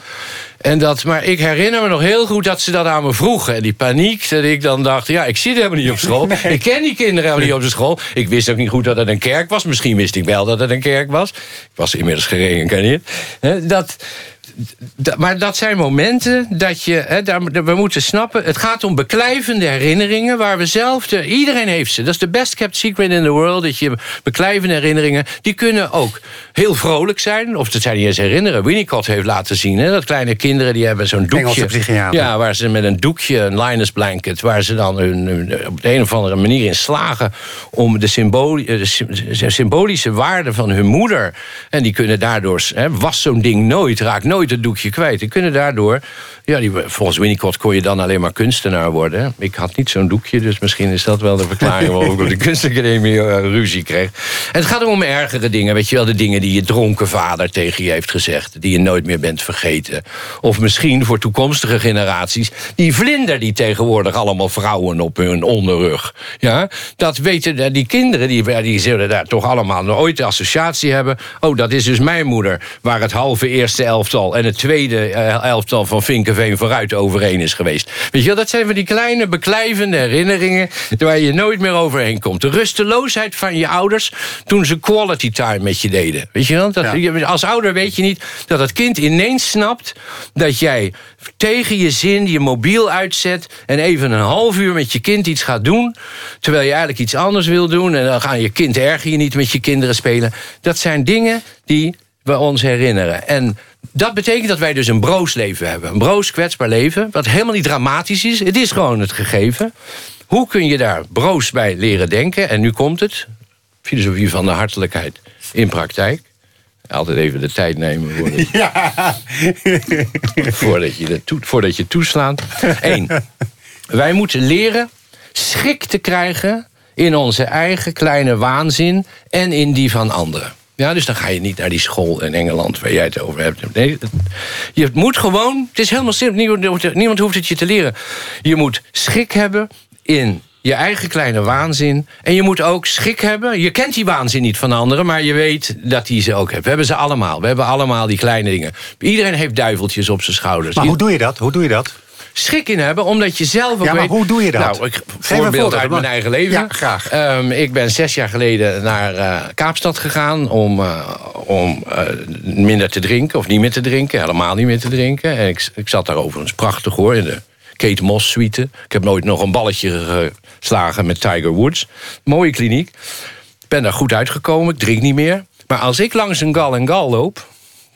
En dat, maar ik herinner me nog heel goed dat ze dat aan me vroegen. En die paniek, dat ik dan dacht... ja, ik zit helemaal niet op school. Ik ken die kinderen helemaal niet op de school. Ik wist ook niet goed dat het een kerk was. Misschien wist ik wel dat het een kerk was. Ik was inmiddels gereïncarneerd. Dat maar dat zijn momenten dat je... Hè, daar, we moeten snappen, het gaat om beklijvende herinneringen... waar we zelf... De, iedereen heeft ze. Dat is de best kept secret in the world. Dat je beklijvende herinneringen... die kunnen ook heel vrolijk zijn. Of dat zijn niet eens herinneren. Winnicott heeft laten zien... Hè, dat kleine kinderen die hebben zo'n doekje... Ja, waar ze met een doekje, een Linus blanket... waar ze dan hun, op de een of andere manier in slagen... om de, symboli de symbolische waarde van hun moeder... en die kunnen daardoor... Hè, was zo'n ding nooit, raakt nooit het doekje kwijt. En kunnen daardoor, ja, die, volgens Winnicott kon je dan alleen maar kunstenaar worden. Ik had niet zo'n doekje, dus misschien is dat wel de verklaring waarom ik op de kunstacademie uh, ruzie kreeg. En het gaat om ergere dingen, weet je wel, de dingen die je dronken vader tegen je heeft gezegd, die je nooit meer bent vergeten. Of misschien voor toekomstige generaties, die vlinder die tegenwoordig allemaal vrouwen op hun onderrug. Ja, dat weten die kinderen, die, die zullen daar toch allemaal nooit de associatie hebben. Oh, dat is dus mijn moeder, waar het halve eerste elftal en het tweede eh, elftal van Vinkenveen vooruit overeen is geweest. Weet je wel, dat zijn van die kleine beklijvende herinneringen waar je nooit meer overheen komt. De rusteloosheid van je ouders toen ze quality time met je deden. Weet je wel, dat, als ouder weet je niet dat het kind ineens snapt dat jij tegen je zin je mobiel uitzet en even een half uur met je kind iets gaat doen, terwijl je eigenlijk iets anders wil doen en dan gaan je kind erger je niet met je kinderen spelen. Dat zijn dingen die we ons herinneren. En dat betekent dat wij dus een broos leven hebben. Een broos, kwetsbaar leven, wat helemaal niet dramatisch is. Het is gewoon het gegeven. Hoe kun je daar broos bij leren denken? En nu komt het. Filosofie van de hartelijkheid in praktijk. Altijd even de tijd nemen voordat, ja. voordat, je, to, voordat je toeslaat. Eén, wij moeten leren schik te krijgen in onze eigen kleine waanzin en in die van anderen. Ja, dus dan ga je niet naar die school in Engeland waar jij het over hebt. Nee, je moet gewoon, het is helemaal simpel, niemand, hoeft het je te leren. Je moet schik hebben in je eigen kleine waanzin. En je moet ook schik hebben. Je kent die waanzin niet van anderen, maar je weet dat die ze ook hebt. We hebben ze allemaal. We hebben allemaal die kleine dingen. Iedereen heeft duiveltjes op zijn schouders. Maar hoe doe je dat? Hoe doe je dat? schik in hebben, omdat je zelf ook Ja, maar weet... hoe doe je dat? Nou, ik, voorbeeld uit maar- mijn eigen leven. Ja, graag. Ehm, ik ben zes jaar geleden naar eh, Kaapstad gegaan om, eh, om eh, minder te drinken, of niet meer te drinken, helemaal niet meer te drinken. En ik, ik zat daar overigens prachtig hoor, in de Kate Moss suite. Ik heb nooit nog een balletje geslagen met Tiger Woods. Mooie kliniek. Ben daar goed uitgekomen, ik drink niet meer. Maar als ik langs een gal en gal loop,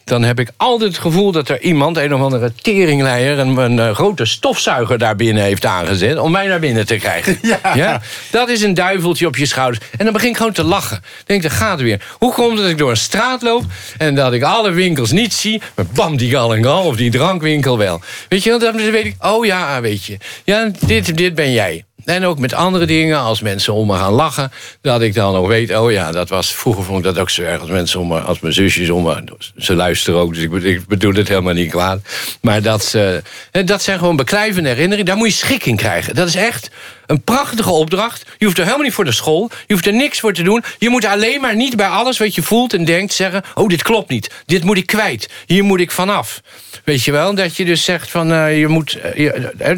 dan heb ik altijd het gevoel dat er iemand, een of andere teringleier, een, een, eh, grote stofzuiger daar binnen heeft aangezet om mij naar binnen te krijgen. Ja. Dat is een duiveltje op je schouders. En dan begin ik gewoon te lachen. Dan denk ik, dat gaat weer. Hoe komt het dat ik door een straat loop en dat ik alle winkels niet zie, maar bam, die gal en gal of die drankwinkel wel. Weet je, dan weet ik, oh ja, weet je, ja, dit, dit ben jij. En ook met andere dingen, als mensen om me gaan lachen... dat ik dan ook weet, oh ja, dat was... vroeger vond ik dat ook zo erg als mensen om me... als mijn zusjes om me... ze luisteren ook, dus ik, bedoel- het helemaal niet kwaad. Maar dat, ze, dat zijn gewoon beklijvende herinneringen. Daar moet je schik in krijgen. Dat is echt een prachtige opdracht. Je hoeft er helemaal niet voor de school. Je hoeft er niks voor te doen. Je moet alleen maar niet bij alles wat je voelt en denkt zeggen... oh, dit klopt niet. Dit moet ik kwijt. Hier moet ik vanaf. Weet je wel? Dat je dus zegt van... eh, je moet eh, je- eh,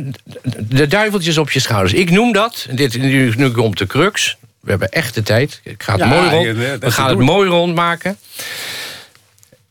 de duiveltjes op je schouders. Ik noem dat, dit nu, nu komt de crux... We hebben echt de tijd. Ik ga het Ja, mooi rond. We gaan het mooi rondmaken.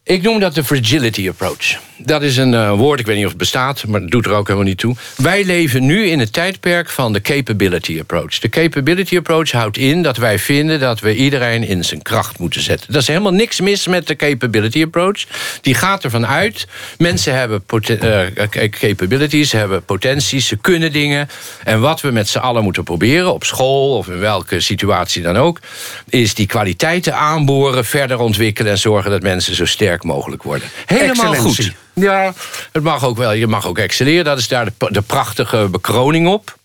Ik noem dat de fragility approach. Dat is een eh, woord, ik weet niet of het bestaat, maar het doet er ook helemaal niet toe. Wij leven nu in het tijdperk van de capability approach. De capability approach houdt in dat wij vinden dat we iedereen in zijn kracht moeten zetten. Dat is helemaal niks mis met de capability approach. Die gaat ervan uit, mensen hebben eh, capabilities, hebben potenties, ze kunnen dingen. En wat we met z'n allen moeten proberen, op school of in welke situatie dan ook, is die kwaliteiten aanboren, verder ontwikkelen en zorgen dat mensen zo sterk mogelijk worden. Helemaal Excellentie. goed. Ja, het mag ook wel. Je mag ook excelleren. Dat is daar de, de prachtige bekroning op.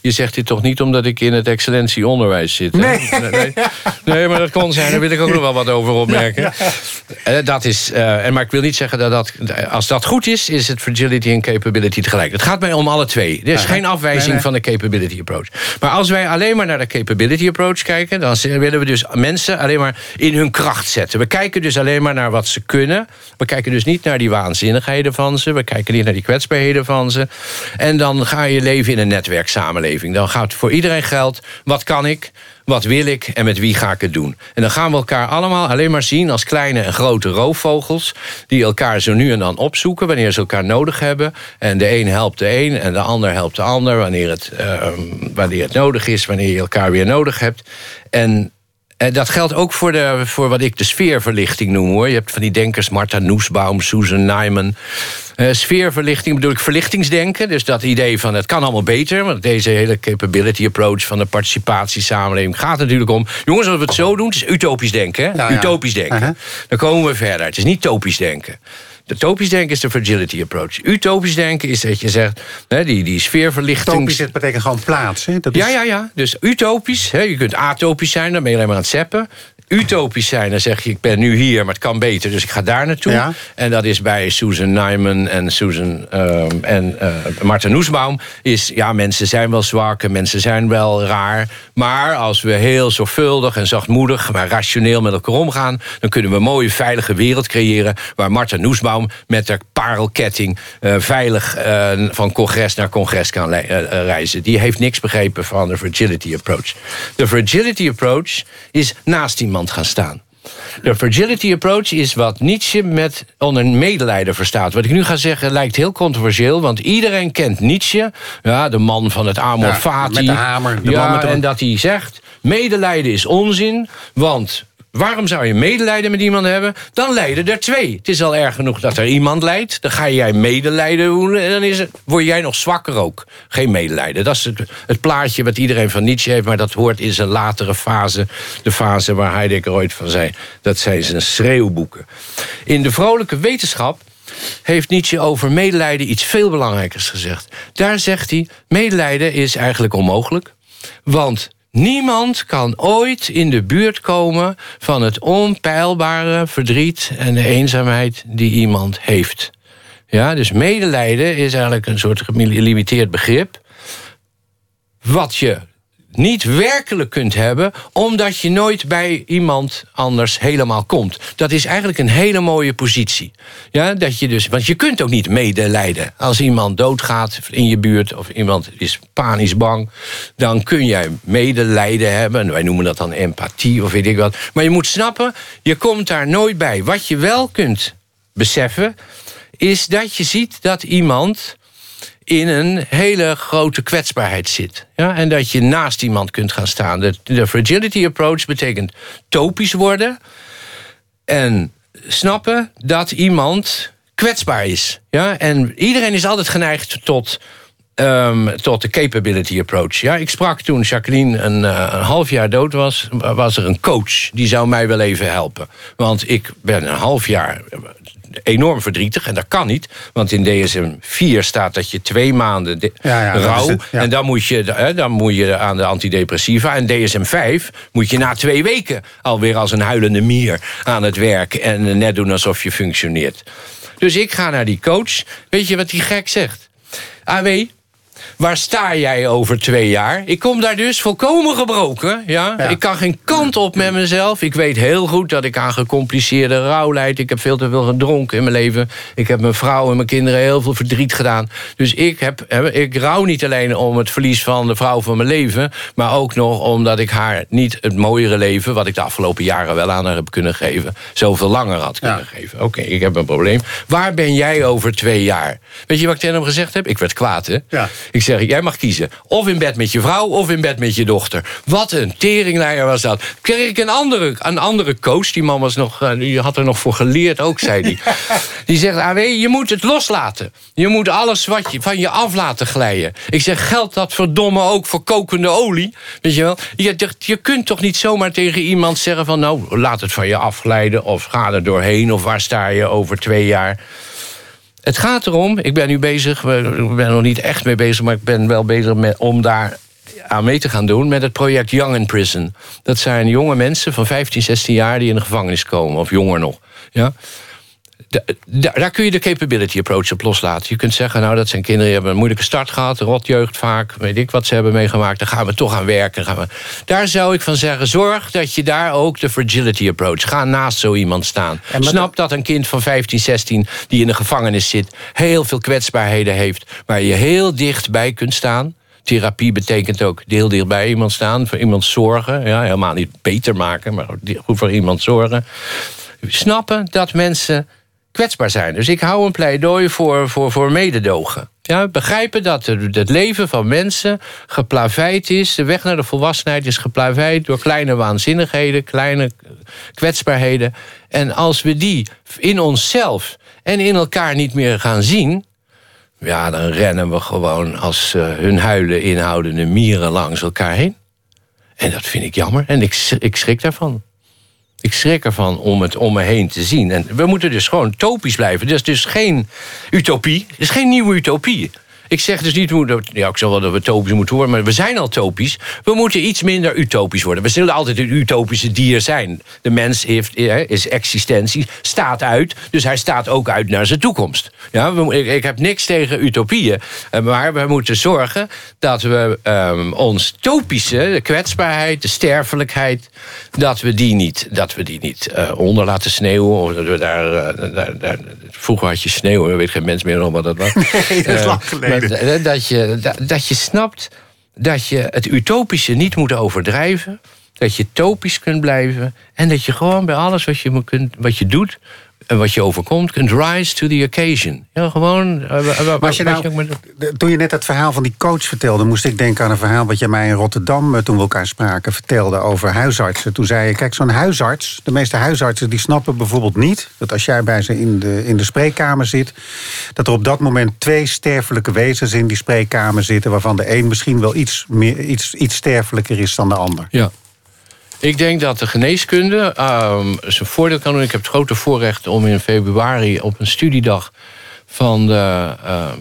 Je zegt dit toch niet omdat ik in het excellentieonderwijs zit? Nee. nee. Nee, maar dat kon zijn. Daar wil ik ook nog wel wat over opmerken. Eh, Dat is, en maar ik wil niet zeggen dat, dat als dat goed is, is het fragility en capability tegelijk. Het gaat mij om alle twee. Er is geen afwijzing Nee, nee. van de capability approach. Maar als wij alleen maar naar de capability approach kijken, dan willen we dus mensen alleen maar in hun kracht zetten. We kijken dus alleen maar naar wat ze kunnen. We kijken dus niet naar die waanzinnigheden van ze. We kijken niet naar die kwetsbaarheden van ze. En dan ga je leven in een Dan gaat voor iedereen geld. Wat kan ik? Wat wil ik en met wie ga ik het doen? En dan gaan we elkaar allemaal alleen maar zien als kleine en grote roofvogels... die elkaar zo nu en dan opzoeken wanneer ze elkaar nodig hebben. En de een helpt de een en de ander helpt de ander... wanneer het, eh, wanneer het nodig is, wanneer je elkaar weer nodig hebt. En eh, dat geldt ook voor, de, voor wat ik de sfeerverlichting noem. hoor. Je hebt van die denkers, Martha Nussbaum, Susan Nyman. Eh, sfeerverlichting bedoel ik verlichtingsdenken. Dus dat idee van het kan allemaal beter. Want deze hele capability approach van de participatiesamenleving gaat natuurlijk om... jongens, als we het zo doen, het is utopisch denken. Hè? Ja, ja. Utopisch denken. Aha. Dan komen we verder. Het is niet topisch denken. De topisch denken is de fragility approach. Utopisch denken is dat je zegt, hè, die, die sfeerverlichting... Topisch, dat betekent gewoon plaats. Hè? Dat is, Ja, ja, ja. Dus utopisch. Hè, je kunt atopisch zijn, dan ben je alleen maar aan het zeppen. Utopisch zijn, dan zeg je, ik ben nu hier, maar het kan beter, dus ik ga daar naartoe. Ja. En dat is bij Susan Nyman en Susan ehm, en eh Martha Nussbaum. Is ja, mensen zijn wel zwak en mensen zijn wel raar. Maar als we heel zorgvuldig en zachtmoedig, maar rationeel met elkaar omgaan, dan kunnen we een mooie, veilige wereld creëren. Waar Martha Met haar parelketting eh, veilig eh, van congres naar congres kan eh, reizen. Die heeft niks begrepen van de fragility approach. De fragility approach is naast iemand gaan staan. De fragility approach is wat Nietzsche met onder medelijden verstaat. Wat ik nu ga zeggen lijkt heel controversieel, want iedereen kent Nietzsche. Ja, de man van het amor Ja, fati. met de hamer, de ja, man met de- en dat hij zegt, medelijden is onzin, want... Waarom zou je medelijden met iemand hebben? Dan lijden er twee. Het is al erg genoeg dat er iemand lijdt. Dan ga jij medelijden doen en dan is word jij nog zwakker ook. Geen medelijden. Dat is het, het plaatje wat iedereen van Nietzsche heeft... maar dat hoort in zijn latere fase. De fase waar Heidegger ooit van zei. Dat zijn zijn schreeuwboeken. In de vrolijke wetenschap heeft Nietzsche over medelijden iets veel belangrijkers gezegd. Daar zegt hij, medelijden is eigenlijk onmogelijk. Want niemand kan ooit in de buurt komen van het onpeilbare verdriet en de eenzaamheid die iemand heeft. Ja, dus medelijden is eigenlijk een soort gelimiteerd begrip. Wat je niet werkelijk kunt hebben, omdat je nooit bij iemand anders helemaal komt. Dat is eigenlijk een hele mooie positie. Ja, dat je dus, want je kunt ook niet medelijden. Als iemand doodgaat in je buurt of iemand is panisch bang, dan kun jij medelijden hebben. Wij noemen dat dan empathie of weet ik wat. Maar je moet snappen, je komt daar nooit bij. Wat je wel kunt beseffen, is dat je ziet dat iemand in een hele grote kwetsbaarheid zit. Ja, en dat je naast iemand kunt gaan staan. De, fragility approach betekent topisch worden en snappen dat iemand kwetsbaar is. Ja, en iedereen is altijd geneigd tot Um, tot de capability approach. Ja, ik sprak toen Jacqueline een, uh, een, half jaar dood was, was er een coach die zou mij wel even helpen. Want ik ben een half jaar enorm verdrietig. En dat kan niet, want in DSM 4 staat dat je twee maanden ja, ja, rouw... en dan moet, je, dan moet je aan de antidepressiva. En DSM 5 moet je na twee weken alweer als een huilende mier aan het werk... en net doen alsof je functioneert. Dus ik ga naar die coach. Weet je wat die gek zegt? AW, Waar sta jij over twee jaar? Ik kom daar dus volkomen gebroken. Ja? Ik kan geen kant op met mezelf. Ik weet heel goed dat ik aan gecompliceerde rouw leid. Ik heb veel te veel gedronken in mijn leven. Ik heb mijn vrouw en mijn kinderen heel veel verdriet gedaan. Dus ik, heb, ik rouw niet alleen om het verlies van de vrouw van mijn leven... maar ook nog omdat ik haar niet het mooiere leven... wat ik de afgelopen jaren wel aan haar heb kunnen geven... zoveel langer had kunnen geven. Oké, ik heb een probleem. Waar ben jij over twee jaar? Weet je wat ik tegen hem gezegd heb? Ik werd kwaad, hè? Ja. Ik zeg, jij mag kiezen. Of in bed met je vrouw, of in bed met je dochter. Wat een teringleier was dat. Kreeg ik een andere, een andere coach, die man was nog, eh, die had er nog voor geleerd ook, zei hij. die zegt, AW, je moet het loslaten. Je moet alles wat je, van je af laten glijden. Ik zeg, geldt dat verdomme ook voor kokende olie? Weet je wel? Je, je kunt toch niet zomaar tegen iemand zeggen van... nou, laat het van je afglijden, of ga er doorheen... of waar sta je over twee jaar... Het gaat erom, ik ben nu bezig, ik ben nog niet echt mee bezig... maar ik ben wel bezig om daar aan mee te gaan doen met het project Young in Prison. Dat zijn jonge mensen van 15, 16 jaar die in de gevangenis komen, of jonger nog. Ja? Daar kun je de capability approach op loslaten. Je kunt zeggen, nou, dat zijn kinderen die hebben een moeilijke start gehad, rotjeugd vaak, weet ik wat ze hebben meegemaakt, daar gaan we toch aan werken. Gaan we. Daar zou ik van zeggen, zorg dat je daar ook de fragility approach, ga naast zo iemand staan. Snap dat een kind van 15, 16 die in de gevangenis zit, heel veel kwetsbaarheden heeft, waar je heel dichtbij kunt staan. Therapie betekent ook heel dichtbij iemand staan, voor iemand zorgen. Ja, helemaal niet beter maken, maar goed voor iemand zorgen. Snappen dat mensen kwetsbaar zijn. Dus ik hou een pleidooi voor, voor, voor mededogen. Ja, begrijpen dat het leven van mensen geplaveid is. De weg naar de volwassenheid is geplaveid door kleine waanzinnigheden, kleine kwetsbaarheden. En als we die in onszelf en in elkaar niet meer gaan zien. Ja, dan rennen we gewoon als uh, hun huilen inhoudende mieren langs elkaar heen. En dat vind ik jammer en ik, ik schrik daarvan. Ik schrik ervan om het om me heen te zien. En we moeten dus gewoon topisch blijven. Dat is dus geen utopie. Het is geen nieuwe utopie. Ik zeg dus niet, ja, ik zal wel dat we topisch moeten worden, maar we zijn al topisch. We moeten iets minder utopisch worden. We zullen altijd een utopische dier zijn. De mens heeft, is existentie, staat uit, dus hij staat ook uit naar zijn toekomst. Ja, we, ik, heb niks tegen utopieën, eh, maar we moeten zorgen dat we um, ons topische, de kwetsbaarheid, de sterfelijkheid, dat we die niet, dat we die niet uh, onder laten sneeuwen. Of dat we daar, uh, daar, daar, vroeger had je sneeuw, weet geen mens meer nog wat dat was. Nee, dat is lang geleden. Dat je, dat, je snapt dat je het utopische niet moet overdrijven. Dat je topisch kunt blijven. En dat je gewoon bij alles wat je, kunt, wat je doet wat je overkomt, kunt rise to the occasion. Ja, gewoon. Eh, maar je nou, toen je net het verhaal van die coach vertelde, moest ik denken aan een verhaal wat jij mij in Rotterdam, eh, toen we elkaar spraken, vertelde over huisartsen. Toen zei je: Kijk, zo'n huisarts, de meeste huisartsen die snappen bijvoorbeeld niet dat als jij bij ze in de, in de spreekkamer zit, dat er op dat moment twee sterfelijke wezens in die spreekkamer zitten, waarvan de een misschien wel iets, meer, iets, iets sterfelijker is dan de ander. Ja. Ik denk dat de geneeskunde uh, zijn voordeel kan doen. Ik heb het grote voorrecht om in februari op een studiedag van de uh,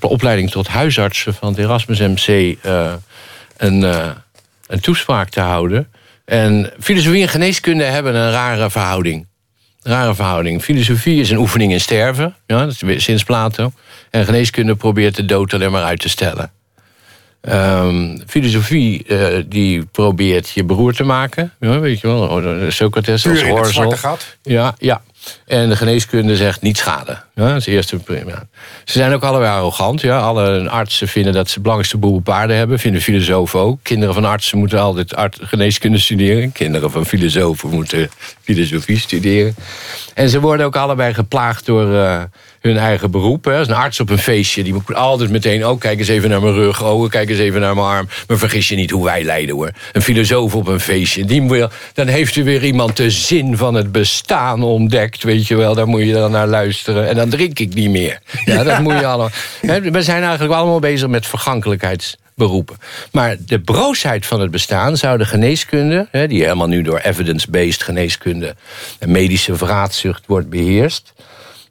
opleiding tot huisartsen van het Erasmus MC uh, een, uh, een toespraak te houden. En filosofie en geneeskunde hebben een rare verhouding. Rare verhouding. Filosofie is een oefening in sterven, ja, dat is sinds Plato. En geneeskunde probeert de dood alleen maar uit te stellen. Um, filosofie uh, die probeert je beroerd te maken. Ja, weet je wel, oh, Socrates als Horzel. Ja, ja. En de geneeskunde zegt niet schade. Ja, het eerste ja. Ze zijn ook allebei arrogant. Ja. Alle artsen vinden dat ze het belangrijkste boel op aarde hebben. Vinden filosofen ook. Kinderen van artsen moeten altijd art, geneeskunde studeren. Kinderen van filosofen moeten filosofie studeren. En ze worden ook allebei geplaagd door... Uh, hun eigen beroep. Hè. Als een arts op een feestje, die moet altijd meteen... oh, kijk eens even naar mijn rug, oh, kijk eens even naar mijn arm. Maar vergis je niet hoe wij lijden, hoor. Een filosoof op een feestje, die wil, dan heeft u weer iemand de zin van het bestaan ontdekt, weet je wel. Daar moet je dan naar luisteren. En dan drink ik niet meer. Ja, dat moet je allemaal... We zijn eigenlijk allemaal bezig met vergankelijkheidsberoepen. Maar de broosheid van het bestaan zou de geneeskunde... die helemaal nu door evidence-based geneeskunde... en medische vraatzucht wordt beheerst...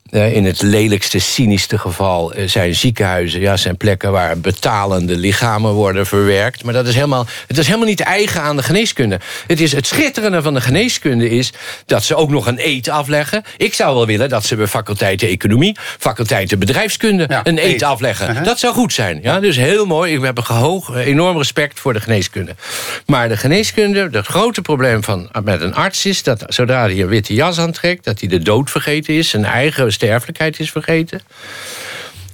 Eh, in het lelijkste, cynischste geval eh, zijn ziekenhuizen, ja, zijn plekken waar betalende lichamen worden verwerkt. Maar dat is helemaal, het is helemaal niet eigen aan de geneeskunde. Het, is, het schitterende van de geneeskunde is dat ze ook nog een eet afleggen. Ik zou wel willen dat ze bij faculteiten economie, faculteiten bedrijfskunde een eet, afleggen. Uh-huh. Dat zou goed zijn. Ja? Dus heel mooi. Ik heb een hoog, enorm respect voor de geneeskunde. Maar de geneeskunde, het grote probleem van, met een arts is dat zodra hij een witte jas aantrekt, dat hij de dood vergeten is, zijn eigen sterfelijkheid is vergeten.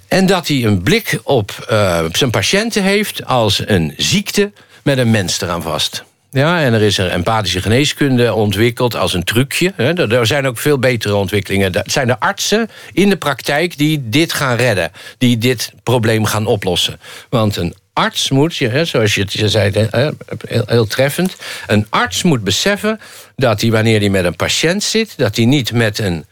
En dat hij een blik op uh, zijn patiënten heeft als een ziekte met een mens eraan vast. Ja, en er is een empathische geneeskunde ontwikkeld als een trucje. Er zijn ook veel betere ontwikkelingen. Het zijn de artsen in de praktijk die dit gaan redden. Die dit probleem gaan oplossen. Want een arts moet, zoals je zei, heel treffend... een arts moet beseffen dat hij wanneer hij met een patiënt zit... dat hij niet met een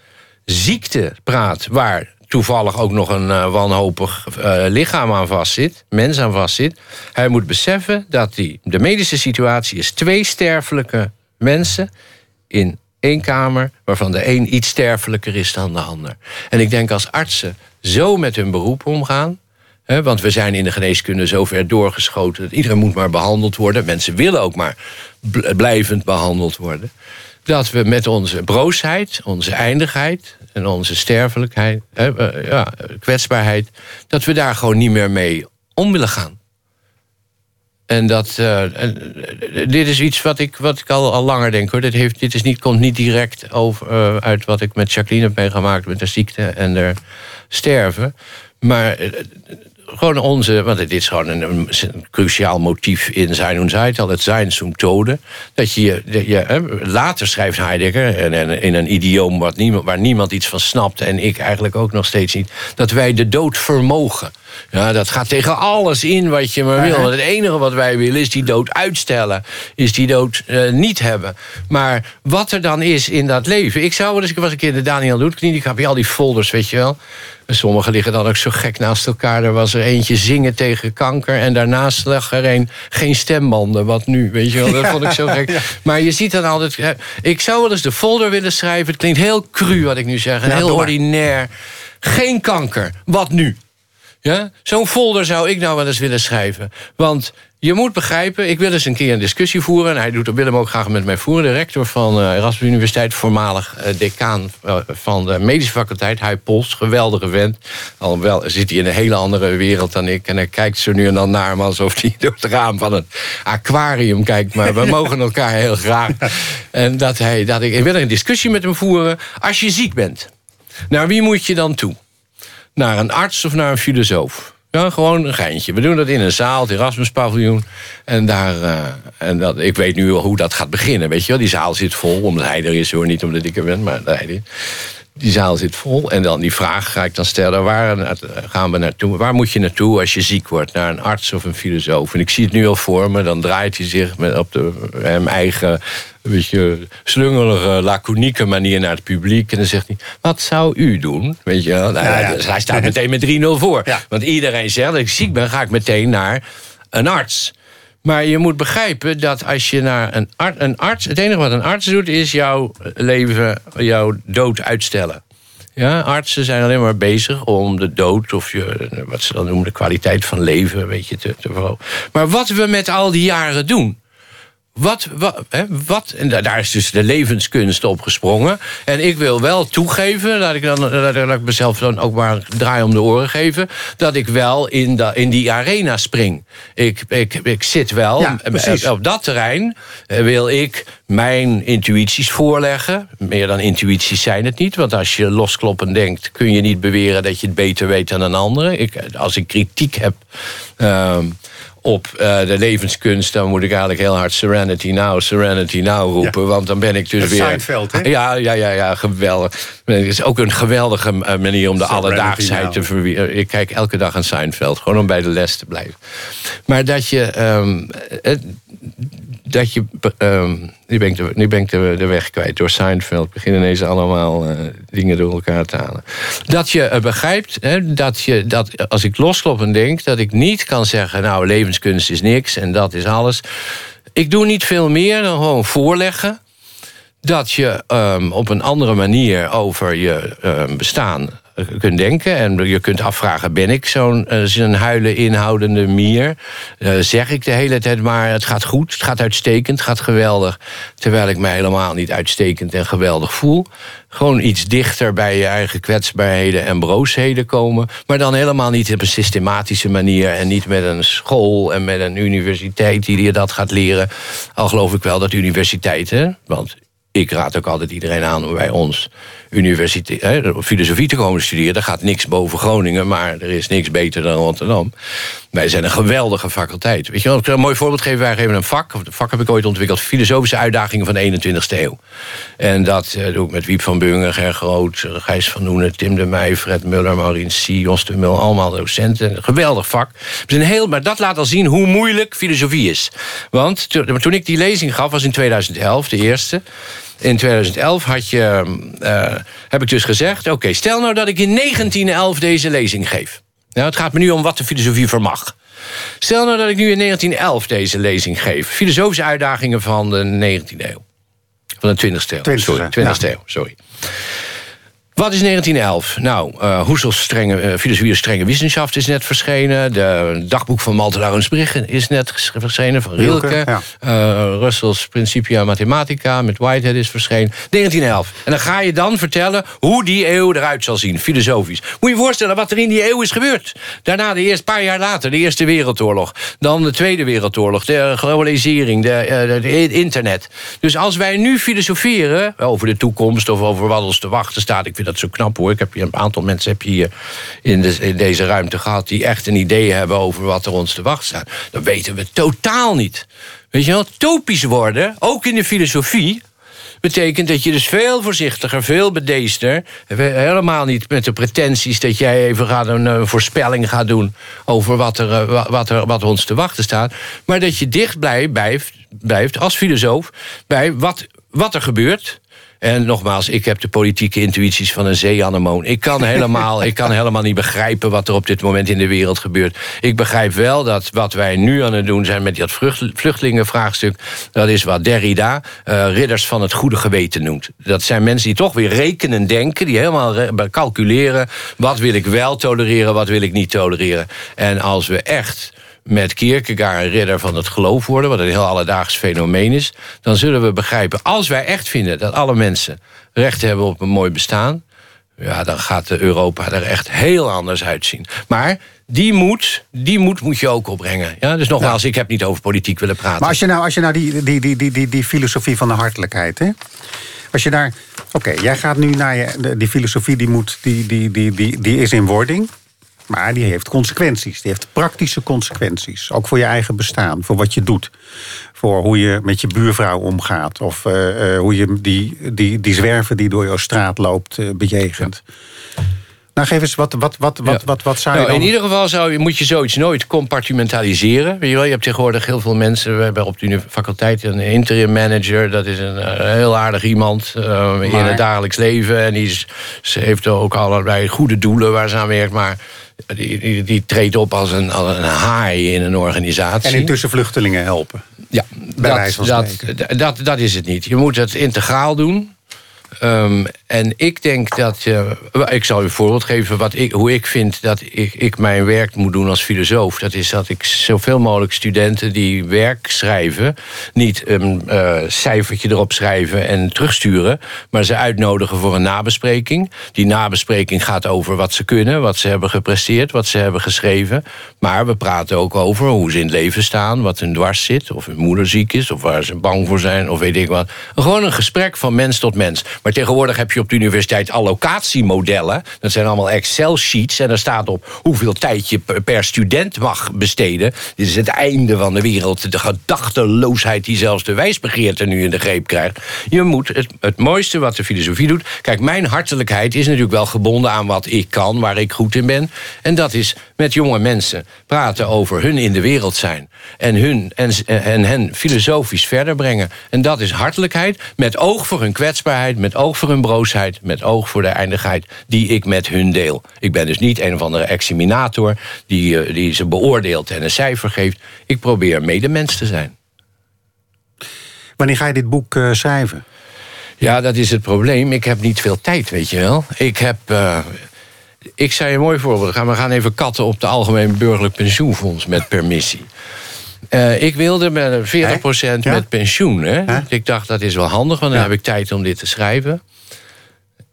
ziekte praat waar toevallig ook nog een uh, wanhopig uh, lichaam aan vastzit, mens aan vastzit. Hij moet beseffen dat die, de medische situatie is twee sterfelijke mensen in één kamer, waarvan de een iets sterfelijker is dan de ander. En ik denk als artsen zo met hun beroep omgaan, want we zijn in de geneeskunde zover doorgeschoten dat iedereen moet maar behandeld worden. Mensen willen ook maar blijvend behandeld worden dat we met onze broosheid, onze eindigheid en onze sterfelijkheid, ja, kwetsbaarheid, dat we daar gewoon niet meer mee om willen gaan. En dat, uh, dit is iets wat ik, wat ik al, al langer denk hoor. Dit, heeft, dit is niet, komt niet direct over, uit wat ik met Jacqueline heb meegemaakt met de ziekte en er sterven. Maar gewoon onze, want dit is gewoon een, een, cruciaal motief in zijn hoe zij het al, het zijn Tode. Dat je, je, later schrijft Heidegger en, in een idioom wat niemand, waar niemand iets van snapt en ik eigenlijk ook nog steeds niet, dat wij de dood vermogen. Ja, dat gaat tegen alles in wat je maar wil. Want het enige wat wij willen is die dood uitstellen. Is die dood uh, niet hebben. Maar wat er dan is in dat leven. Ik zou wel eens, ik was een keer in de Daniel Doetkliniek. heb je al die folders, weet je wel. Sommige liggen dan ook zo gek naast elkaar. Er was er eentje zingen tegen kanker. En daarnaast lag er een geen stembanden. Wat nu, weet je wel. Dat vond ik zo gek. Maar je ziet dan altijd... Ik zou wel eens de folder willen schrijven. Het klinkt heel cru wat ik nu zeg. En heel ordinair. Geen kanker. Wat nu? Ja? Zo'n folder zou ik nou wel eens willen schrijven. Want je moet begrijpen, ik wil eens een keer een discussie voeren... en hij doet, wil hem ook graag met mij voeren. De rector van uh, Erasmus Universiteit, voormalig uh, decaan uh, van de medische faculteit... Hij Pols, geweldige vent. Alhoewel zit hij in een hele andere wereld dan ik... en hij kijkt zo nu en dan naar me alsof hij door het raam van een aquarium kijkt. Maar we mogen elkaar heel graag. En dat hij, dat ik, ik wil een discussie met hem voeren. Als je ziek bent, naar wie moet je dan toe? naar een arts of naar een filosoof. Ja, gewoon een geintje. We doen dat in een zaal, het Erasmus-paviljoen. En, daar, uh, en dat, ik weet nu hoe dat gaat beginnen. Weet je wel? Die zaal zit vol, omdat hij er is hoor. Niet omdat ik er ben, maar hij Die zaal zit vol. En dan die vraag ga ik dan stellen: waar gaan we naartoe? Waar moet je naartoe als je ziek wordt? Naar een arts of een filosoof? En ik zie het nu al voor me. Dan draait hij zich met op de, hem eigen een beetje slungelige, laconieke manier naar het publiek. En dan zegt hij, wat zou u doen? Weet je wel? Nou, Dus hij staat meteen met 3-0 voor. Want iedereen zegt, als ik ziek ben, ga ik meteen naar een arts. Maar je moet begrijpen dat als je naar een, arts, een arts... Het enige wat een arts doet, is jouw leven, jouw dood uitstellen. Ja, artsen zijn alleen maar bezig om de dood of je, wat ze dan noemen de kwaliteit van leven, weet je, te, te verhogen. Maar wat we met al die jaren doen, Wat, wat, hè, wat, en daar is dus de levenskunst op gesprongen. En ik wil wel toegeven, dat ik, dan, dat ik mezelf dan ook maar draai om de oren geven... dat ik wel in, de, in die arena spring. Ik, ik, ik zit wel, ja, op dat terrein eh, wil ik mijn intuïties voorleggen. Meer dan intuïties zijn het niet. Want als je loskloppend denkt, kun je niet beweren... dat je het beter weet dan een andere. Ik, als ik kritiek heb... Uh, op uh, de levenskunst, dan moet ik eigenlijk heel hard Serenity Now, Serenity Now roepen. Want dan ben ik dus weer. Seinfeld, hè? Ja, ja, ja, ja, geweldig. Het is ook een geweldige eh, manier om de alledaagsheid te verwieren. Ik kijk elke dag aan Seinfeld, gewoon om bij de les te blijven. Maar dat je. Um, dat je. Um, nu ben ik, de, nu de, weg kwijt door Seinfeld. Beginnen ineens allemaal uh, dingen door elkaar te halen. Dat je uh, begrijpt hè, dat, je, dat als ik losklop en denk... dat ik niet kan zeggen, nou, levenskunst is niks en dat is alles. Ik doe niet veel meer dan gewoon voorleggen dat je um, op een andere manier over je um, bestaan kunt denken. En je kunt afvragen, ben ik zo'n uh, huilen inhoudende mier? Uh, zeg ik de hele tijd maar, het gaat goed, het gaat uitstekend, het gaat geweldig. Terwijl ik me helemaal niet uitstekend en geweldig voel. Gewoon iets dichter bij je eigen kwetsbaarheden en broosheden komen. Maar dan helemaal niet op een systematische manier. En niet met een school en met een universiteit die je dat gaat leren. Al geloof ik wel dat universiteiten, want ik raad ook altijd iedereen aan bij ons universiteit, hè, filosofie te komen studeren. Daar gaat niks boven Groningen, maar er is niks beter dan Rotterdam. Wij zijn een geweldige faculteit. Weet je wel, ik een mooi voorbeeld geven. Wij geven een vak, of vak heb ik ooit ontwikkeld, filosofische uitdagingen van de 21ste eeuw. En dat eh, doe ik met Wiep van Bungen, Ger Groot, Gijs van Noenen, Tim de Meij, Fred Muller, Maureen C, Jos de Mul, allemaal docenten. Een geweldig vak. We zijn heel, maar dat laat al zien hoe moeilijk filosofie is. Want toen ik die lezing gaf, was in 2011, de eerste in 2011 had je, uh, heb ik dus gezegd... oké, stel nou dat ik in 1911 deze lezing geef. Nou, het gaat me nu om wat de filosofie vermag. Stel nou dat ik nu in 1911 deze lezing geef. Filosofische uitdagingen van de 19e eeuw. Van de 20e eeuw. 20e, sorry, 20e eeuw, sorry. Wat is 1911? Nou, uh, Husserls strenge, uh, filosofie strenge wetenschap is net verschenen. De dagboek van Malte Laurensbrugge is net verschenen, van Rilke. Rilke uh, Russells Principia Mathematica met Whitehead is verschenen. 1911. En dan ga je dan vertellen hoe die eeuw eruit zal zien, filosofisch. Moet je je voorstellen wat er in die eeuw is gebeurd. Daarna, de eerste paar jaar later, de Eerste Wereldoorlog. Dan de Tweede Wereldoorlog, de globalisering, de, de internet. Dus als wij nu filosoferen over de toekomst... of over wat ons te wachten staat... ik vind dat zo knap hoor. Ik heb hier een aantal mensen heb je hier in, in deze ruimte gehad... die echt een idee hebben over wat er ons te wachten staat. Dat weten we totaal niet. Weet je wel, topisch worden, ook in de filosofie betekent dat je dus veel voorzichtiger, veel bedeesder... helemaal niet met de pretenties dat jij even gaat een, voorspelling gaat doen... over wat er, eh, wat, er, wat ons te wachten staat... maar dat je dicht blijft, blijft als filosoof bij wat, wat er gebeurt... En nogmaals, ik heb de politieke intuïties van een zeeanemoon. Ik kan, helemaal, ik kan helemaal niet begrijpen wat er op dit moment in de wereld gebeurt. Ik begrijp wel dat wat wij nu aan het doen zijn met dat vluchtelingenvraagstuk... dat is wat Derrida uh, ridders van het goede geweten noemt. Dat zijn mensen die toch weer rekenen denken... die helemaal calculeren wat wil ik wel tolereren, wat wil ik niet tolereren. En als we echt met Kierkegaard een ridder van het geloof worden... wat een heel alledaags fenomeen is... dan zullen we begrijpen, als wij echt vinden... dat alle mensen recht hebben op een mooi bestaan... ja, dan gaat Europa er echt heel anders uitzien. Maar die moed, die moed moet je ook opbrengen. Ja, dus nogmaals, ik heb niet over politiek willen praten. Maar als je nou, als je nou die, die, die, die, die, die filosofie van de hartelijkheid... Hè? Als je daar... Oké, jij gaat nu naar je... Die filosofie die, moet, die, die, die, die, die is in wording... Maar die heeft consequenties. Die heeft praktische consequenties. Ook voor je eigen bestaan, voor wat je doet. Voor hoe je met je buurvrouw omgaat. Of uh, hoe je die, die, die zwerver die door jouw straat loopt uh, bejegent. Nou, geef eens wat, wat, wat, wat, wat, wat zou je nou, In ieder geval zou, moet je zoiets nooit compartimentaliseren. Weet je, wel? je hebt tegenwoordig heel veel mensen... we hebben op de faculteit een interim manager... dat is een, heel aardig iemand uh, in het dagelijks leven... en die is, ze heeft ook allerlei goede doelen waar ze aan werkt... maar die, die, treedt op als een, als een haai in een organisatie. En intussen vluchtelingen helpen. Ja, bij dat, wijze van dat, dat, dat is het niet. Je moet het integraal doen. Ehm, en ik denk dat. ik zal u een voorbeeld geven wat ik, hoe ik vind dat ik, ik mijn werk moet doen als filosoof. Dat is dat ik zoveel mogelijk studenten die werk schrijven. niet een uh, cijfertje erop schrijven en terugsturen. maar ze uitnodigen voor een nabespreking. Die nabespreking gaat over wat ze kunnen, wat ze hebben gepresteerd, wat ze hebben geschreven. Maar we praten ook over hoe ze in het leven staan, wat hun dwars zit. of hun moeder ziek is, of waar ze bang voor zijn, of weet ik wat. Gewoon een gesprek van mens tot mens. Maar tegenwoordig heb je op de universiteit allocatiemodellen. Dat zijn allemaal Excel-sheets. En daar staat op hoeveel tijd je per student mag besteden. Dit is het einde van de wereld. De gedachteloosheid die zelfs de wijsbegeerte nu in de greep krijgt. Je moet het, het mooiste wat de filosofie doet. Kijk, mijn hartelijkheid is natuurlijk wel gebonden aan wat ik kan, waar ik goed in ben. En dat is met jonge mensen praten over hun in de wereld zijn. En, hun, en, en hen filosofisch verder brengen. En dat is hartelijkheid met oog voor hun kwetsbaarheid, met oog voor hun broosheid, met oog voor de eindigheid die ik met hun deel. Ik ben dus niet een of andere examinator die, eh, die ze beoordeelt en een cijfer geeft. Ik probeer medemens te zijn. Wanneer ga je dit boek uh, schrijven? Ja, dat is het probleem. Ik heb niet veel tijd, weet je wel. Ik heb. Uh, ik zei een mooi voorbeeld. We gaan even katten op de Algemeen Burgerlijk Pensioenfonds met permissie. Uh, ik wilde met 40% met pensioen. Hè? Ik dacht dat is wel handig, want dan heb ik tijd om dit te schrijven.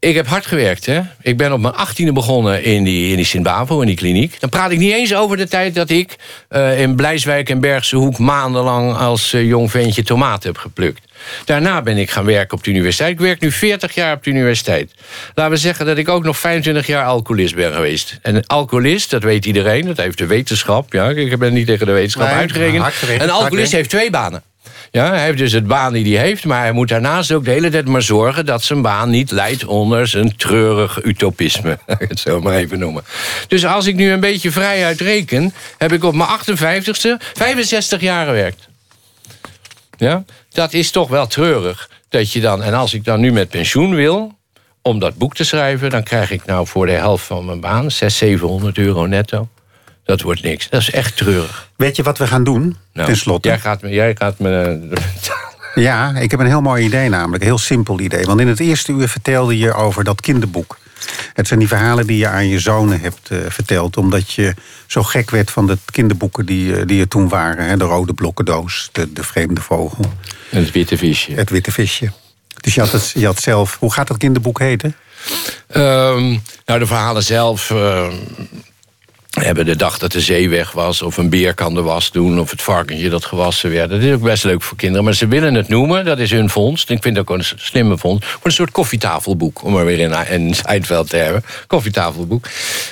Ik heb hard gewerkt. Hè? Ik ben op mijn achttiende begonnen in die, in die Sint-Bavo, in die kliniek. Dan praat ik niet eens over de tijd dat ik uh, in Blijswijk en Bergse Hoek... maandenlang als uh, jong ventje tomaten heb geplukt. Daarna ben ik gaan werken op de universiteit. Ik werk nu 40 jaar op de universiteit. Laten we zeggen dat ik ook nog 25 jaar alcoholist ben geweest. En een alcoholist, dat weet iedereen, dat heeft de wetenschap. Ja, ik ben niet tegen de wetenschap nee, uitgerekend. Een alcoholist heeft twee banen. Ja, hij heeft dus het baan die hij heeft, maar hij moet daarnaast ook de hele tijd maar zorgen dat zijn baan niet leidt onder zijn treurig utopisme. het zo maar even noemen. Dus als ik nu een beetje vrij uitreken, heb ik op mijn 58ste 65 jaar gewerkt. Ja, dat is toch wel treurig. Dat je dan, en als ik dan nu met pensioen wil, om dat boek te schrijven, dan krijg ik nou voor de helft van mijn baan 600, 700 euro netto. Dat wordt niks. Dat is echt treurig. Weet je wat we gaan doen, nou, ten slotte? Jij gaat me... Jij gaat me ja, ik heb een heel mooi idee namelijk. Een heel simpel idee. Want in het eerste uur vertelde je over dat kinderboek. Het zijn die verhalen die je aan je zonen hebt uh, verteld... omdat je zo gek werd van de kinderboeken die, uh, die er toen waren. Hè? De rode blokkendoos, de, de vreemde vogel. En het witte visje. Het witte visje. Dus je had, het, je had zelf... Hoe gaat dat kinderboek heten? Um, nou, de verhalen zelf... Uh, hebben de dag dat de zee weg was, of een beer kan de was doen, of het varkentje dat gewassen werd. Dat is ook best leuk voor kinderen, maar ze willen het noemen, dat is hun vondst. Ik vind het ook een slimme. Voor een soort koffietafelboek, om er weer in, een Seinfeld te hebben. Koffietafelboek.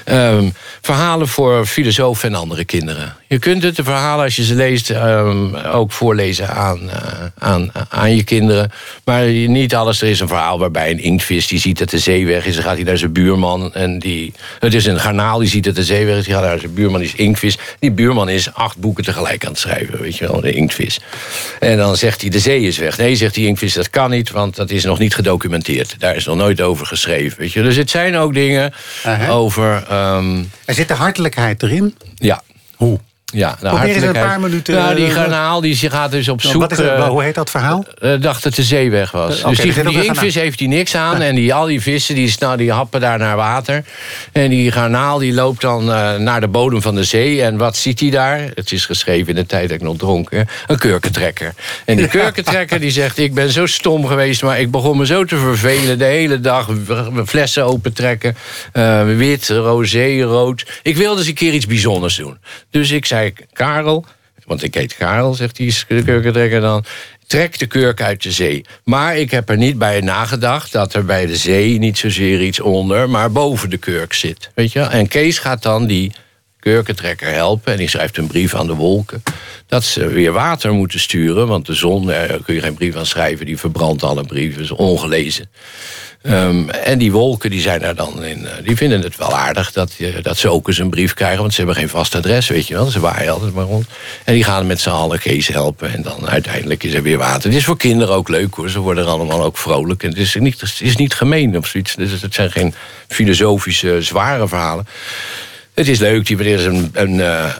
Um, verhalen voor filosofen en andere kinderen. Je kunt het, de verhalen, als je ze leest, um, ook voorlezen aan, uh, aan, aan je kinderen. Maar niet alles. Er is een verhaal waarbij een inktvis die ziet dat de zee weg is. Dan gaat hij naar zijn buurman. En die, het is een garnaal die ziet dat de zee weg is. Naar zijn buurman, is inktvis. Die buurman is acht boeken tegelijk aan het schrijven. Weet je wel, de inktvis. En dan zegt hij, de zee is weg. Nee, zegt die inktvis, dat kan niet, want dat is nog niet gedocumenteerd. Daar is nog nooit over geschreven. Weet je? Dus het zijn ook dingen over... Um... Er zit de hartelijkheid erin? Ja. Hoe? Ja, nou, Probeer eens een paar minuten... Die garnaal die gaat dus op zoek... Wat is het, hoe heet dat verhaal? Uh, dacht dat de zee weg was. dus die, die inkvis heeft hij niks aan. En die, al die vissen die, nou, die happen daar naar water. En die garnaal die loopt dan uh, naar de bodem van de zee. En wat ziet hij daar? Het is geschreven in de tijd dat ik nog dronken. Een kurkentrekker. En die kurkentrekker die zegt... ik ben zo stom geweest, maar ik begon me zo te vervelen. De hele dag flessen opentrekken. Uh, wit, roze, rood. Ik wilde eens een keer iets bijzonders doen. Dus ik zei Karel, want ik heet Karel, zegt die kurkentrekker dan... trek de kurk uit de zee. Maar ik heb er niet bij nagedacht dat er bij de zee... niet zozeer iets onder, maar boven de kurk zit. Weet je? En Kees gaat dan die kurkentrekker helpen... en die schrijft een brief aan de wolken... dat ze weer water moeten sturen... want de zon, daar kun je geen brief aan schrijven... die verbrandt alle brieven, is ongelezen. Um, en die wolken die zijn daar dan in. Eh, die vinden het wel aardig dat, dat ze ook eens een brief krijgen. Want ze hebben geen vast adres, weet je wel. Ze waaien altijd maar rond. En die gaan met z'n allen Kees helpen. En dan uiteindelijk is er weer water. Het is voor kinderen ook leuk hoor. Ze worden allemaal ook vrolijk. En het is niet, het is niet gemeen of zoiets. Dus het zijn geen filosofische, zware verhalen. Het is leuk, die is een, een, uh,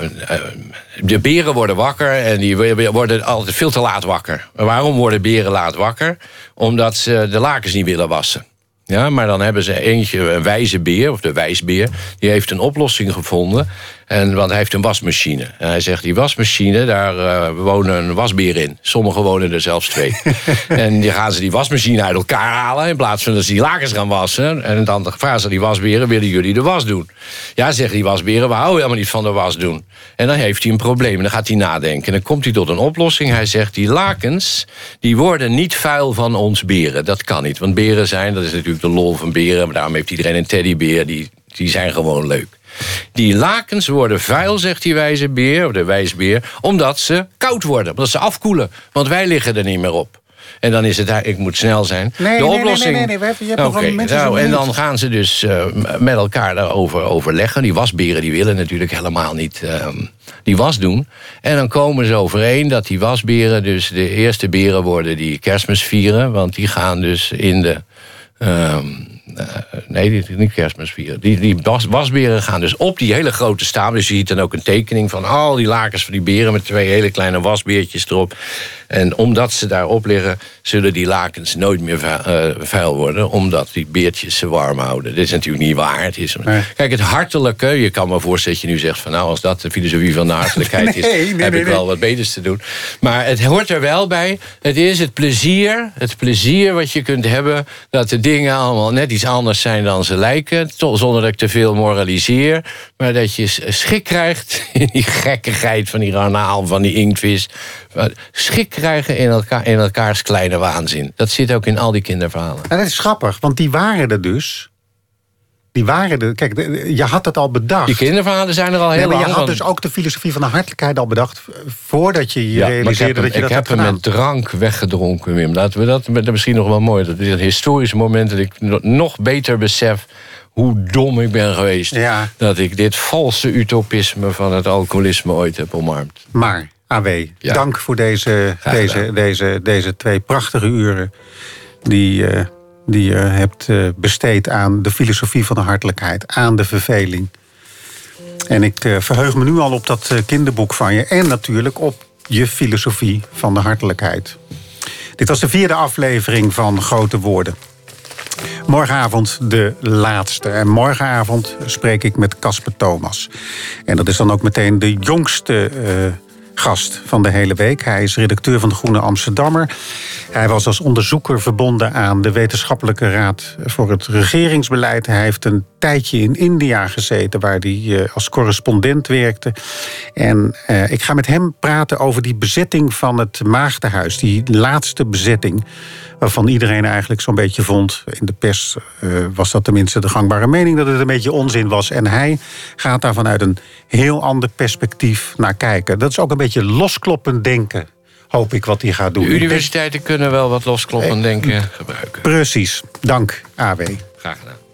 een, de beren worden wakker en die worden altijd veel te laat wakker. waarom worden beren laat wakker? Omdat ze de lakens niet willen wassen. Ja, maar dan hebben ze eentje, een wijze beer, of de wijsbeer... die heeft een oplossing gevonden. En, want hij heeft een wasmachine. En hij zegt, die wasmachine, daar uh, wonen een wasbeer in. Sommigen wonen er zelfs twee. en die gaan ze die wasmachine uit elkaar halen... in plaats van dat ze die lakens gaan wassen. En dan vragen ze die wasberen, willen jullie de was doen? Ja, zeggen die wasberen, we houden helemaal niet van de was doen. En dan heeft hij een probleem en dan gaat hij nadenken. En dan komt hij tot een oplossing. Hij zegt, die lakens, die worden niet vuil van ons beren. Dat kan niet, want beren zijn, dat is natuurlijk de lol van beren... maar daarom heeft iedereen een teddybeer, die, die zijn gewoon leuk. Die lakens worden vuil, zegt die wijze beer, of de wijsbeer... omdat ze koud worden, omdat ze afkoelen. Want wij liggen er niet meer op. En dan is het, ik moet snel zijn. Nee, de oplossing. Nee, nee, nee, nee, okay, nou, En dan gaan ze dus uh, met elkaar daarover overleggen. Die wasberen die willen natuurlijk helemaal niet uh, die was doen. En dan komen ze overeen dat die wasberen dus de eerste beren worden die kerstmis vieren. Want die gaan dus in de. Uh, nee, die, niet kerstmis vieren. Die, die was, wasberen gaan dus op die hele grote stapel. Dus je ziet dan ook een tekening van al die lakens van die beren... met twee hele kleine wasbeertjes erop. En omdat ze daarop liggen, zullen die lakens nooit meer eh, vuil worden. Omdat die beertjes ze warm houden. Dit is natuurlijk niet waar. Het is, Kijk, het hartelijke, je kan me voorstellen dat je nu zegt van nou, als dat de filosofie van de hartelijkheid is, heb ik wel wat beters te doen. Maar het hoort er wel bij. Het is het plezier, het plezier wat je kunt hebben dat de dingen allemaal net iets anders zijn dan ze lijken. Zonder dat ik te veel moraliseer. Maar dat je schik krijgt in die gekkigheid van die garnaal, van die inktvis. Schik krijgen in, elkaar, in elkaars kleine waanzin. Dat zit ook in al die kinderverhalen. En dat is grappig, want die waren er dus. Die waren er. Kijk, je had het al bedacht. Die kinderverhalen zijn er al heel lang. Je had dus ook de filosofie van de hartelijkheid al bedacht. voordat je je ja, realiseerde dat je dat Ik heb hem met drank weggedronken, Wim. Laten we dat, dat misschien nog wel mooi. Dat is het historische moment dat ik nog beter besef hoe dom ik ben geweest. Dat ik dit valse utopisme van het alcoholisme ooit heb omarmd. Maar AW, dank voor deze, deze, deze, deze twee prachtige uren die, uh, die je hebt uh, besteed aan de filosofie van de hartelijkheid, aan de verveling. En ik uh, verheug me nu al op dat kinderboek van je en natuurlijk op je filosofie van de hartelijkheid. Dit was de vierde aflevering van Grote Woorden. Morgenavond de laatste. En morgenavond spreek ik met Casper Thomas. En dat is dan ook meteen de jongste gast van de hele week. Hij is redacteur van de Groene Amsterdammer. Hij was als onderzoeker verbonden aan de Wetenschappelijke Raad voor het Regeringsbeleid. Hij heeft een tijdje in India gezeten, waar hij eh, als correspondent werkte. En uh, ik ga met hem praten over die bezetting van het Maagdenhuis, die laatste bezetting waarvan iedereen eigenlijk zo'n beetje vond. In de pers uh, was dat tenminste de gangbare mening dat het een beetje onzin was. En hij gaat daar vanuit een heel ander perspectief naar kijken. Dat is ook een beetje loskloppend denken. Hoop ik wat hij gaat doen. De universiteiten kunnen wel wat loskloppend denken gebruiken. Precies. Dank, AW. Graag gedaan.